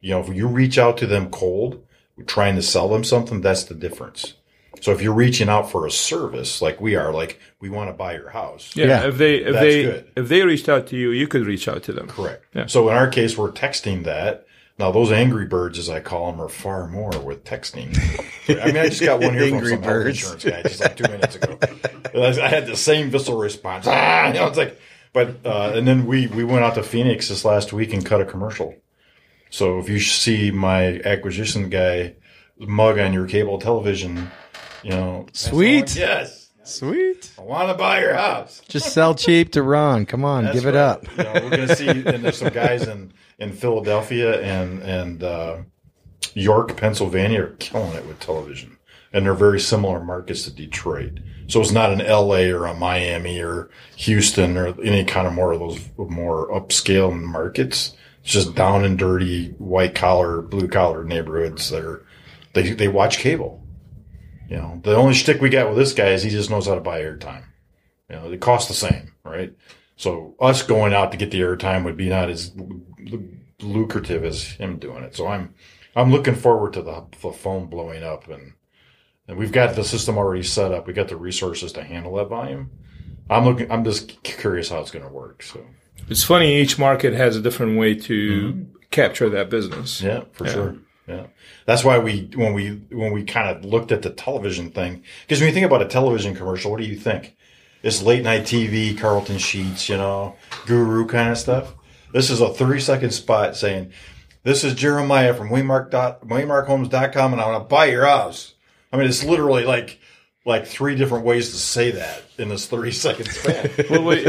You know, if you reach out to them cold, trying to sell them something, that's the difference. So if you're reaching out for a service like we are, like we want to buy your house, yeah, Yeah. if they if That's they good. if they reached out to you, you could reach out to them. Correct. Yeah. So in our case, we're texting that. Now those angry birds, as I call them, are far more with texting. I mean, I just got one here from Angry some birds. insurance guy just like two minutes ago. I I had the same visceral response. Ah, you know, it's like, but uh, and then we we went out to Phoenix this last week and cut a commercial. So if you see my acquisition guy mug on your cable television, you know, Sweet. yes, Sweet. I want to buy your house. Just sell cheap to Ron. Come on, That's give it right. up. You know, we're going to see, and there's some guys in, in Philadelphia and and uh, York, Pennsylvania, are killing it with television, and they're very similar markets to Detroit. So it's not an L.A. or a Miami or Houston or any kind of more of those more upscale markets. It's just down and dirty, white collar, blue collar neighborhoods that are they they watch cable. You know, the only shtick we got with this guy is he just knows how to buy airtime. You know, it costs the same, right? So us going out to get the airtime would be not as lucrative as him doing it. So I'm I'm looking forward to the, the phone blowing up and and we've got the system already set up. We got the resources to handle that volume. I'm looking. I'm just curious how it's going to work. So It's funny. Each market has a different way to mm-hmm. capture that business. yeah, for sure. Yeah, that's why we when we when we kind of looked at the television thing because when you think about a television commercial, what do you think? It's late night TV, Carleton Sheets, you know, guru kind of stuff. This is a 30 second spot saying, "This is Jeremiah from Waymark dot WaymarkHomes.com, and I want to buy your house." I mean, it's literally like like three different ways to say that in this 30 second span. well, wait,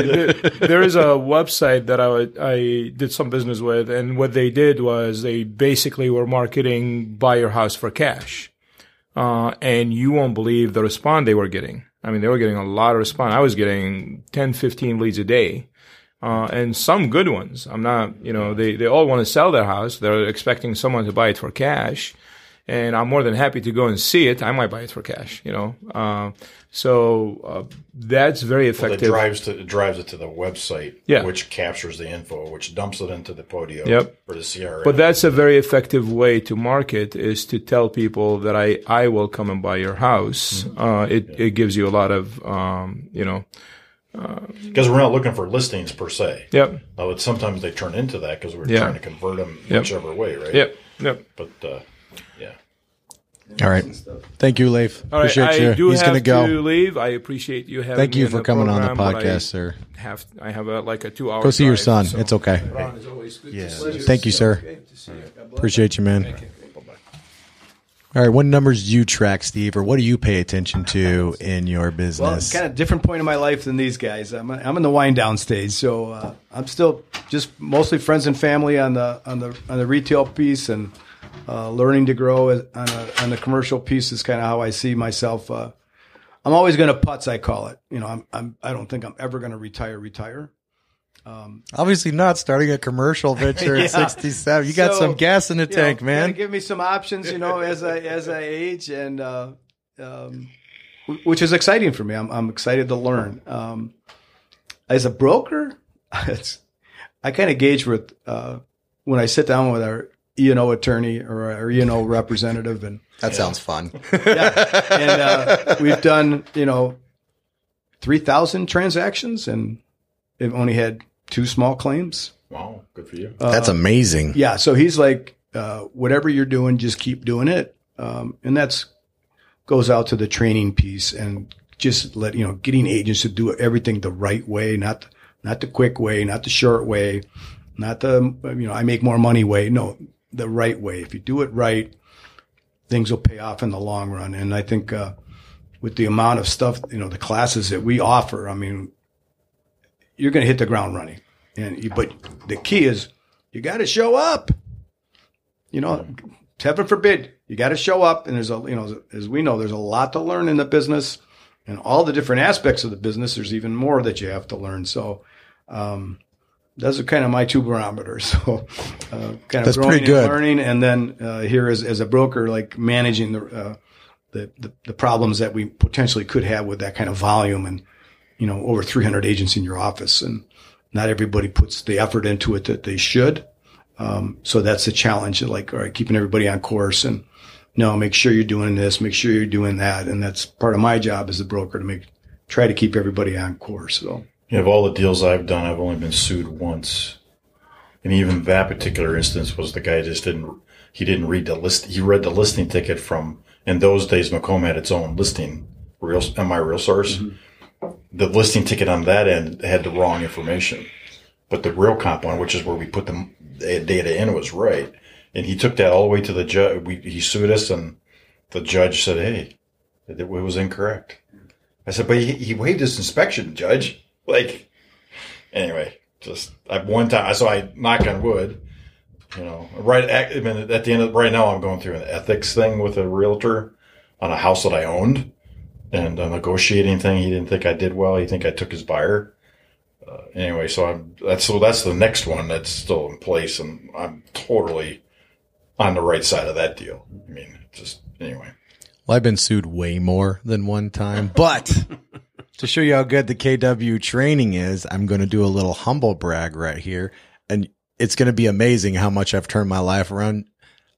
there, is a website that I, I did some business with, and what they did was they basically were marketing buy your house for cash. Uh, and you won't believe the response they were getting. I mean, they were getting a lot of response. I was getting 10, 15 leads a day. Uh, and some good ones. I'm not, you know, they, they all want to sell their house. They're expecting someone to buy it for cash and I'm more than happy to go and see it. I might buy it for cash, you know. Uh, so uh, that's very effective. drives to it drives it to the website, Yeah. which captures the info, which dumps it into the Podio Yep. or the CRM. But that's a very effective way to market is to tell people that I, I will come and buy your house. Mm-hmm. Uh, it, it gives you a lot of, um, you know, because we're not looking for listings per se. yep, Now, it's sometimes they turn into that because we're Yeah. trying to convert them Yep. whichever way, right? yep, yep. But uh, yeah, All right. Thank you, Laith. All right, Appreciate I you. do He's have going to go. to leave. I appreciate you having Thank me you in for coming on the program, but I podcast, sir. Have I have a, like a two hour Go see your son. so- It's okay. Ron, it's always good Yeah. to see you. Thank you, sir. Great to see you. God bless. Appreciate you, man. All right. What numbers do you track, Steve, or what do you pay attention to in your business? Well, business? kind of different point in my life than these guys. I'm, I'm in the wind down stage, so uh, I'm still just mostly friends and family on the on the on the retail piece and uh, learning to grow on, a, on the commercial piece is kind of how I see myself. Uh, I'm always going to putz, I call it. You know, I'm, I'm I don't think I'm ever going to retire. Retire. Obviously not starting a commercial venture Yeah. at 67. You got So, some gas in the you know, tank, man. Give me some options, you know, as I as I age, and uh, um, which is exciting for me. I'm I'm excited to learn. Um, as a broker, it's, I kind of gauge with uh, when I sit down with our E know attorney or our E and O representative, and That sounds fun. yeah, and uh, we've done you know three thousand transactions, and they've only had two small claims. wow, good for you. That's amazing. Yeah, so he's like, uh, whatever you're doing, just keep doing it. Um, and that's goes out to the training piece and just let, you know, getting agents to do everything the right way, not, not the quick way, not the short way, not the, you know, I make more money way. No, the right way. If you do it right, things will pay off in the long run. And I think, uh, with the amount of stuff, you know, the classes that we offer, I mean, you're going to hit the ground running. And, you, but the key is you got to show up. You know, heaven forbid, you got to show up. And there's a, you know, as we know, there's a lot to learn in the business and all the different aspects of the business. There's even more that you have to learn. So, um, those are kind of my two barometers. So, uh, kind of That's growing pretty good. and learning, and then uh, here as, as a broker, like managing the, uh, the, the the problems that we potentially could have with that kind of volume, and you know, over 300 agents in your office, and not everybody puts the effort into it that they should. Um, so that's the challenge. Of like, all right, keeping everybody on course, and no, make sure you're doing this, make sure you're doing that, and that's part of my job as a broker to make try to keep everybody on course. So. Of all the deals I've done, I've only been sued once, and even that particular instance was the guy just didn't he didn't read the list. He read the listing ticket from in those days. Macomb had its own listing real my real source. Mm-hmm. The listing ticket on that end had the wrong information, but the Realcomp one, which is where we put the data in, was right. And he took that all the way to the judge. We, he sued us, and the judge said, "Hey, it, it was incorrect." I said, "But he, he waived his inspection, judge." Like, anyway, just I one time. So I knock on wood. You know, right at, I mean, at the end of right now, I'm going through an ethics thing with a realtor on a house that I owned, and a negotiating thing. He didn't think I did well. He think I took his buyer. Uh, anyway, so I'm that's so that's the next one that's still in place, and I'm totally on the right side of that deal. I mean, just anyway. Well, I've been sued way more than one time, but to show you how good the KW training is, I'm going to do a little humble brag right here. And it's going to be amazing how much I've turned my life around.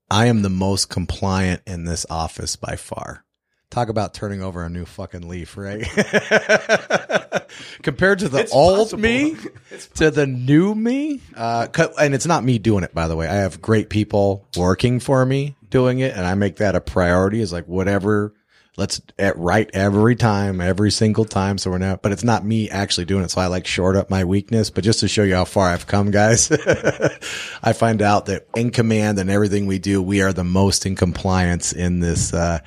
I am the most compliant in this office by far. Talk about turning over a new fucking leaf, right? Compared to the It's old possible. me to the new me. Uh, and it's not me doing it, by the way. I have great people working for me doing it, and I make that a priority. Is like whatever. Let's at right every time, every single time. So we're not, but it's not me actually doing it. So I like short up my weakness, but just to show you how far I've come, guys, I find out that in command and everything we do, we are the most in compliance in this, uh,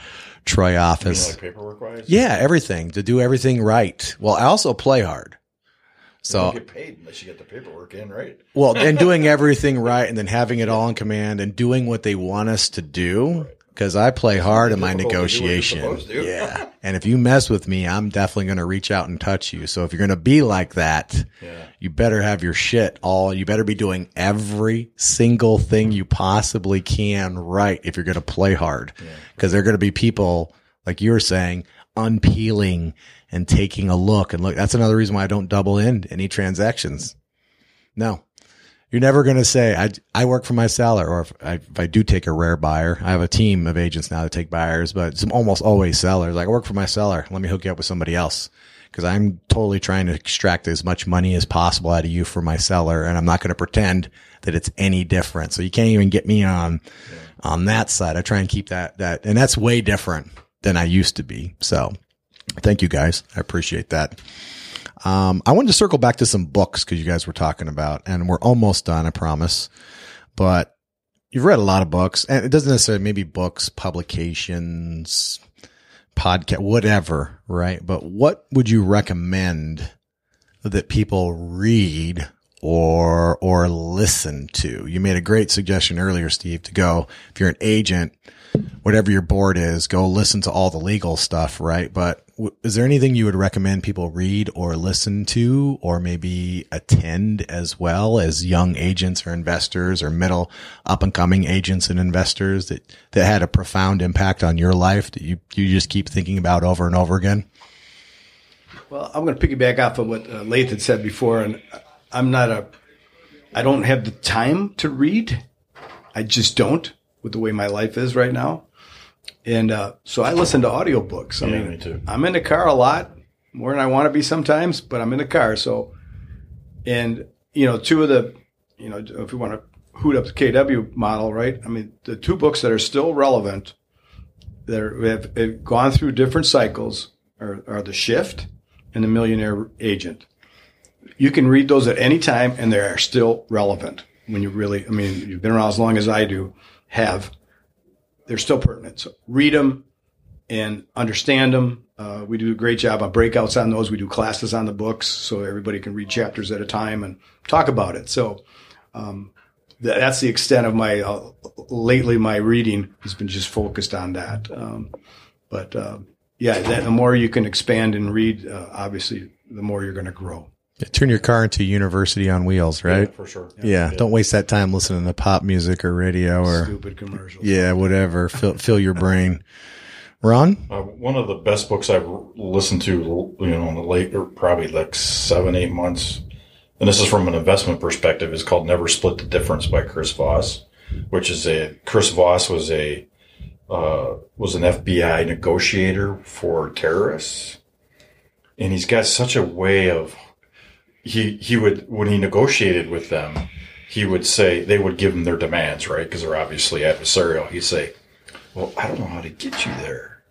Troy You office. like paperwork wise, Yeah, everything to do everything right. Well, I also play hard. you So don't get paid unless you get the paperwork in, right? well, and doing everything right and then having it all in command and doing what they want us to do. Cause I play hard in my Difficult to do what you're negotiation. Yeah. And if you mess with me, I'm definitely going to reach out and touch you. So if you're going to be like that, Yeah. you better have your shit all, you better be doing every single thing you possibly can right if you're going to play hard. Cause there are going to be people, like you were saying, unpeeling and taking a look and look. That's another reason why I don't double in any transactions. No. You're never going to say, I, I work for my seller, or if I, if I do take a rare buyer, I have a team of agents now that take buyers, but it's almost always sellers. Like, I work for my seller. Let me hook you up with somebody else. Cause I'm totally trying to extract as much money as possible out of you for my seller. And I'm not going to pretend that it's any different. So you can't even get me on, on that side. I try and keep that, that, and that's way different than I used to be. So thank you guys. I appreciate that. Um, I wanted to circle back to some books because you guys were talking about, and we're almost done, I promise. But you've read a lot of books, and it doesn't necessarily maybe books, publications, podcast, whatever, right? But what would you recommend that people read or or listen to? You made a great suggestion earlier, Steve, to go if you're an agent, whatever your board is, go listen to all the legal stuff, right? But w- is there anything you would recommend people read or listen to, or maybe attend as well as young agents or investors or middle up and coming agents and investors that, that had a profound impact on your life that you, you just keep thinking about over and over again? Well, I'm going to piggyback off of what uh, Laith had said before, and I'm not a, I don't have the time to read. I just don't with the way my life is right now. And uh, so I listen to audiobooks. I Yeah, mean, me too. I'm in the car a lot more than I want to be sometimes, but I'm in the car. So, and you know, two of the, you know, if we want to hoot up the KW model, right? I mean, the two books that are still relevant, that are, have, have gone through different cycles, are, are The Shift and The Millionaire Agent. You can read those at any time, and they are still relevant. When you really, I mean, you've been around as long as I do, have they're still pertinent. So read them and understand them. Uh, we do a great job on breakouts on those. We do classes on the books so everybody can read chapters at a time and talk about it. So um, th- that's the extent of my uh, lately my reading has been just focused on that. Um, but uh, yeah, that, the more you can expand and read, uh, obviously, the more you're going to grow. Turn your car into university on wheels, right? for sure. Yeah. Don't waste that time listening to pop music or radio or Stupid commercials. yeah, whatever. Fill, fill your brain. Ron? Uh, one of the best books I've listened to, you know, in the late, or probably like seven, eight months, and this is from an investment perspective, is called Never Split the Difference by Chris Voss, which is a, Chris Voss was a, uh, was an FBI negotiator for terrorists. And he's got such a way of, he, he would, when he negotiated with them, he would say, they would give him their demands, right? Because they're obviously adversarial. He'd say, well, I don't know how to get you there.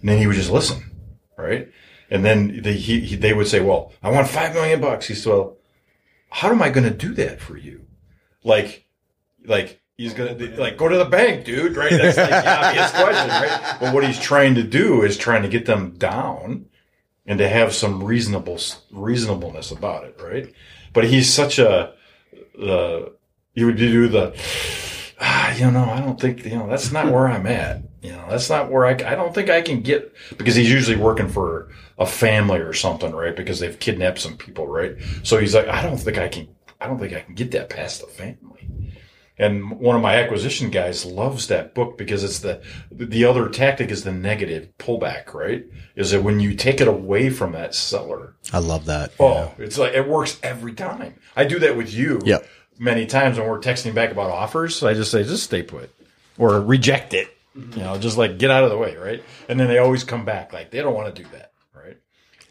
And then he would just listen, right? And then they, he, he, they would say, well, I want five million bucks. He said, well, how am I going to do that for you? Like, like he's to like go to the bank, dude, right? That's like the obvious question, right? But what he's trying to do is trying to get them down and to have some reasonable reasonableness about it, right? But he's such a, uh, he would do the, ah, you know, I don't think, you know, that's not where I'm at. You know, that's not where I, I don't think I can get, because he's usually working for a family or something, right? Because they've kidnapped some people, right? So he's like, I don't think I can, I don't think I can get that past the family. And one of my acquisition guys loves that book because it's the, the other tactic is the negative pullback, right? Is that when you take it away from that seller, I love that. Oh, it's like it works every time. I do that with you. Yep. Many times when we're texting back about offers, I just say just stay put or reject it. You know, just like get out of the way, right? And then they always come back like they don't want to do that,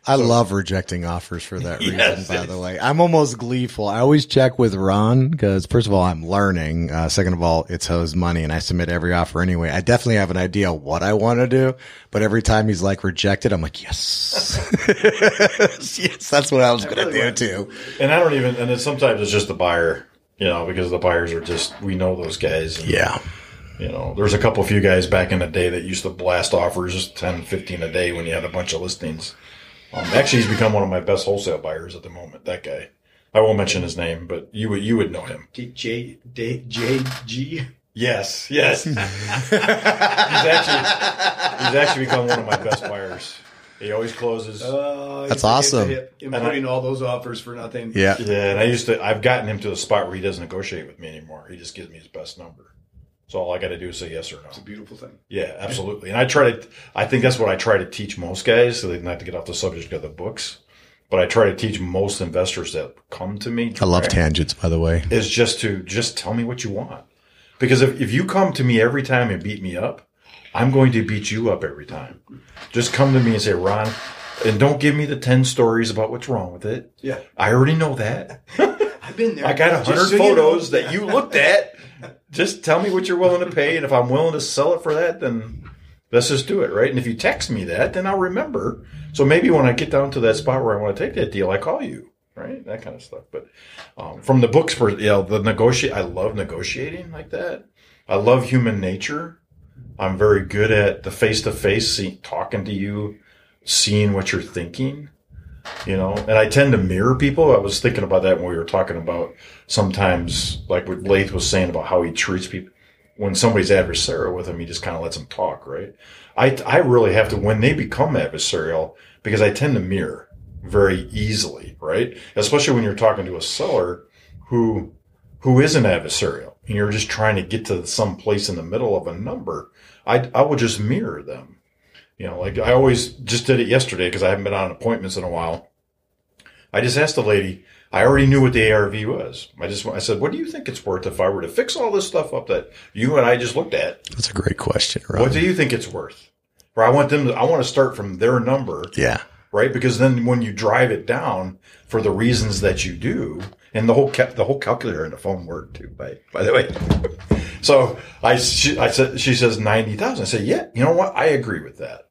I love rejecting offers for that reason, Yes, by yes. the way. I'm almost gleeful. I always check with Ron because first of all, I'm learning. Uh, second of all, it's his money and I submit every offer anyway. I definitely have an idea what I want to do, but every time he's like rejected, I'm like, yes, yes, that's what I was going to do too. And I don't even. And then sometimes it's just the buyer, you know, because the buyers are just we know those guys. And, Yeah. You know, there's a couple of few guys back in the day that used to blast offers 10, 15 a day when you had a bunch of listings. Um, actually, he's become one of my best wholesale buyers at the moment. That guy. I won't mention his name, but you would you would know him. J, J, J, J, G. Yes, yes. he's actually he's actually become one of my best buyers. He always closes. Uh, That's he's a awesome. hit, hit, Including all those offers for nothing. Yeah. yeah, and I used to. I've gotten him to a spot where he doesn't negotiate with me anymore. He just gives me his best number. So all I got to do is say yes or no. It's a beautiful thing. Yeah, absolutely. And I try to, I think that's what I try to teach most guys, so they not have to get off the subject of the books, but I try to teach most investors that come to me. I love direct, tangents, by the way. Is just to just tell me what you want. Because if, if you come to me every time and beat me up, I'm going to beat you up every time. Just come to me and say, Ron, and don't give me the 10 stories about what's wrong with it. Yeah. I already know that. I've been there. I got a hundred so you know. photos that you looked at. Just tell me what you're willing to pay, and if I'm willing to sell it for that, then let's just do it, right? And if you text me that, then I'll remember. So maybe when I get down to that spot where I want to take that deal, I call you, right? That kind of stuff. But um, from the books, for you know, the negotiate, I love negotiating like that. I love human nature. I'm very good at the face to face, talking to you, seeing what you're thinking you know? And i tend to mirror people. I was thinking about that when we were talking about sometimes like what Laith was saying about how he treats people. When somebody's adversarial with him he just kind of lets them talk right? I i really have to when they become adversarial because i tend to mirror very easily right? Especially when you're talking to a seller who who isn't adversarial and you're just trying to get to some place in the middle of a number i i will just mirror them you know, like I always just did it yesterday because I haven't been on appointments in a while. I just asked the lady. I already knew what the ARV was. I just I said, "What do you think it's worth if I were to fix all this stuff up that you and I just looked at? That's a great question. What do you think it's worth?" Or I want them to. I want to start from their number, yeah. right? Because then when you drive it down for the reasons that you do, and the whole ca- the whole calculator in the phone worked too. By by the way, so I she, I said she says ninety thousand. I said, yeah, you know what? I agree with that,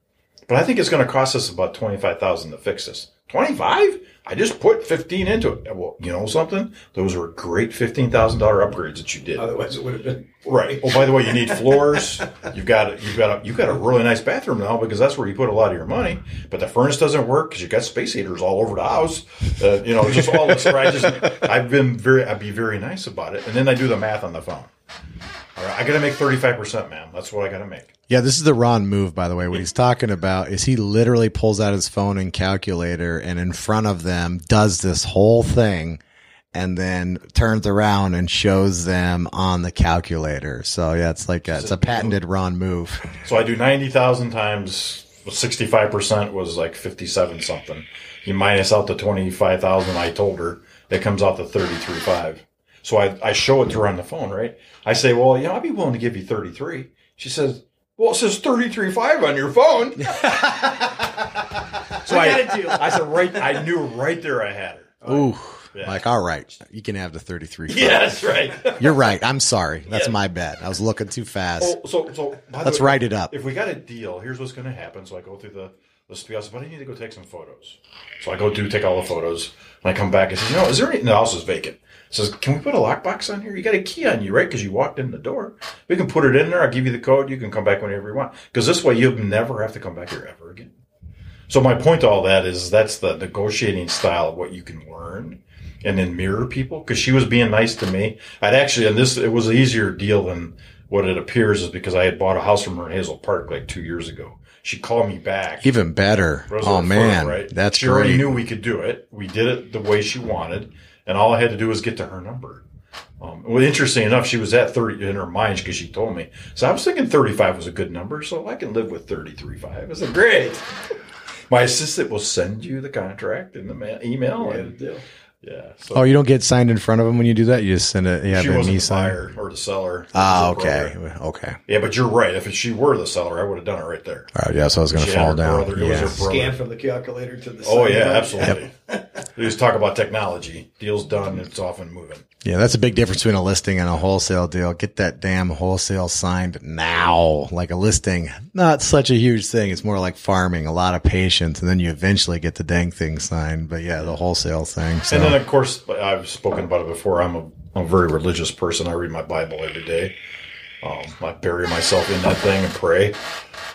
but I think it's going to cost us about twenty five thousand to fix this. Twenty five? I just put fifteen into it. Well, you know something? Those were great fifteen thousand dollar upgrades that you did. Otherwise, it would have been Right. Oh, by the way, you need floors. You've got you've got a you've got a really nice bathroom now because that's where you put a lot of your money. But the furnace doesn't work because you've got space heaters all over the house. Uh, you know, it's just all this. I just I've been very I'd be very nice about it, and then I do the math on the phone. All right, I got to make thirty five percent, man. That's what I got to make. Yeah, this is the Ron move, by the way. What he's talking about is he literally pulls out his phone and calculator and in front of them does this whole thing and then turns around and shows them on the calculator. So yeah, it's like a, it's a patented Ron move. So I do ninety thousand times sixty five percent was like fifty seven something. You minus out the twenty five thousand I told her, it comes out to thirty three five. So I, I show it to her on the phone, right? I say, Well, you know, I'd be willing to give you thirty three. She says, Well, it says thirty three five on your phone. so I, I said right I knew right there I had her. Ooh. Yeah. Like, all right, you can have the 33. Yeah, that's right. You're right. I'm sorry. That's Yeah. my bad. I was looking too fast. Oh, so, so by Let's way, write it up. If we got a deal, here's what's going to happen. So I go through the the spiel. I said, but I need to go take some photos. So I go do take all the photos, and I come back and says, you know, is there any? And the house is vacant. Says, can we put a lockbox on here? You got a key on you, right? Because you walked in the door. We can put it in there. I'll give you the code. You can come back whenever you want. Because this way, you'll never have to come back here ever again. So my point to all that is that's the negotiating style of what you can learn and then mirror people. Because she was being nice to me. I'd actually, and this it was an easier deal than what it appears is because I had bought a house from her in Hazel Park like two years ago. She called me back. Even better. Rosa oh man, right? that's she already knew we could do it. We did it the way she wanted, and all I had to do was get to her number. Um, well, interesting enough, she was at thirty in her mind because she told me. So I was thinking thirty-five was a good number, so I can live with thirty-three five. I said, great. My assistant will send you the contract in the ma- email. Yeah, and, deal. yeah. So Oh, you don't get signed in front of them when you do that. You just send it. You have she wasn't me the buyer or the seller. Ah, It was a okay, brother. okay. Yeah, but you're right. If she were the seller, I would have done it right there. All right, yeah. So I was going to fall down. brother, Yeah. Scan from the calculator to the. Oh yeah, absolutely. we just talk about technology. Deal's done. It's off and moving. Yeah, that's a big difference between a listing and a wholesale deal. Get that damn wholesale signed now. Like a listing, not such a huge thing. It's more like farming, a lot of patience, and then you eventually get the dang thing signed. But yeah, the wholesale thing. So And then, of course, I've spoken about it before. I'm a, I'm a very religious person. I read my Bible every day. Um, I bury myself in that thing and pray.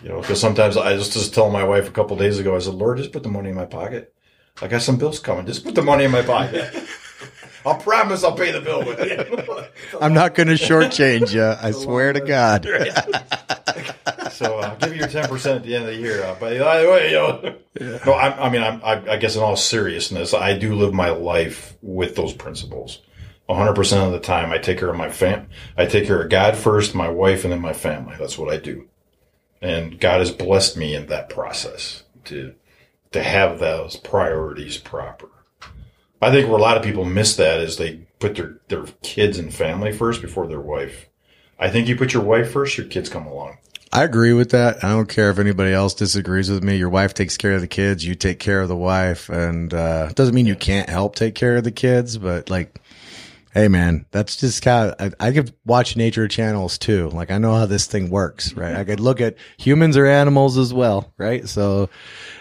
You know, because sometimes I just just tell my wife a couple days ago. I said, "Lord, just put the money in my pocket. I got some bills coming. Just put the money in my pocket. I'll promise I'll pay the bill with it." I'm not going to shortchange you. I swear to God. so uh, give you your ten percent at the end of the year. Uh, but either way, you know, no, I, I mean, I'm, I, I guess in all seriousness, I do live my life with those principles. 100 percent of the time, I take care of my fam. I take care of God first, my wife, and then my family. That's what I do, and God has blessed me in that process to to have those priorities proper. I think where a lot of people miss that is they put their their kids and family first before their wife. I think you put your wife first, your kids come along. I agree with that. I don't care if anybody else disagrees with me. Your wife takes care of the kids. You take care of the wife, and uh, doesn't mean you can't help take care of the kids. But like, hey, man, that's just kind of. I, I could watch nature channels too. Like, I know how this thing works, right? I could look at humans or animals as well, right? So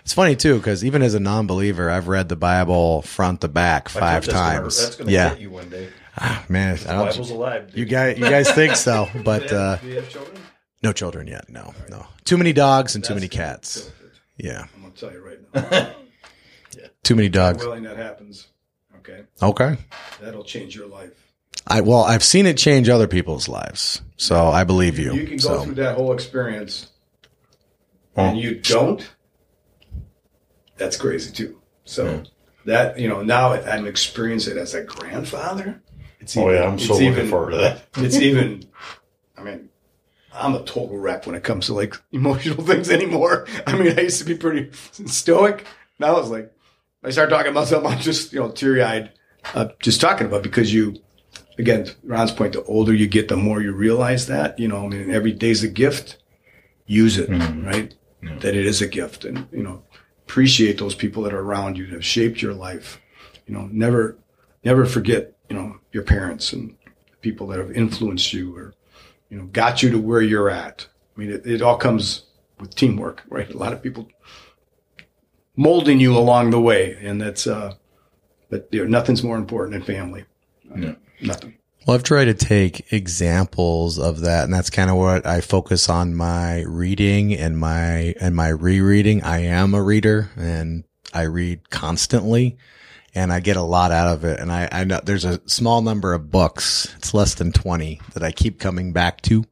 it's funny too because even as a non-believer, I've read the Bible front to back five That's gonna- times. that's going to yeah, hit you one day. man, I don't. Bible's alive. Dude. You guys, you guys think so, but uh, Do you have children? no children yet. No, no. Too many dogs and too many cats. Yeah. I'm gonna tell you right now. Too many dogs. willing that happens. Okay, Okay. that'll change your life. I well, I've seen it change other people's lives, so I believe you. You can go so through that whole experience, and you don't. That's crazy too. So that you know now I'm experiencing it as a grandfather. It's Oh yeah, I'm so looking even- forward to that. It's even. I mean, I'm a total wreck when it comes to like emotional things anymore. I mean, I used to be pretty stoic. Now I was like I start talking about something, I'm just you know teary eyed, uh, just talking about because you. Again, Ron's point: the older you get, the more you realize that. You know, I mean, every day's a gift. Use it, right? That it is a gift, and you know, appreciate those people that are around you that have shaped your life. You know, never, never forget you know, your parents and people that have influenced you or, you know, got you to where you're at. I mean, it, it all comes with teamwork, right? A lot of people molding you along the way. And that's, uh, but you know, nothing's more important than family. Uh, Nothing. Well, I've tried to take examples of that, and that's kind of what I focus on my reading and my and my rereading. I am a reader, and I read constantly, and I get a lot out of it. And I, I know there's a small number of books; it's less than twenty that I keep coming back to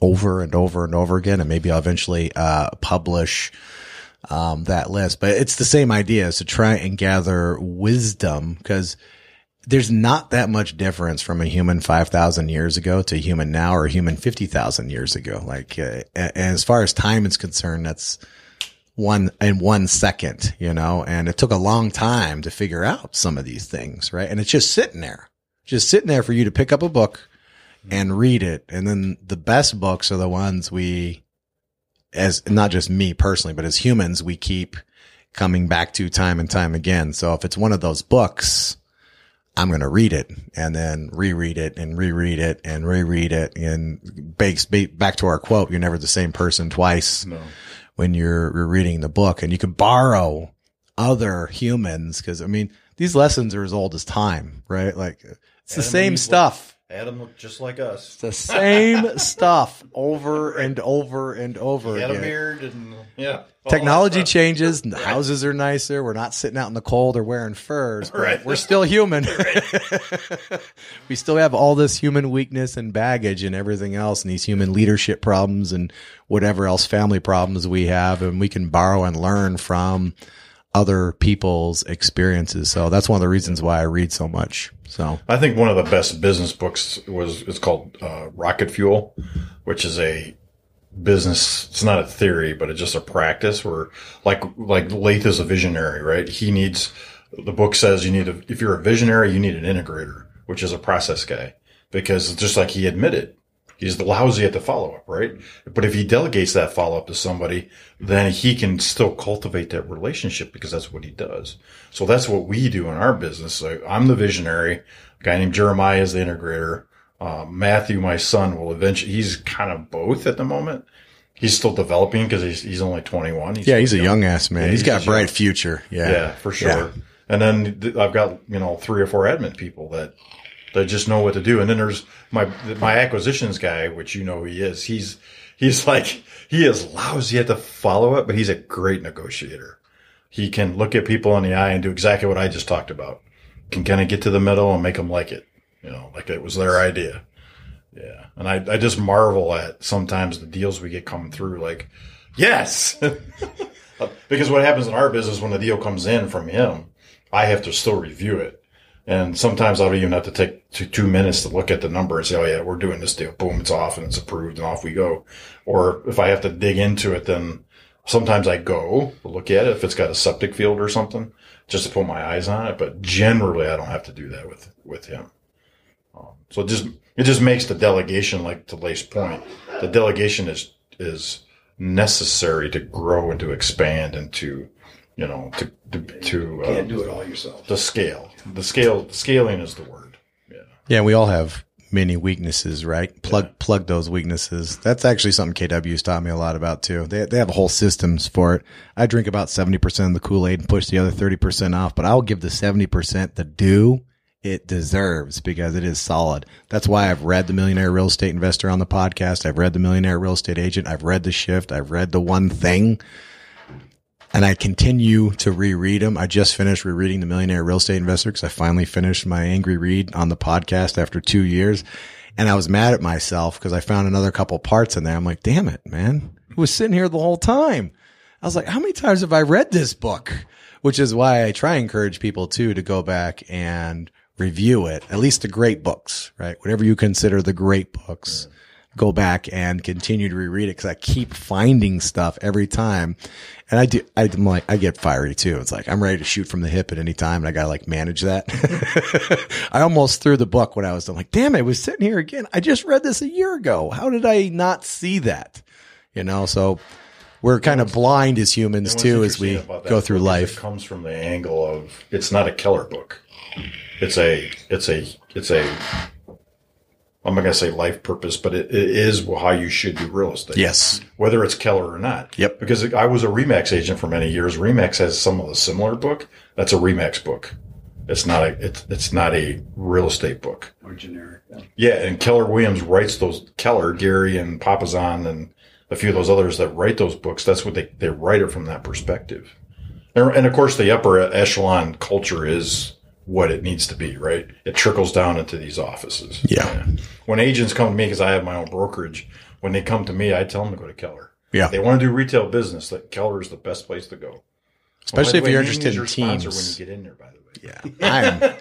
over and over and over again, and maybe I'll eventually uh, publish um, that list. But it's the same idea: is to try and gather wisdom because there's not that much difference from a human 5,000 years ago to human now or human 50,000 years ago. Like, uh, as far as time is concerned, that's one in one second, you know, and it took a long time to figure out some of these things, right? And it's just sitting there, just sitting there for you to pick up a book and read it. And then the best books are the ones we, as not just me personally, but as humans, we keep coming back to time and time again. So if it's one of those books, I'm going to read it and then reread it and reread it and reread it. And bakes back to our quote, you're never the same person twice No. when you're, you're reading the book and you can borrow other humans. Cause I mean, these lessons are as old as time, right? Like it's the same stuff. Adam looked just like us. The same stuff over and over and over He had a beard and yeah. Technology changes. The houses are nicer. We're not sitting out in the cold or wearing furs. But Right. We're still human. we still have all this human weakness and baggage and everything else, and these human leadership problems and whatever else family problems we have, and we can borrow and learn from other people's experiences. So that's one of the reasons why I read so much. So I think one of the best business books was it's called uh, Rocket Fuel, which is a business. It's not a theory, but it's just a practice where, like, like Laith is a visionary, right? He needs. The book says you need a. If you're a visionary, you need an integrator, which is a process guy, because just like he admitted. He's lousy at the follow up, right? But if he delegates that follow up to somebody, then he can still cultivate that relationship because that's what he does. So that's what we do in our business. So I'm the visionary. A guy named Jeremiah is the integrator. Uh, Matthew, my son, will eventually, he's kind of both at the moment. He's still developing because he's, he's only 21. yeah, he's a young ass man. Yeah, he's he's got a bright young. future. Yeah. Yeah, for sure. Yeah. And then th- I've got you know three or four admin people that that just know what to do. And then there's my my acquisitions guy, which you know he is. He's he's like he is lousy at the follow up, but he's a great negotiator. He can look at people in the eye and do exactly what I just talked about. Can kind of get to the middle and make them like it. You know, like it was their idea. Yeah. And I, I just marvel at sometimes the deals we get coming through. Like, yes. because what happens in our business when the deal comes in from him, I have to still review it. And sometimes I'll even have to take two, minutes to look at the number and say, oh, yeah, we're doing this deal. Boom, it's off and it's approved and off we go. Or if I have to dig into it, then sometimes I go look at it if it's got a septic field or something just to put my eyes on it. But generally, I don't have to do that with, with him. Um, so it just, it just makes the delegation, like to Laith's point, the delegation is, is necessary to grow and to expand and to, you know, to, to, to, uh, Can't do it all yourself. the scale. The scale scaling is the word. Yeah. Yeah, we all have many weaknesses, right? Plug plug those weaknesses. That's actually something KW's taught me a lot about too. They they have whole systems for it. I drink about seventy percent of the Kool Aid and push the other thirty percent off, but I'll give the seventy percent the due it deserves because it is solid. That's why I've read the Millionaire Real Estate Investor on the podcast. I've read the Millionaire Real Estate Agent. I've read the Shift. I've read the One Thing and I continue to reread them. I just finished rereading The Millionaire Real Estate Investor because I finally finished my angry read on the podcast after two years. And I was mad at myself because I found another couple parts in there. I'm like, damn it, man. It was sitting here the whole time. I was like, how many times have I read this book? Which is why I try and encourage people too to go back and review it, at least the great books, right? Whatever you consider the great books go back and continue to reread it because I keep finding stuff every time. And I do, I'm like, I get fiery too. It's like, I'm ready to shoot from the hip at any time and I gotta like manage that. I almost threw the book when I was I'm like, damn, it was sitting here again. I just read this a year ago. How did I not see that? You know, so we're kind of blind as humans too as we interesting about that go through life. It comes from the angle of it's not a killer book. it's a it's a it's a I'm not gonna say life purpose, but it, it is how you should do real estate. Yes. whether it's Keller or not. Yep. Because I was a Remax agent for many years. Remax has some of the similar book. That's a Remax book. It's not a it's it's not a real estate book. Or generic. yeah. Yeah, and Keller Williams writes those Keller, Gary and Papazan and a few of those others that write those books. That's what they, they write it from that perspective. And, and of course the upper echelon culture is what it needs to be, right? It trickles down into these offices. Yeah. When agents come to me, because I have my own brokerage, when they come to me, I tell them to go to Keller. Yeah. If they want to do retail business, that Keller is the best place to go. Especially Well, if you're way, interested in teams. When you get in there, by the way. Yeah. I'm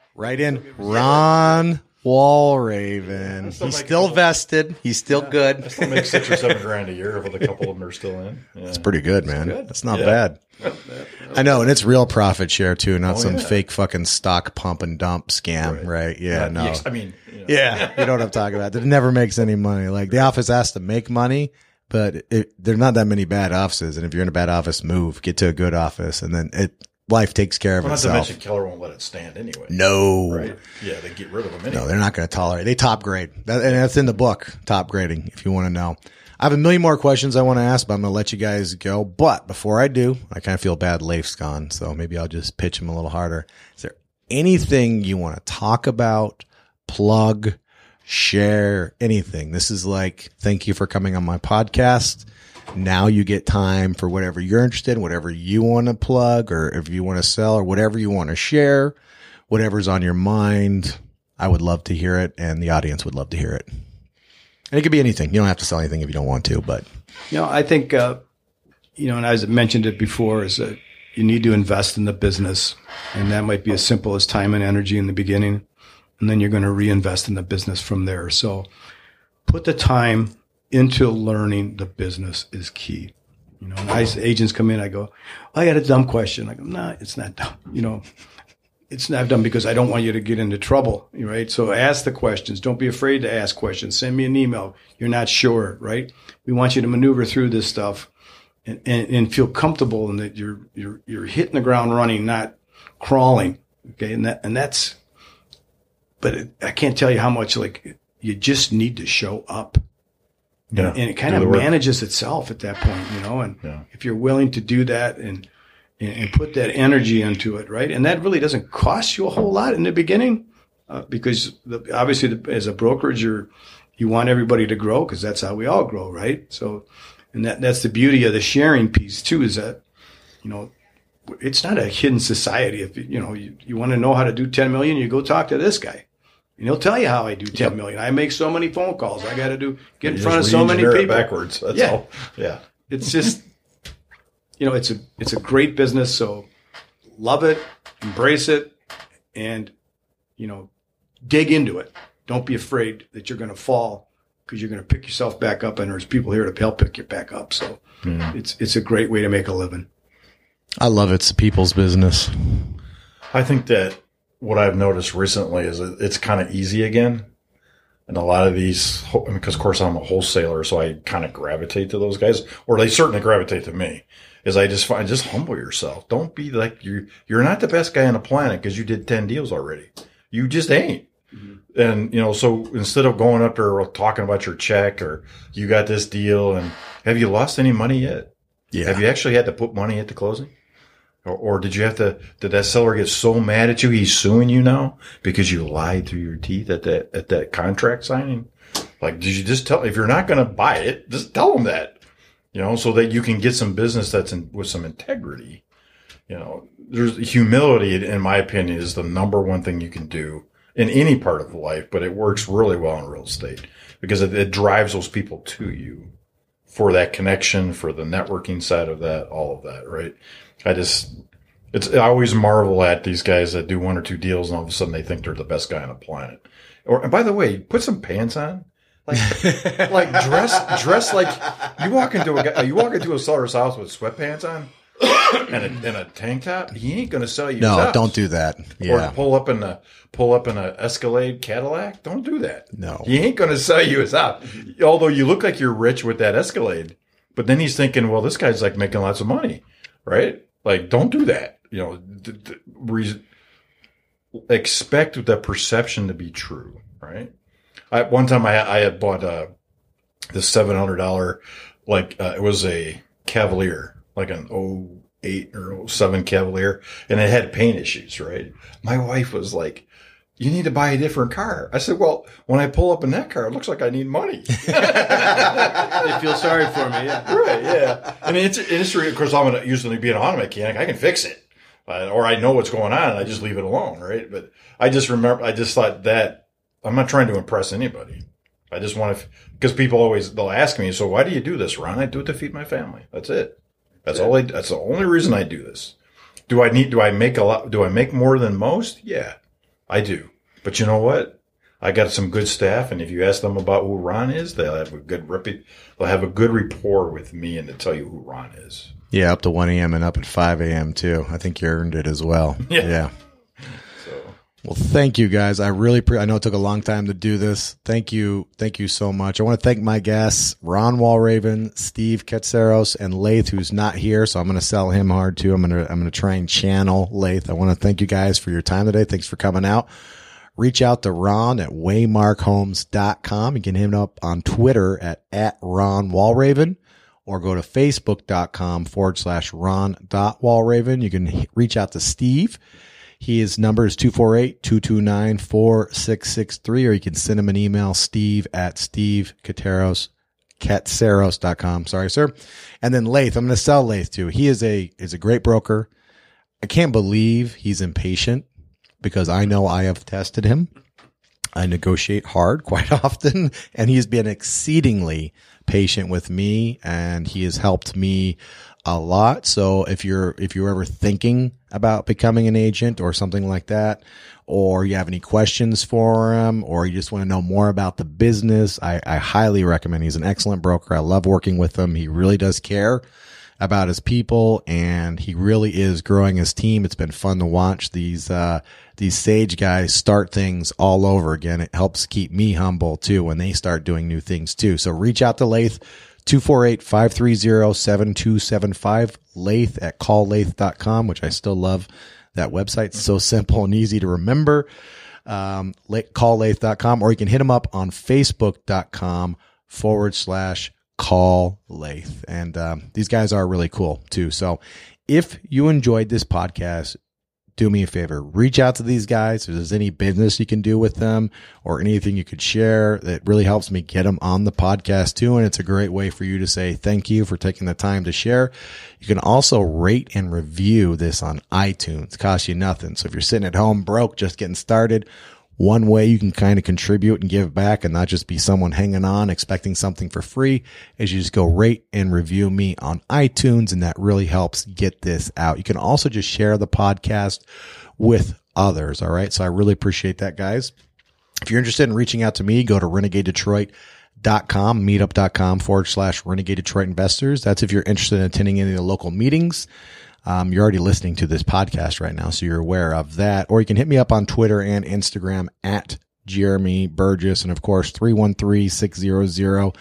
right in. Ron Walraven. still He's still couple- vested. He's still I good. still make six or seven grand a year, with a couple of them are still in. Yeah. It's pretty good, man. That's not Yeah. bad. I know, and it's real profit share too, not oh, some Oh, yeah. fake fucking stock pump and dump scam, right? Yeah, Not no. ex- I mean, you know, Yeah, you know what I'm talking about. It never makes any money. Like the office has to make money, but it, there're not that many bad offices. And if you're in a bad office, move, get to a good office, and then it life takes care of Well, not to itself. mention Keller won't let it stand anyway. no, Right? Yeah, they get rid of them anyway. no, they're not going to tolerate. They top grade, that, and that's in the book. Top grading, if you want to know. I have a million more questions I want to ask, but I'm going to let you guys go. But before I do, I kind of feel bad. Laith's gone, so maybe I'll just pitch him a little harder. Is there anything you want to talk about, plug, share, anything? This is like, thank you for coming on my podcast. Now you get time for whatever you're interested in, whatever you want to plug, or if you want to sell, or whatever you want to share, whatever's on your mind. I would love to hear it, and the audience would love to hear it. And it could be anything. You don't have to sell anything if you don't want to, but You know, I think, uh, you know, and as I mentioned it before, is that you need to invest in the business. And that might be as simple as time and energy in the beginning. And then you're going to reinvest in the business from there. So put the time into learning the business is key. You know, I, agents come in, I go, I got a dumb question. I go, nah, it's not dumb. You know, it's not dumb because I don't want you to get into trouble, right? So ask the questions. Don't be afraid to ask questions. Send me an email. You're not sure, right? We want you to maneuver through this stuff and, and, and feel comfortable and that you're, you're, you're hitting the ground running, not crawling. Okay. And that, and that's, but it, I can't tell you how much like you just need to show up Yeah. and it kind Do of manages itself at that point, you know. And Yeah. if you're willing to do that and, and and put that energy into it, right, and that really doesn't cost you a whole lot in the beginning, uh, because the, obviously the, as a brokerage, you're you want everybody to grow because that's how we all grow, right? So, and that that's the beauty of the sharing piece too, is that you know. It's not a hidden society. If you know you, you want to know how to do 10 million, you go talk to this guy. And he'll tell you how I do 10 million. I make so many phone calls. I got to do get in front of so many re-engineer it people. backwards. That's Yeah. all. Yeah. It's just, you know, it's a it's a great business. So love it, embrace it, and you know, dig into it. Don't be afraid that you're going to fall because you're going to pick yourself back up, and there's people here to help pick you back up. So it's it's a great way to make a living. I love it. It's a people's business. I think that what I've noticed recently is it's kind of easy again. And a lot of these, because of course I'm a wholesaler, so I kind of gravitate to those guys, or they certainly gravitate to me. Is I just find just humble yourself. Don't be like you're You're not the best guy on the planet because you did ten deals already. You just ain't. Mm-hmm. And you know, so instead of going up there talking about your check or you got this deal, and have you lost any money yet? Yeah. Have you actually had to put money at the closing? Or, or did you have to, did that seller get so mad at you, he's suing you now because you lied through your teeth at that, at that contract signing? Like, did you just tell, if you're not going to buy it, just tell them that, you know, so that you can get some business that's in, with some integrity. You know, there's humility, in my opinion, is the number one thing you can do in any part of life, but it works really well in real estate because it, it drives those people to you for that connection, for the networking side of that, all of that, right? I just, it's, I always marvel at these guys that do one or two deals and all of a sudden they think they're the best guy on the planet. Or, and by the way, put some pants on. Like, like dress, dress like you walk into a guy, you walk into a seller's house with sweatpants on and a, and a tank top. He ain't going to sell you. No, tops. don't do that. Or Yeah. pull up in a pull up in a Escalade Cadillac. Don't do that. No. he ain't going to sell you his house. Although you look like you're rich with that Escalade, but then he's thinking, well, this guy's like making lots of money, right? Like, don't do that. You know, d- d- re- expect the perception to be true, right? I, one time I, I had bought uh, this seven hundred dollar, like uh, it was a Cavalier, like an 08 or 07 Cavalier, and it had paint issues, right? My wife was like, you need to buy a different car. I said, well, when I pull up in that car, it looks like I need money. they feel sorry for me. Yeah. right, yeah. And it's an industry, of course, I'm going to usually be an auto mechanic. I can fix it. Uh, or I know what's going on and I just leave it alone, right? But I just remember, I just thought that I'm not trying to impress anybody. I just want to, because people always, they'll ask me, so why do you do this, Ron? I do it to feed my family. That's it. That's all I, that's the only reason I do this. Do I need, do I make a lot, do I make more than most? Yeah, I do. But you know what? I got some good staff, and if you ask them about who Ron is, they'll have a good repu- they'll have a good rapport with me, and to tell you who Ron is. Yeah, up to 1 a.m. and up at 5 a.m. too. I think you earned it as well. Yeah. yeah. Well, thank you guys. I really, pre- I know it took a long time to do this. Thank you. Thank you so much. I want to thank my guests, Ron Walraven, Steve Katsaros, and Laith, who's not here. So I'm going to sell him hard too. I'm going to, I'm going to try and channel Laith. I want to thank you guys for your time today. Thanks for coming out. Reach out to Ron at waymarkhomes.com. You can hit him up on Twitter at, at Ron Walraven or go to facebook.com forward slash Ron ron.walraven. You can reach out to Steve. His number is 248-229-4663, or you can send him an email, steve at steve katsaros.com. Sorry, sir. And then Laith, I'm going to sell Laith too. He is a, is a great broker. I can't believe he's impatient because I know I have tested him. I negotiate hard quite often, and he's been exceedingly patient with me, and he has helped me a lot. So if you're if you're ever thinking about becoming an agent or something like that, or you have any questions for him, or you just want to know more about the business, I, I highly recommend. He's an excellent broker. I love working with him. He really does care about his people and he really is growing his team. It's been fun to watch these, uh, these sage guys start things all over again. It helps keep me humble too when they start doing new things too. So reach out to Laith, 248-530-7275, Laith at calllaith.com, which I still love that website. It's so simple and easy to remember. Um, la- calllaith.com or you can hit him up on facebook.com forward slash call Laith. And um, these guys are really cool too. So if you enjoyed this podcast, do me a favor, reach out to these guys. If there's any business you can do with them or anything you could share that really helps me get them on the podcast too. And it's a great way for you to say thank you for taking the time to share. You can also rate and review this on iTunes. It costs you nothing. So if you're sitting at home broke, just getting started, one way you can kind of contribute and give back and not just be someone hanging on expecting something for free is you just go rate and review me on iTunes and that really helps get this out. You can also just share the podcast with others. All right. So I really appreciate that guys. If you're interested in reaching out to me, go to renegadedetroit.com, meetup.com forward slash renegade Detroit investors. That's if you're interested in attending any of the local meetings. Um, you're already listening to this podcast right now, so you're aware of that. Or you can hit me up on Twitter and Instagram at Jeremy Burgess. And of course, 313 600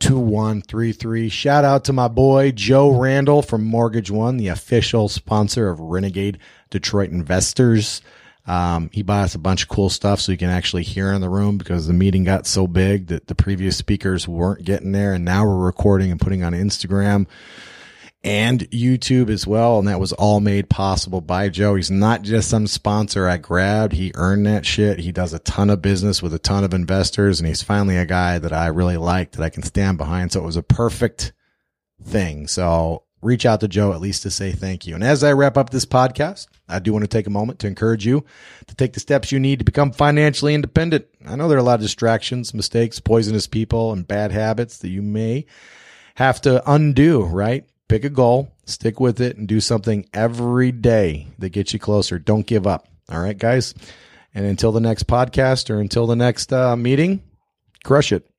2133. Shout out to my boy Joe Randall from Mortgage One, the official sponsor of Renegade Detroit Investors. Um, he bought us a bunch of cool stuff so you can actually hear in the room because the meeting got so big that the previous speakers weren't getting there. And now we're recording and putting on Instagram and YouTube as well. And that was all made possible by Joe. He's not just some sponsor I grabbed. He earned that shit. He does a ton of business with a ton of investors. And he's finally a guy that I really like that I can stand behind. So it was a perfect thing. So reach out to Joe at least to say thank you. And as I wrap up this podcast, I do want to take a moment to encourage you to take the steps you need to become financially independent. I know there are a lot of distractions, mistakes, poisonous people, and bad habits that you may have to undo, right? Pick a goal, stick with it, and do something every day that gets you closer. Don't give up. All right, guys. And until the next podcast or until the next uh, meeting, crush it.